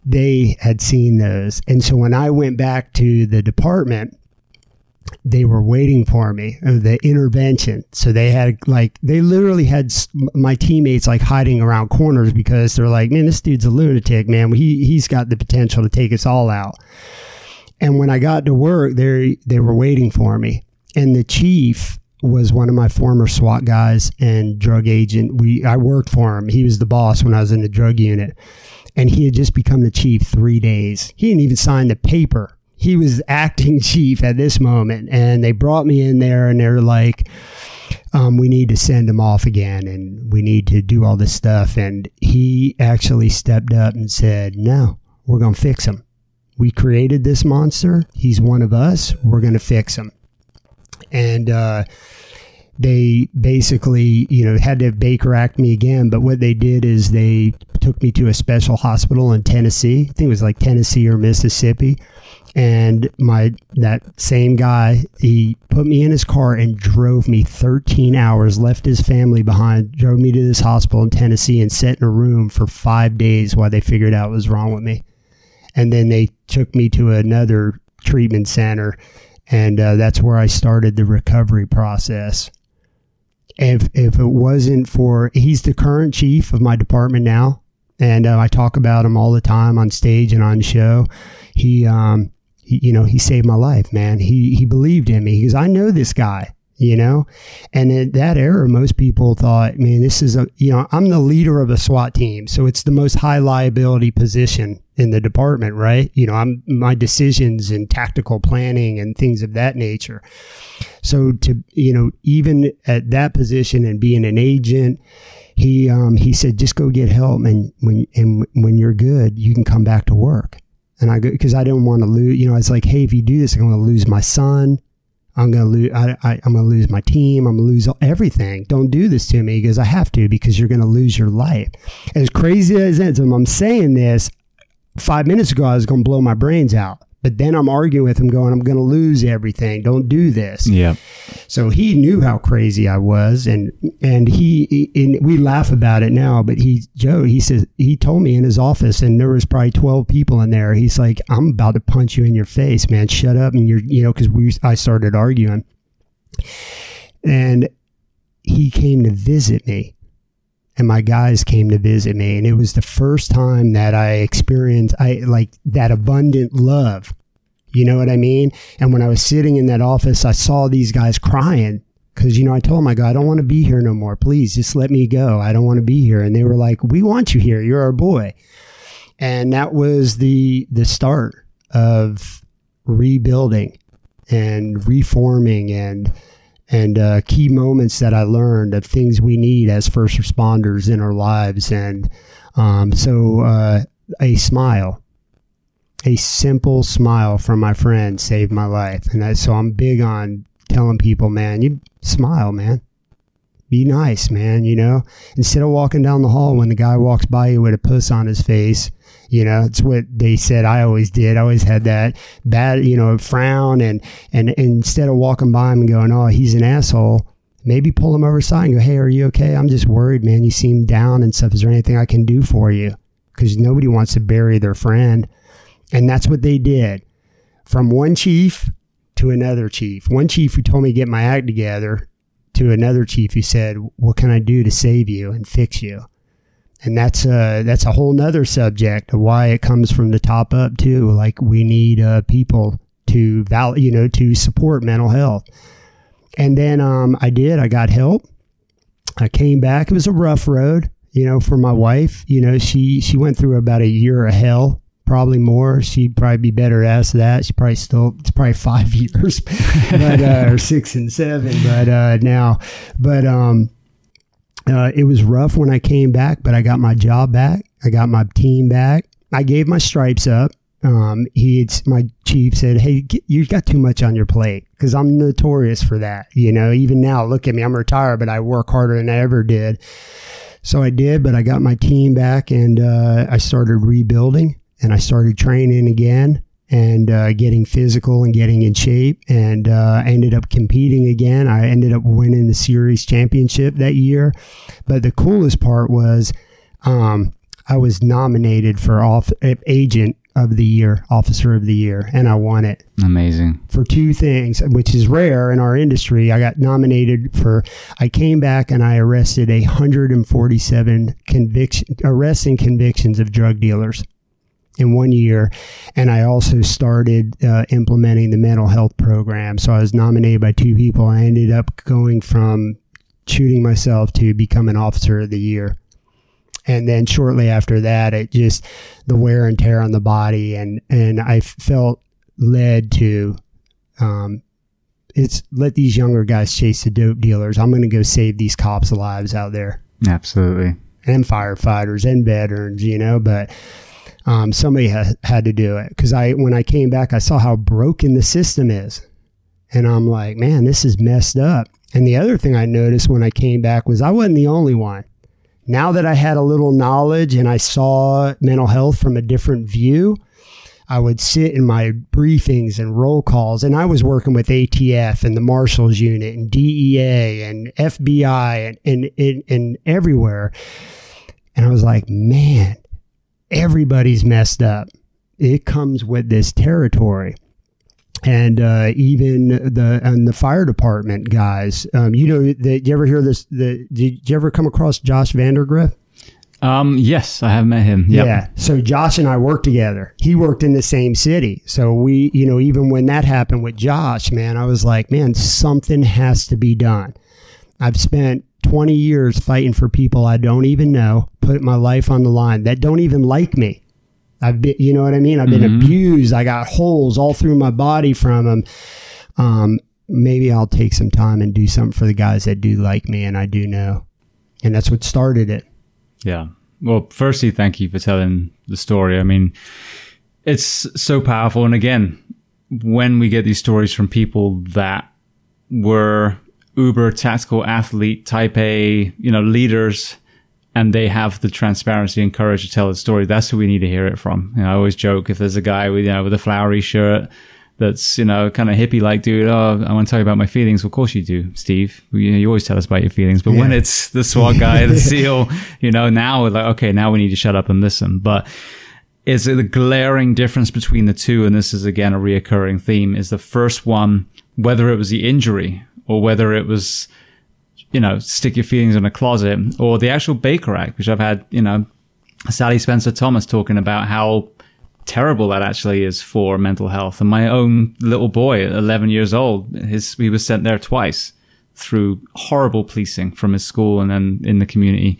they had seen those. And so when I went back to the department, they were waiting for me, uh, the intervention. So they had like, they literally had my teammates like hiding around corners because they're like, man, this dude's a lunatic, man. He, he's got the potential to take us all out. And when I got to work, they, they were waiting for me. And the chief was one of my former SWAT guys and drug agent. We, I worked for him. He was the boss when I was in the drug unit and he had just become the chief three days. He didn't even sign the paper he was acting chief at this moment, and they brought me in there, and they're like, um, "We need to send him off again, and we need to do all this stuff." And he actually stepped up and said, "No, we're going to fix him. We created this monster. He's one of us. We're going to fix him." And uh, they basically, you know, had to Baker Act me again. But what they did is they took me to a special hospital in Tennessee. I think it was like Tennessee or Mississippi and my that same guy he put me in his car and drove me 13 hours left his family behind drove me to this hospital in tennessee and sat in a room for five days while they figured out what was wrong with me and then they took me to another treatment center and uh, that's where i started the recovery process if if it wasn't for he's the current chief of my department now and uh, I talk about him all the time on stage and on show. He um, he, you know, he saved my life, man. He he believed in me because I know this guy, you know. And in that era, most people thought, man, this is a, you know, I'm the leader of a SWAT team, so it's the most high liability position in the department, right? You know, I'm my decisions and tactical planning and things of that nature. So to you know, even at that position and being an agent, he um, he said, just go get help, and when and when you're good, you can come back to work. And I go, because I didn't want to lose, you know, it's like, hey, if you do this, I'm going to lose my son. I'm to lose, I, I, going to lose my team. I'm to lose everything. Don't do this to me because I have to, because you're to lose your life. As crazy as it is, I'm saying this, five minutes ago, I was to blow my brains out. But then I'm arguing with him, going, I'm going to lose everything. Don't do this. Yeah. So he knew how crazy I was, and and he and we laugh about it now. But he Joe, he says he told me in his office, and there was probably twelve people in there. He's like, I'm about to punch you in your face, man. Shut up, and you're you know because we I started arguing, and he came to visit me and my guys came to visit me and it was the first time that I experienced I like that abundant love. You know what I mean? And when I was sitting in that office, I saw these guys crying because you know I told them I go I don't want to be here no more. Please just let me go. I don't want to be here. And they were like, "We want you here. You're our boy." And that was the the start of rebuilding and reforming and and uh, key moments that I learned of things we need as first responders in our lives. And um, so, uh, a smile, a simple smile from my friend saved my life. And I, so I'm big on telling people, man, you smile, man. Be nice, man. You know, instead of walking down the hall when the guy walks by you with a puss on his face, you know, it's what they said I always did. I always had that bad, you know, frown and, and, instead of walking by him and going, oh, he's an asshole, maybe pull him over side and go, hey, are you okay? I'm just worried, man. You seem down and stuff. Is there anything I can do for you? Because nobody wants to bury their friend. And that's what they did. From one chief to another chief. One chief who told me to get my act together to another chief who said, what can I do to save you and fix you? And that's a that's a whole nother subject of why it comes from the top up too. Like we need uh, people to val you know to support mental health. And then um, I did. I got help. I came back. It was a rough road, you know, for my wife. You know, she she went through about a year of hell, probably more. She'd probably be better at that. She probably still it's probably five years, but uh, or six and seven. But uh, now, but um, uh, it was rough when I came back, but I got my job back. I got my team back. I gave my stripes up. um, he my chief said, "Hey, you've got too much on your plate." Because I'm notorious for that. You know, even now, look at me. I'm retired, but I work harder than I ever did. So I did, but I got my team back and uh, I started rebuilding and I started training again and uh, getting physical and getting in shape and uh, ended up competing again. I ended up winning the series championship that year. But the coolest part was um, I was nominated for off agent of the year, officer of the year, and I won it. Amazing. For two things, which is rare in our industry. I got nominated for, I came back and I arrested 147 conviction, arrests and convictions of drug dealers in one year. And I also started uh, implementing the mental health program. So I was nominated by two people. I ended up going from shooting myself to become an officer of the year. And then shortly after that, it just the wear and tear on the body, and and I felt led to, um, it's let these younger guys chase the dope dealers. I'm going to go save these cops' lives out there. Absolutely. And firefighters and veterans, you know, but um, somebody ha- had to do it because I when I came back, I saw how broken the system is, and I'm like, man, this is messed up. And the other thing I noticed when I came back was I wasn't the only one. Now that I had a little knowledge and I saw mental health from a different view, I would sit in my briefings and roll calls, and I was working with ATF and the Marshals Unit and DEA and FBI and, and, and, and everywhere. And I was like, man, everybody's messed up. It comes with this territory. And uh, even the and the fire department guys, um, you know, did you ever hear this? The, did you ever come across Josh Vandergriff? Um, yes, I have met him. Yep. Yeah. So Josh and I worked together. He worked in the same city. So we, you know, even when that happened with Josh, man, I was like, man, something has to be done. I've spent 20 years fighting for people I don't even know, put my life on the line that don't even like me. I've been, you know what I mean? I've been mm-hmm. abused. I got holes all through my body from them. Um, maybe I'll take some time and do something for the guys that do like me and I do know. And that's what started it. Yeah. Well, firstly, thank you for telling the story. I mean, it's so powerful. And again, when we get these stories from people that were uber tactical athlete type A, you know, leaders and they have the transparency and courage to tell the story. That's who we need to hear it from. You know, I always joke if there's a guy with, you know, with a flowery shirt that's, you know, kind of hippie like dude, oh, I want to tell you about my feelings. Well, of course you do, Steve. You, know, you always tell us about your feelings. But yeah. when it's the SWAT guy, the SEAL, you know, now we're like, okay, now we need to shut up and listen. But is it the glaring difference between the two, and this is again a reoccurring theme, is the first one, whether it was the injury or whether it was, you know, stick your feelings in a closet or the actual Baker Act, which I've had, you know, Sally Spencer Thomas talking about how terrible that actually is for mental health. And my own little boy, 11 years old, his, he was sent there twice through horrible policing from his school and then in the community.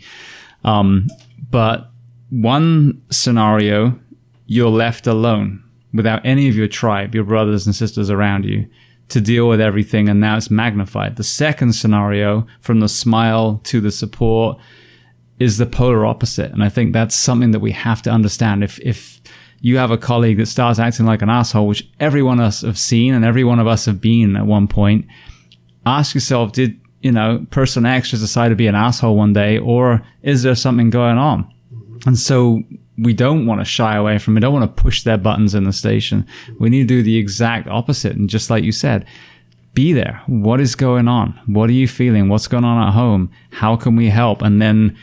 Um, but one scenario, you're left alone without any of your tribe, your brothers and sisters around you to deal with everything and now it's magnified. The second scenario from the smile to the support is the polar opposite. And I think that's something that we have to understand. If, if you have a colleague that starts acting like an asshole, which every one of us have seen and every one of us have been at one point, ask yourself, did, you know, person X just decide to be an asshole one day or is there something going on? And so we don't want to shy away from. We don't want to push their buttons in the station. We need to do the exact opposite. And just like you said, be there. What is going on? What are you feeling? What's going on at home? How can we help? And then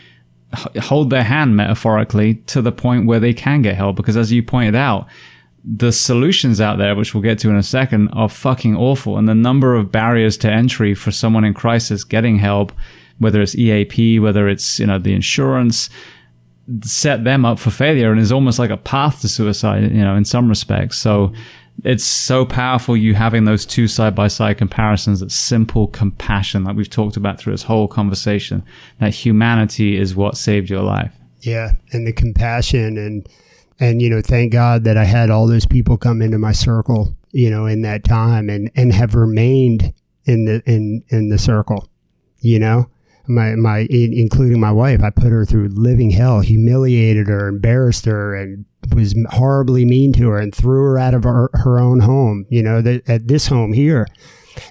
hold their hand metaphorically to the point where they can get help. Because as you pointed out, the solutions out there, which we'll get to in a second, are fucking awful. And the number of barriers to entry for someone in crisis getting help, whether it's EAP, whether it's, you know, the insurance, set them up for failure and is almost like a path to suicide, you know, in some respects. So it's so powerful you having those two side by side comparisons, that simple compassion that we've talked about through this whole conversation, that humanity is what saved your life. Yeah. And the compassion and, and, you know, thank God that I had all those people come into my circle, you know, in that time and, and have remained in the, in, in the circle, you know, my my including my wife. I put her through living hell, humiliated her, embarrassed her, and was horribly mean to her, and threw her out of her, her own home. You know, the, at this home here.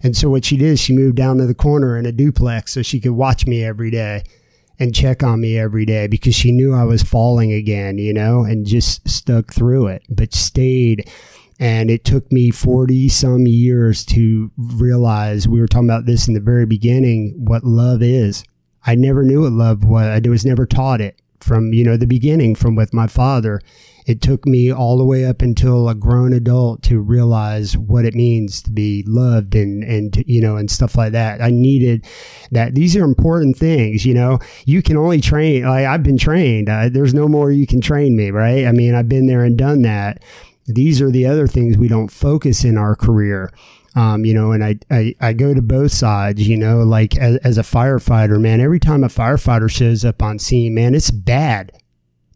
And so what she did, she moved down to the corner in a duplex so she could watch me every day and check on me every day because she knew I was falling again, you know, and just stuck through it, but stayed. And it took me 40 some years to realize we were talking about this in the very beginning what love is. I never knew what love was. I was never taught it from, you know, the beginning from with my father. It took me all the way up until a grown adult to realize what it means to be loved and and you know and stuff like that. I needed that. These are important things you know. You can only train like i've been trained. There's no more you can train me right? I mean i've been there and done that. These are the other things we don't focus in our career um, you know, and I, I, I go to both sides, you know, like as, as a firefighter, man, every time a firefighter shows up on scene, man, it's bad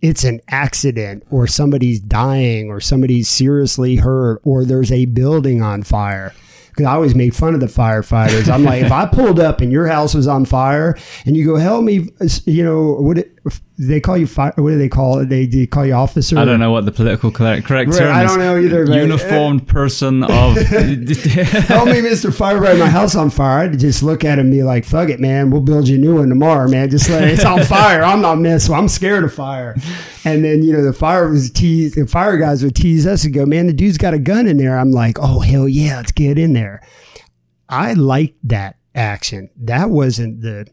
it's an accident or somebody's dying or somebody's seriously hurt or there's a building on fire. Because I always make fun of the firefighters. I'm like, if I pulled up and your house was on fire and you go, help me, you know, would it, they call you fire. What do they call it? They, they call you officer. I don't know what the political correct, correct right, term I don't know either. Uniformed eh. person of. Tell me, Mister Firefighter, my house on fire. I'd just look at him and be like, "Fuck it, man. We'll build you a new one tomorrow, man. Just like it's on fire. I'm not missed. So I'm scared of fire." And then you know the fire was tease. The fire guys would tease us and go, "Man, the dude's got a gun in there." I'm like, "Oh hell yeah, let's get in there." I liked that action. That wasn't the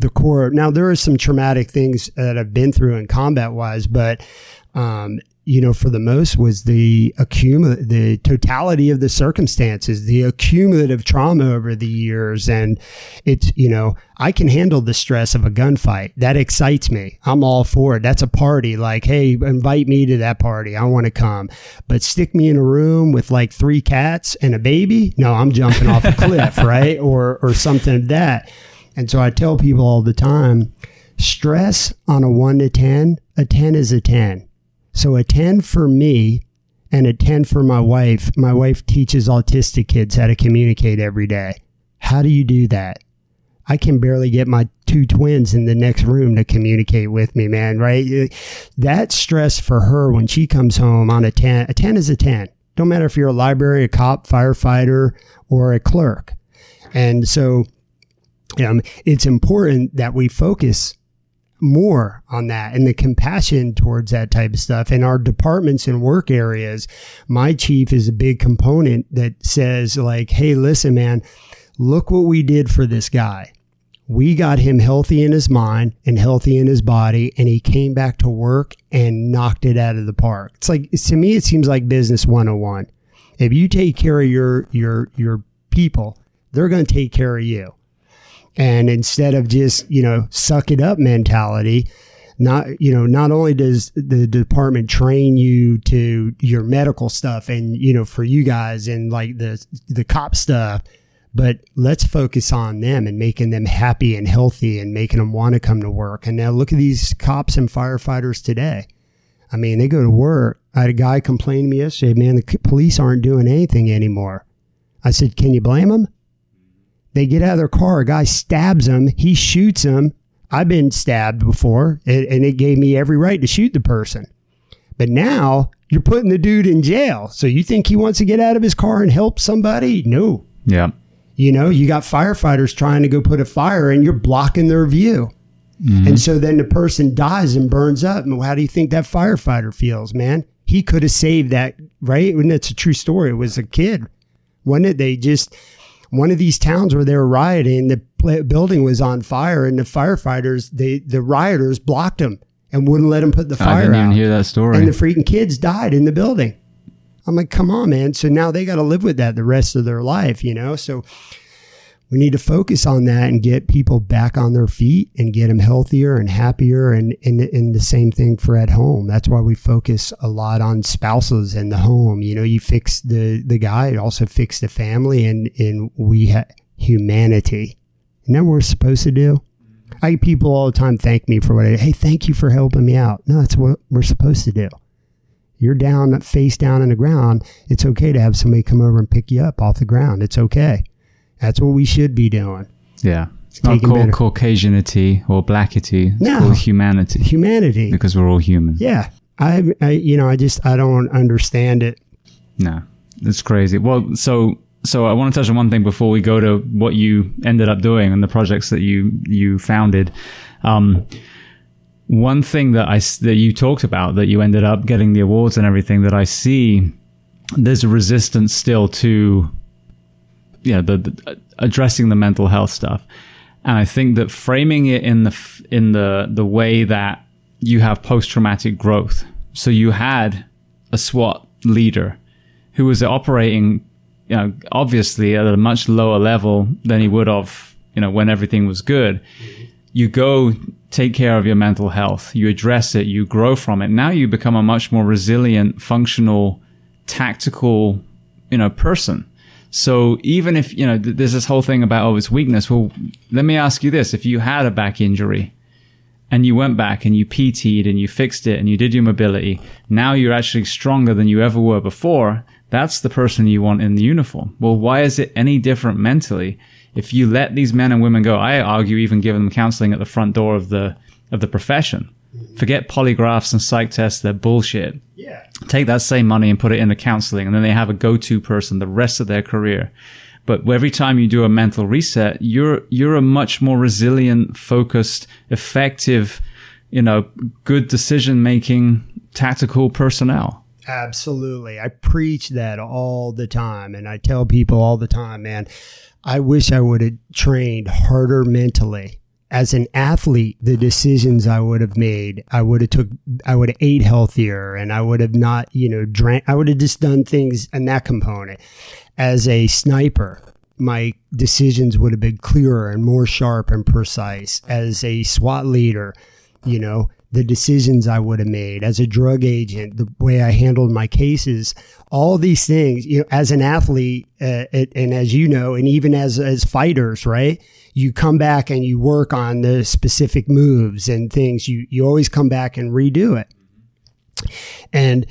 the core. Now there are some traumatic things that I've been through in combat wise, but um, you know, for the most was the accumul the totality of the circumstances, the accumulative trauma over the years. And it's, you know, I can handle the stress of a gunfight. That excites me. I'm all for it. That's a party. Like, hey, invite me to that party. I want to come. But stick me in a room with like three cats and a baby. No, I'm jumping off a cliff, right? Or, or something of that. And so I tell people all the time stress on a one to 10, a 10 is a 10. So a 10 for me and a 10 for my wife. My wife teaches autistic kids how to communicate every day. How do you do that? I can barely get my two twins in the next room to communicate with me, man, right? That stress for her when she comes home on a 10, a 10 is a 10. Don't matter if you're a library, a cop, firefighter, or a clerk. And so um, it's important that we focus more on that and the compassion towards that type of stuff. In our departments and work areas, my chief is a big component that says like, Hey, listen, man, look what we did for this guy. We got him healthy in his mind and healthy in his body, and he came back to work and knocked it out of the park. It's like to me, it seems like business 101. If you take care of your your your people, they're going to take care of you. And instead of just, you know, suck it up mentality, not, you know, not only does the department train you to your medical stuff and, you know, for you guys and like the, the cop stuff, but let's focus on them and making them happy and healthy and making them want to come to work. And now look at these cops and firefighters today. I mean, they go to work. I had a guy complain to me yesterday, man, the police aren't doing anything anymore. I said, can you blame them? They get out of their car. A guy stabs them. He shoots them. I've been stabbed before, and it gave me every right to shoot the person. But now you're putting the dude in jail. So you think he wants to get out of his car and help somebody? No. Yeah. You know, you got firefighters trying to go put a fire and you're blocking their view. Mm-hmm. And so then the person dies and burns up. And how do you think that firefighter feels, man? He could have saved that, right? And it's a true story. It was a kid, wasn't it? They just, one of these towns where they were rioting, the building was on fire, and the firefighters, they the rioters blocked them and wouldn't let them put the fire I didn't out. even hear that story. And the freaking kids died in the building. I'm like, come on, man. So now they got to live with that the rest of their life, you know? So we need to focus on that and get people back on their feet and get them healthier and happier and, and, and the same thing for at home. That's why we focus a lot on spouses and the home. You know, you fix the, the guy, also fix the family and, and we have humanity. Isn't that what we're supposed to do? I people all the time thank me for what I, do hey, thank you for helping me out. No, that's what we're supposed to do. You're down, face down on the ground. It's okay to have somebody come over and pick you up off the ground. It's okay. That's what we should be doing. Yeah. It's not called Caucasianity or blackity. It's No. called humanity humanity. because we're all human. Yeah, I, I, you know, I just I don't understand it. No, it's crazy. Well, so so I want to touch on one thing before we go to what you ended up doing and the projects that you you founded. Um, one thing that I, that you talked about that you ended up getting the awards and everything that I see, there's a resistance still to, you know, the, the addressing the mental health stuff, and I think that framing it in the in the the way that you have post traumatic growth. So you had a SWAT leader who was operating, you know, obviously at a much lower level than he would have, you know, when everything was good. You go take care of your mental health, you address it, you grow from it. Now you become a much more resilient, functional, tactical, you know, person. So even if, you know, th- there's this whole thing about, oh, it's weakness. Well, let me ask you this. If you had a back injury, and you went back and you PT'd and you fixed it and you did your mobility, now you're actually stronger than you ever were before. That's the person you want in the uniform. Well, why is it any different mentally? If you let these men and women go, I argue even give them counseling at the front door of the, of the profession. Forget polygraphs and psych tests. They're bullshit. Yeah, Take that same money and put it into counseling and then they have a go-to person the rest of their career. But every time you do a mental reset, you're you're a much more resilient, focused, effective, you know, good decision making, tactical personnel. absolutely. I preach that all the time, and I tell people all the time, man. I wish I would have trained harder mentally. As an athlete, the decisions I would have made, I would have took, I would have ate healthier, and I would have not, you know, drank. I would have just done things in that component. As a sniper, my decisions would have been clearer and more sharp and precise. As a SWAT leader, you know, the decisions I would have made as a drug agent, the way I handled my cases, all these things, you know, as an athlete, uh, and as you know, and even as, as fighters, right? You come back and you work on the specific moves and things. You, you always come back and redo it. And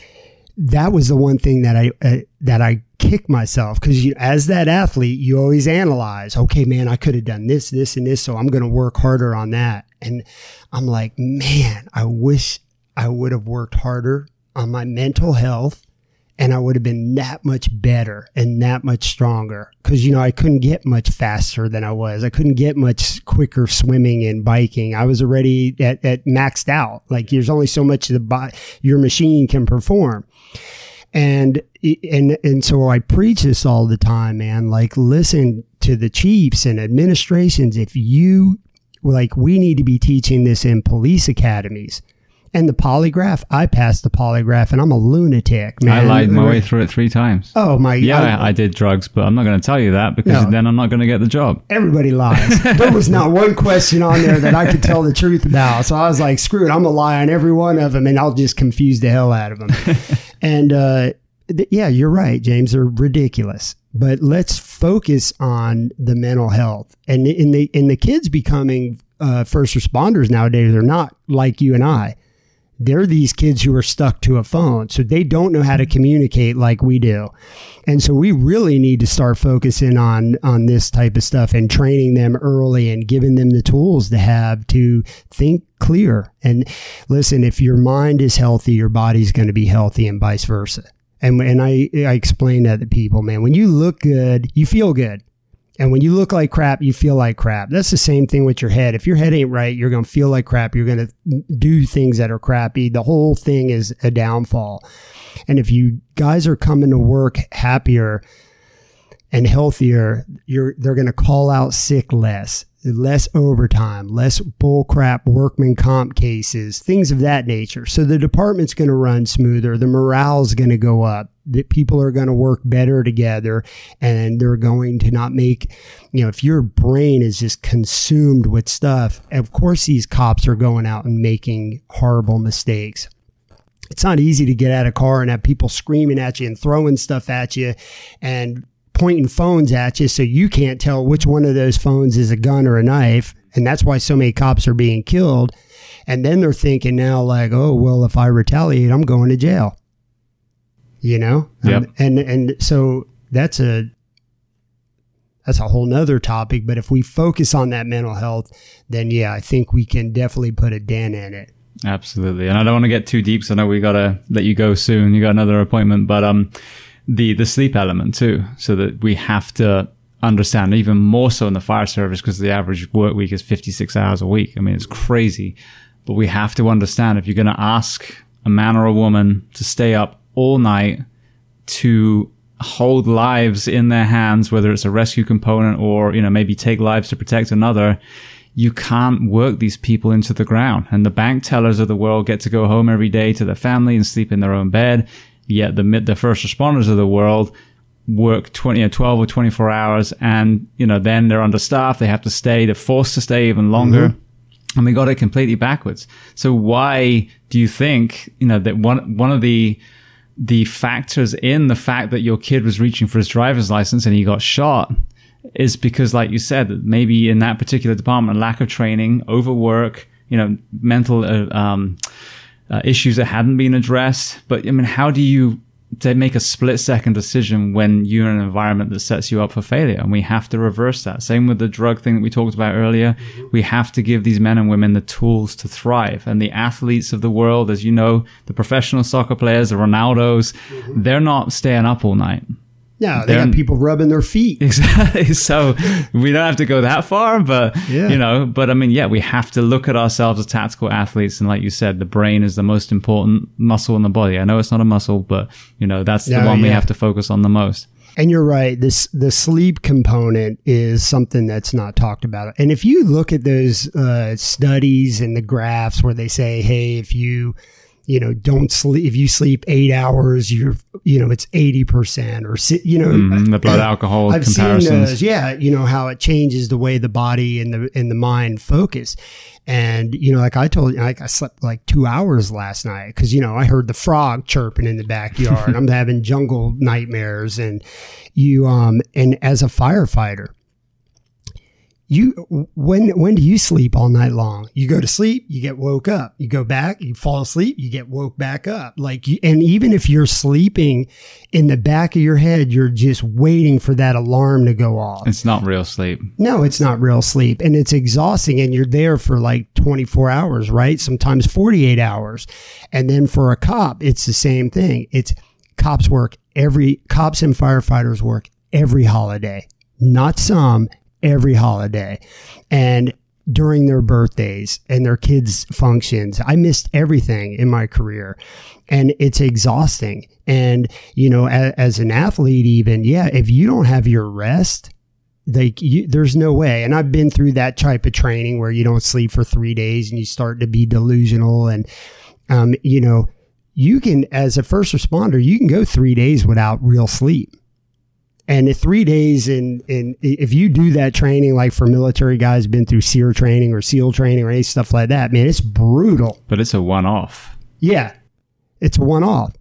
that was the one thing that I, uh, that I kicked myself because you, as that athlete, you always analyze, okay, man, I could have done this, this, and this. So I'm going to work harder on that. And I'm like, man, I wish I would have worked harder on my mental health and I would have been that much better and that much stronger. Cause you know, I couldn't get much faster than I was. I couldn't get much quicker swimming and biking. I was already at, at maxed out. Like there's only so much the your machine can perform. And, and, and so I preach this all the time, man. Like listen to the chiefs and administrations. If you like we need to be teaching this in police academies. And the polygraph, I passed the polygraph and I'm a lunatic, man. I lied my way through it three times. Oh my Yeah, I- I, did drugs, but I'm not going to tell you that because No. then I'm not going to get the job. everybody lies. there was not one question on there that I could tell the truth about. So I was like, screw it, I'm gonna lie on every one of them, and I'll just confuse the hell out of them. and uh, th- yeah, you're right, James. They're ridiculous. But let's focus on the mental health and in the in the kids becoming uh, first responders nowadays. They're not like you and I. They're these kids who are stuck to a phone, so they don't know how to communicate like we do. And so we really need to start focusing on on this type of stuff and training them early and giving them the tools to have to think clear. And listen, if your mind is healthy, your body's going to be healthy and vice versa. And and I I explain that to people, man. When you look good, you feel good. And when you look like crap, you feel like crap. That's the same thing with your head. If your head ain't right, you're going to feel like crap. You're going to do things that are crappy. The whole thing is a downfall. And if you guys are coming to work happier and healthier, you're they're going to call out sick less, less overtime, less bullcrap workman comp cases, things of that nature. So the department's going to run smoother. The morale's going to go up. The people are going to work better together, and they're going to not make, you know, if your brain is just consumed with stuff, of course these cops are going out and making horrible mistakes it's not easy to get out of car and have people screaming at you and throwing stuff at you and pointing phones at you so you can't tell which one of those phones is a gun or a knife and that's why so many cops are being killed and then they're thinking now like oh well if i retaliate i'm going to jail you know Yep. Um, and and so that's a that's a whole nother topic. But if we focus on that mental health, then yeah, I think we can definitely put a dent in it. Absolutely. And I don't want to get too deep, so I know we gotta let you go soon. You got another appointment, but um, the the sleep element too, so that we have to understand even more so in the fire service because the average work week is 56 hours a week. I mean, it's crazy, but we have to understand if you're going to ask a man or a woman to stay up all night to hold lives in their hands, whether it's a rescue component or, you know, maybe take lives to protect another, you can't work these people into the ground. And the bank tellers of the world get to go home every day to their family and sleep in their own bed. Yet the, the first responders of the world work 20 or 12 or 24 hours and, you know, then they're understaffed. They have to stay. They're forced to stay even longer. Mm-hmm. And we got it completely backwards. So why do you think, you know, that one, one of the, the factors in the fact that your kid was reaching for his driver's license and he got shot is because, like you said, maybe in that particular department, lack of training, overwork, you know, mental uh, um, uh, issues that hadn't been addressed. But I mean, how do you to make a split second decision when you're in an environment that sets you up for failure. And we have to reverse that. Same with the drug thing that we talked about earlier. Mm-hmm. We have to give these men and women the tools to thrive. And the athletes of the world, as you know, the professional soccer players, the Ronaldos, mm-hmm. they're not staying up all night. Yeah, they got people rubbing their feet. Exactly. So we don't have to go that far, but yeah. you know, but I mean, yeah, we have to look at ourselves as tactical athletes, and like you said, the brain is the most important muscle in the body. I know it's not a muscle, but you know, that's the one yeah. we have to focus on the most. And you're right. This the sleep component is something that's not talked about. And if you look at those uh, studies and the graphs where they say, "Hey, if you you know, don't sleep. If you sleep eight hours, you're, you know, it's 80% or, you know, mm, the blood alcohol I've comparisons. Seen those, yeah. You know, how it changes the way the body and the, and the mind focus. And, you know, like I told you, like I slept like two hours last night because, you know, I heard the frog chirping in the backyard. I'm having jungle nightmares and you, um, and as a firefighter, you when when do you sleep all night long? You go to sleep you get woke up. You go back you fall asleep you get woke back up. Like you, and even if you're sleeping in the back of your head you're just waiting for that alarm to go off. It's not real sleep. No it's not real sleep. And it's exhausting and you're there for like 24 hours right? Sometimes 48 hours. And then for a cop it's the same thing. It's cops work every cops and firefighters work every holiday. Not some every holiday and during their birthdays and their kids' functions. I missed everything in my career and it's exhausting. And, you know, as, as an athlete, even, yeah, if you don't have your rest, like you, there's no way. And I've been through that type of training where you don't sleep for three days and you start to be delusional. And, um, you know, you can, as a first responder, you can go three days without real sleep and three days in, in, if you do that training, like for military guys, been through SERE training or SEAL training or any stuff like that, man, it's brutal. But it's a one off. Yeah. It's a one off.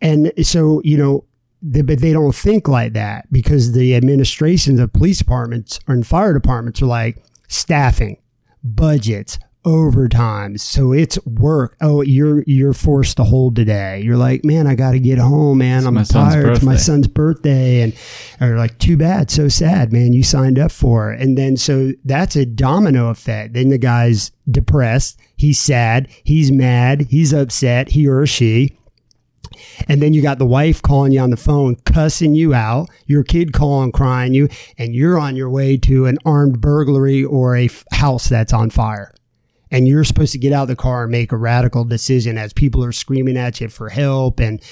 And so, you know, they, but they don't think like that because the administrations of police departments and fire departments are like staffing, budgets, overtime. So it's work. Oh, you're you're forced to hold today. You're like, man, I got to get home, man. It's I'm tired. It's my son's birthday, and are like, too bad, so sad, man. You signed up for it, and then so that's a domino effect. Then the guy's depressed. He's sad. He's mad. He's upset. He or she. And then you got the wife calling you on the phone, cussing you out, your kid calling, crying you, and you're on your way to an armed burglary or a f- house that's on fire and you're supposed to get out of the car and make a radical decision as people are screaming at you for help. And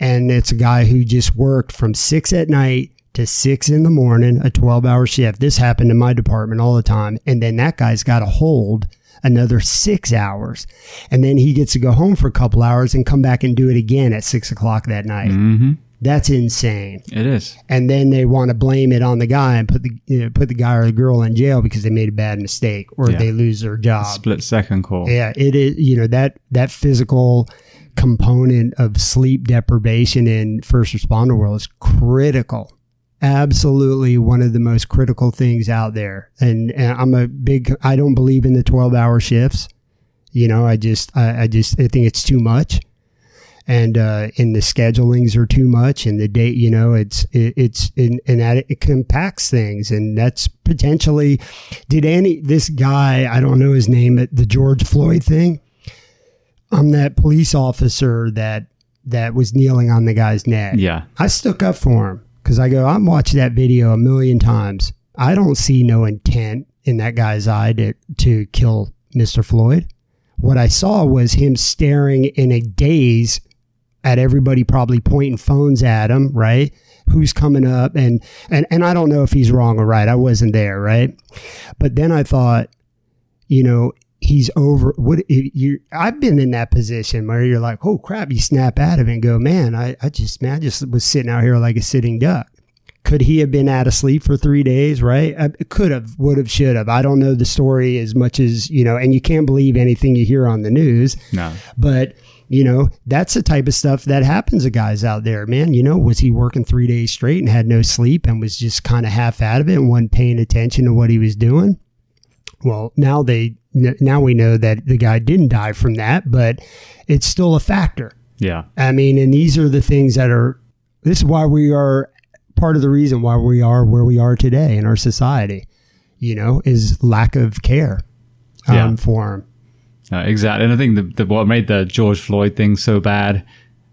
and it's a guy who just worked from six at night to six in the morning a 12 hour shift. This happened in my department all the time. And then that guy's got to hold another six hours. And then he gets to go home for a couple hours and come back and do it again at six o'clock that night. Mm-hmm. That's insane. It is. And then they want to blame it on the guy and put the you know, put the guy or the girl in jail because they made a bad mistake or yeah. they lose their job. Split second call. Yeah, it is. You know that that physical component of sleep deprivation in first responder world is critical. Absolutely one of the most critical things out there. And, and I'm a big. I don't believe in the 12 hour shifts. You know, I just I, I just I think it's too much and uh, and the schedulings are too much, and the date, you know, it's it, it's and, and that it compacts things, and that's potentially. Did any this guy? I don't know his name, but the George Floyd thing. I'm that police officer that that was kneeling on the guy's neck. Yeah. I stuck up for him because I go, I'm watching that video a million times. I don't see no intent in that guy's eye to, to kill Mr. Floyd. What I saw was him staring in a daze at everybody, probably pointing phones at him, right? Who's coming up? And, and, and I don't know if he's wrong or right. I wasn't there, right? But then I thought, you know, he's over what you I've been in that position where you're like, oh crap, you snap out of it and go, man, I, I just man, I just was sitting out here like a sitting duck. Could he have been out of sleep for three days? Right? I, could have, would have, should have. I don't know the story as much as you know, and you can't believe anything you hear on the news. No, but you know that's the type of stuff that happens to guys out there man you know was he working three days straight and had no sleep and was just kind of half out of it and wasn't paying attention to what he was doing well now they now we know that the guy didn't die from that, but it's still a factor. Yeah. I mean, and these are the things that are, this is why we are part of the reason why we are where we are today in our society, you know, is lack of care um, yeah. for him. Uh, exactly. And I think the, the, what made the George Floyd thing so bad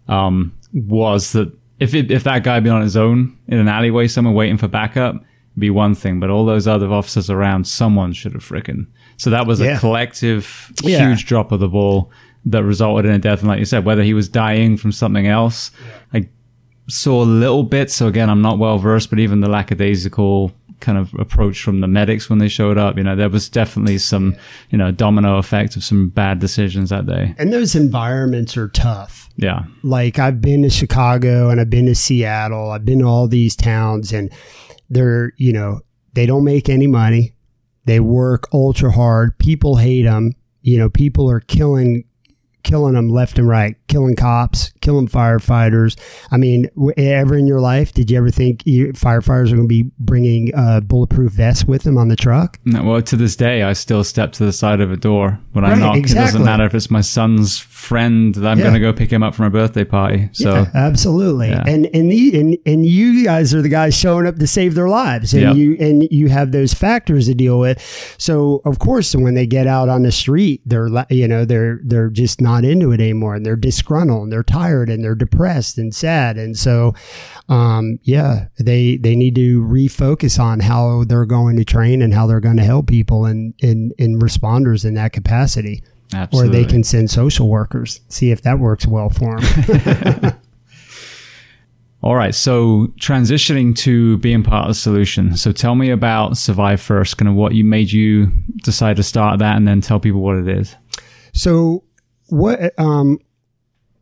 um, was that if it, if that guy had been on his own in an alleyway somewhere waiting for backup, be one thing, but all those other officers around, someone should have freaking so that was yeah. a collective yeah. huge drop of the ball that resulted in a death. And like you said, whether he was dying from something else. I saw a little bit. So again, I'm not well versed, but even the lackadaisical kind of approach from the medics when they showed up, you know, there was definitely some, you know, domino effect of some bad decisions that day. And those environments are tough. Yeah. Like I've been to Chicago and I've been to Seattle. I've been to all these towns and they're, you know, they don't make any money. They work ultra hard. People hate them. You know, people are killing killing them left and right, killing cops, killing firefighters. I mean, ever in your life, did you ever think you, firefighters are going to be bringing uh, bulletproof vests with them on the truck? No, well, to this day, I still step to the side of a door when right, I knock. Exactly. It doesn't matter if it's my son's friend that I'm yeah. going to go pick him up from a birthday party. So yeah, absolutely, yeah. and and, the, and and you guys are the guys showing up to save their lives, and yep. you and you have those factors to deal with. So of course, when they get out on the street, they're you know they're they're just not not into it anymore and they're disgruntled and they're tired and they're depressed and sad. And so, um, yeah, they, they need to refocus on how they're going to train and how they're going to help people and in, in responders in that capacity. Absolutely. Or they can send social workers, see if that works well for them. All right. So transitioning to being part of the solution. So tell me about Survive First, kind of what you made you decide to start that and then tell people what it is. So what um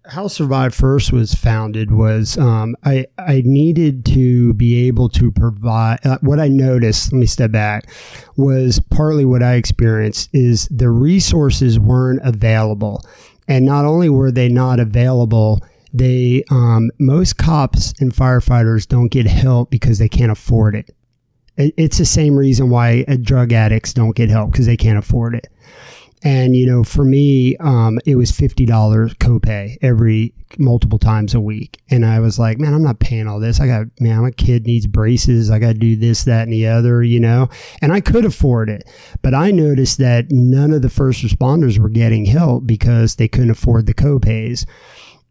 how Survive First was founded was um, I I needed to be able to provide uh, what I noticed. Let me step back. Was partly what I experienced is the resources weren't available, and not only were they not available, they um, most cops and firefighters don't get help because they can't afford it. It's the same reason why uh, drug addicts don't get help because they can't afford it. And, you know, for me, um, it was $50 copay every multiple times a week. And I was like, man, I'm not paying all this. I got, man, my kid needs braces. I got to do this, that, and the other, you know, and I could afford it. But I noticed that none of the first responders were getting help because they couldn't afford the copays.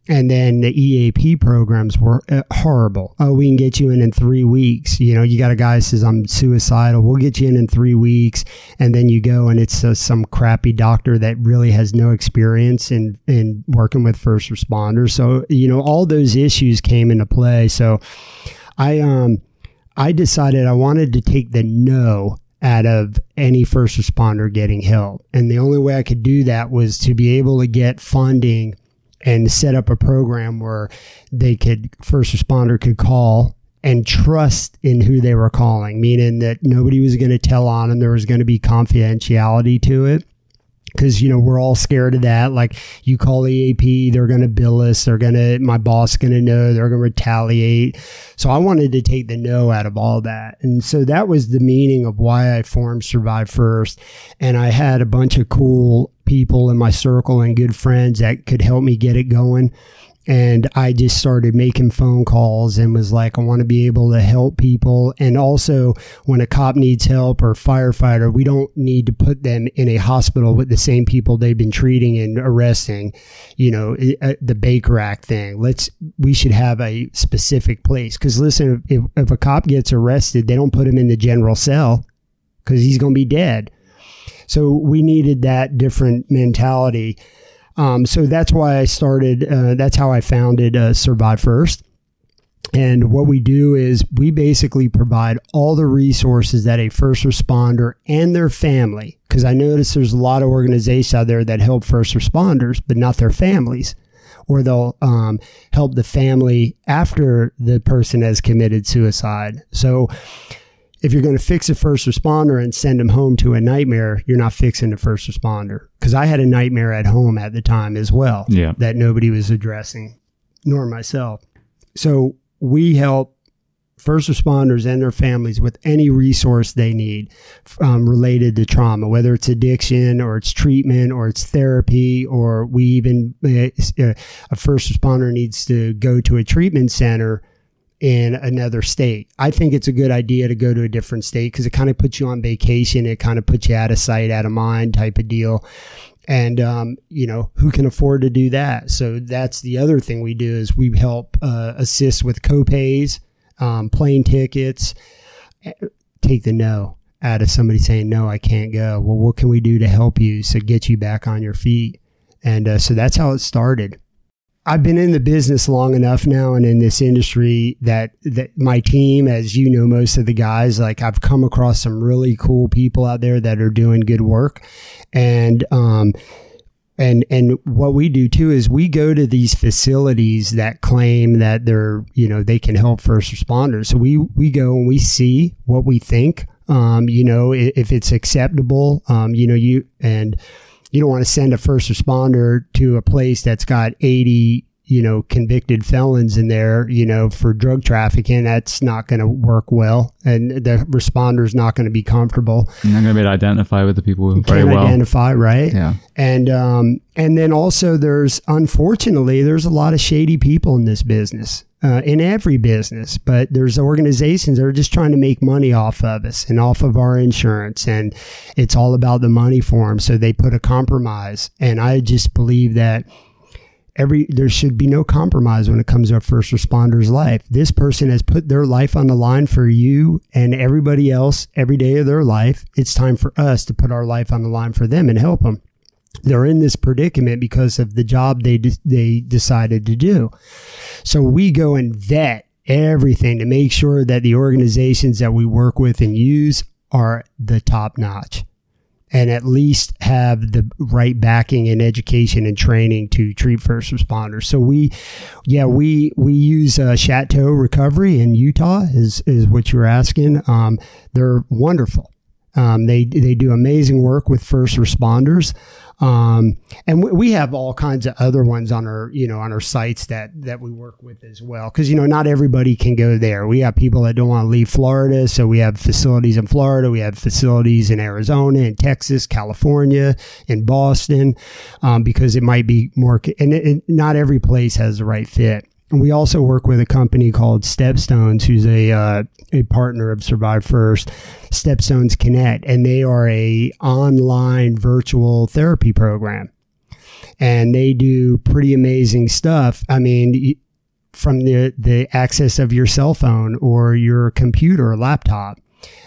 And then the EAP programs were uh, horrible. Oh, we can get you in in three weeks. You know, you got a guy says I'm suicidal. We'll get you in in three weeks, and then you go and it's uh, some crappy doctor that really has no experience in in working with first responders. So you know, all those issues came into play. So I um I decided I wanted to take the no out of any first responder getting help, and the only way I could do that was to be able to get funding and set up a program where they could first responder could call and trust in who they were calling, meaning that nobody was going to tell on them. There was going to be confidentiality to it. Because you know we're all scared of that. Like you call the ap they're going to bill us. They're going to my boss going to know. They're going to retaliate. So i wanted to take the no out of all that. And so that was the meaning of why i formed survive first. And i had a bunch of cool people in my circle and good friends that could help me get it going and I just started making phone calls and was like, I want to be able to help people. And also, when a cop needs help or firefighter, we don't need to put them in a hospital with the same people they've been treating and arresting. You know, uh, the Baker Act thing. Let's we should have a specific place because listen, if, if a cop gets arrested, they don't put him in the general cell because he's going to be dead. So we needed that different mentality. Um, so that's why I started. Uh, that's how I founded uh, Survive First. And what we do is we basically provide all the resources that a first responder and their family, because I notice there's a lot of organizations out there that help first responders, but not their families, or they'll um, help the family after the person has committed suicide. So if you're going to fix a first responder and send them home to a nightmare, you're not fixing the first responder. Because I had a nightmare at home at the time as well yeah. that nobody was addressing, nor myself. So we help first responders and their families with any resource they need um, related to trauma, whether it's addiction or it's treatment or it's therapy, or we even, uh, a first responder needs to go to a treatment center in another state. I think it's a good idea to go to a different state because it kind of puts you on vacation. It kind of puts you out of sight, out of mind type of deal. And, um, you know, who can afford to do that? So that's the other thing we do is we help uh, assist with copays, um, plane tickets, take the no out of somebody saying, no, I can't go. Well, what can we do to help you? So get you back on your feet. And uh, so that's how it started. I've been in the business long enough now and in this industry that, that my team, as you know, most of the guys, like I've come across some really cool people out there that are doing good work. And, um, and and what we do too is we go to these facilities that claim that they're you know they can help first responders so we we go and we see what we think um you know if it's acceptable um you know you and you don't want to send a first responder to a place that's got 80 you know convicted felons in there you know for drug trafficking that's not going to work well and the responder's not going to be comfortable. You're not going to be able to identify with the people very can't well. identify right? Yeah. And um and then also there's unfortunately there's a lot of shady people in this business uh, in every business, but there's organizations that are just trying to make money off of us and off of our insurance, and it's all about the money for them. So they put a compromise, and I just believe that every there should be no compromise when it comes to a first responder's life. This person has put their life on the line for you and everybody else every day of their life. It's time for us to put our life on the line for them and help them they're in this predicament because of the job they de- they decided to do. So we go and vet everything to make sure that the organizations that we work with and use are the top notch and at least have the right backing and education and training to treat first responders. So we, yeah, we we use uh, Chateau Recovery in Utah is is what you're asking. Um, they're wonderful. Um, they they do amazing work with first responders. Um, and we have all kinds of other ones on our, you know, on our sites that, that we work with as well. Cause, you know, not everybody can go there. We have people that don't want to leave Florida. So we have facilities in Florida. We have facilities in Arizona, in Texas, California, in Boston, um, because it might be more, and it, not every place has the right fit. We also work with a company called Stepstones, who's a uh, a partner of Survive First, Stepstones Connect, and they are a online virtual therapy program, and they do pretty amazing stuff. I mean, from the the access of your cell phone or your computer or laptop.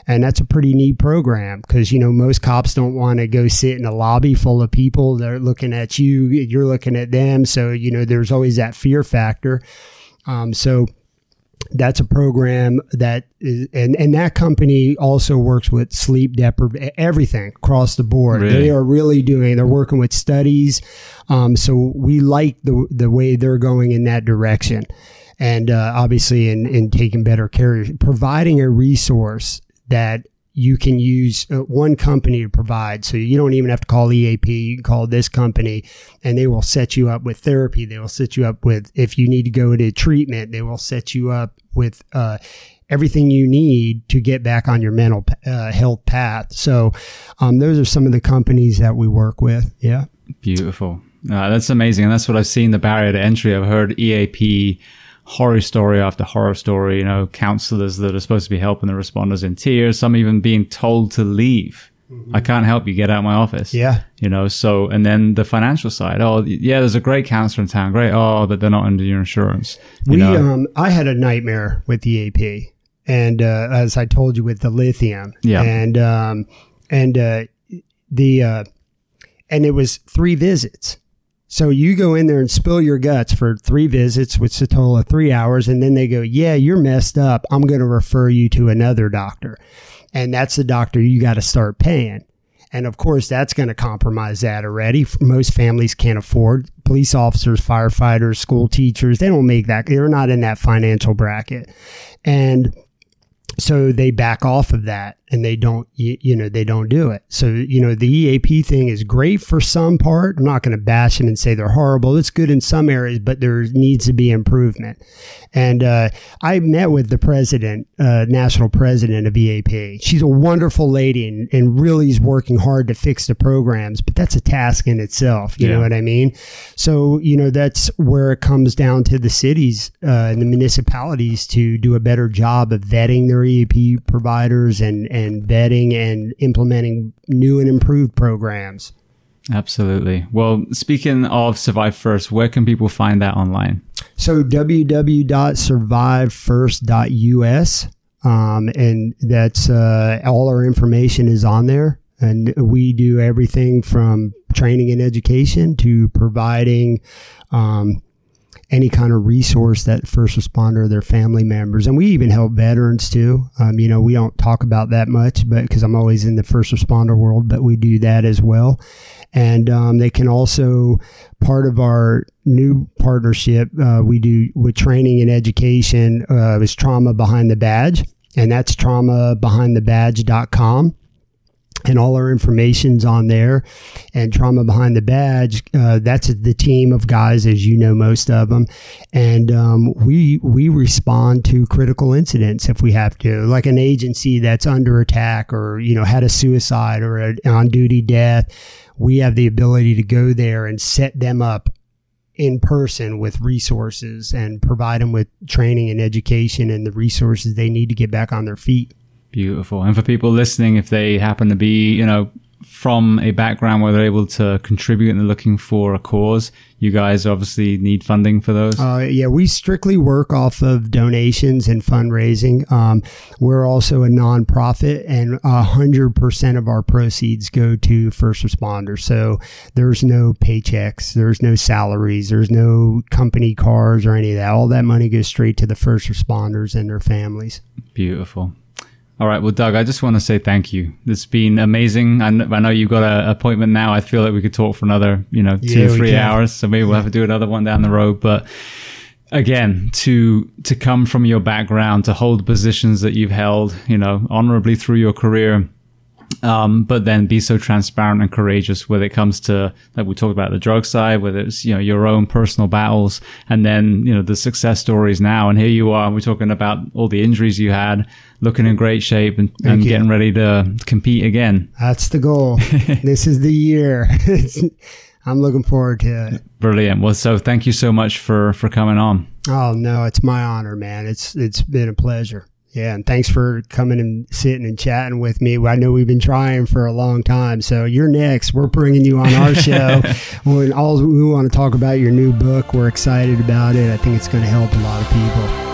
And that's a pretty neat program because, you know, most cops don't want to go sit in a lobby full of people. They're looking at you, you're looking at them. So, you know, there's always that fear factor. Um, so that's a program that is, and, and that company also works with sleep deprivation, everything across the board. Really? They are really doing, they're working with studies. Um, so we like the, the way they're going in that direction. And, uh, obviously in, in taking better care, providing a resource that you can use uh, one company to provide. So you don't even have to call EAP. You can call this company and they will set you up with therapy. They will set you up with, if you need to go to treatment, they will set you up with, uh, everything you need to get back on your mental uh, health path. So, um, those are some of the companies that we work with. Yeah. Beautiful. Uh, that's amazing. And that's what I've seen the barrier to entry. I've heard EAP horror story after horror story, you know, counselors that are supposed to be helping the responders in tears, some even being told to leave. Mm-hmm. I can't help you. Get out of my office. Yeah. You know, so, and then the financial side. Oh, yeah, there's a great counselor in town. Great. Oh, but they're not under your insurance. You we, know? um, I had a nightmare with the AP And, uh, as I told you with the lithium. Yeah. And, um, and, uh, the, uh, and it was three visits. So you go in there and spill your guts for three visits, with is a total of three hours. And then they go, yeah, you're messed up. I'm going to refer you to another doctor. And that's the doctor you got to start paying. And of course, that's going to compromise that already. Most families can't afford police officers, firefighters, school teachers. They don't make that. They're not in that financial bracket. And so they back off of that and they don't you, you, know they don't do it. So you know the eap thing is great for some part. I'm not going to bash them and say they're horrible. It's good in some areas but there needs to be improvement. And uh, i met with the president uh, national president of eap she's a wonderful lady and, and really is working hard to fix the programs but that's a task in itself you yeah. know what i mean? So you know that's where it comes down to the cities uh, and the municipalities to do a better job of vetting their eap providers and and vetting and implementing new and improved programs. Absolutely. Well, speaking of Survive First, where can people find that online? So www.survivefirst.us. Um, and that's uh, all our information is on there. And we do everything from training and education to providing um, any kind of resource that first responder their family members. And we even help veterans too. Um, you know, we don't talk about that much, but because I'm always in the first responder world, but we do that as well. And um, they can also, part of our new partnership, uh, we do with training and education uh, is Trauma Behind the Badge. And that's traumabehindthebadge.com and all our information's on there. And Trauma Behind the Badge, uh, that's the team of guys, as you know, most of them. And um, we we respond to critical incidents if we have to, like an agency that's under attack or you know had a suicide or an on duty death. We have the ability to go there and set them up in person with resources and provide them with training and education and the resources they need to get back on their feet. Beautiful. And for people listening, if they happen to be, you know, from a background where they're able to contribute and they're looking for a cause, you guys obviously need funding for those. Uh, yeah, we strictly work off of donations and fundraising. Um, we're also a nonprofit, and hundred percent of our proceeds go to first responders. So there's no paychecks, there's no salaries, there's no company cars or any of that. All that money goes straight to the first responders and their families. Beautiful. All right. Well, Doug, I just want to say thank you. It's been amazing. I, I know you've got an appointment now. I feel like we could talk for another, you know, two yeah, or three hours. So maybe we'll have to do another one down the road. But again, to, to come from your background, to hold positions that you've held, you know, honorably through your career, um, but then be so transparent and courageous when it comes to like we talked about the drug side, whether it's you know your own personal battles, and then you know the success stories now. And here you are, we're talking about all the injuries you had, looking in great shape and, and getting ready to compete again. That's the goal. this is the year. I'm looking forward to it. Brilliant. Well, so thank you so much for for coming on. Oh no, it's my honor, man. It's it's been a pleasure. Yeah, and thanks for coming and sitting and chatting with me. I know we've been trying for a long time. So you're next. We're bringing you on our show. we all we want to talk about your new book. We're excited about it. I think it's going to help a lot of people.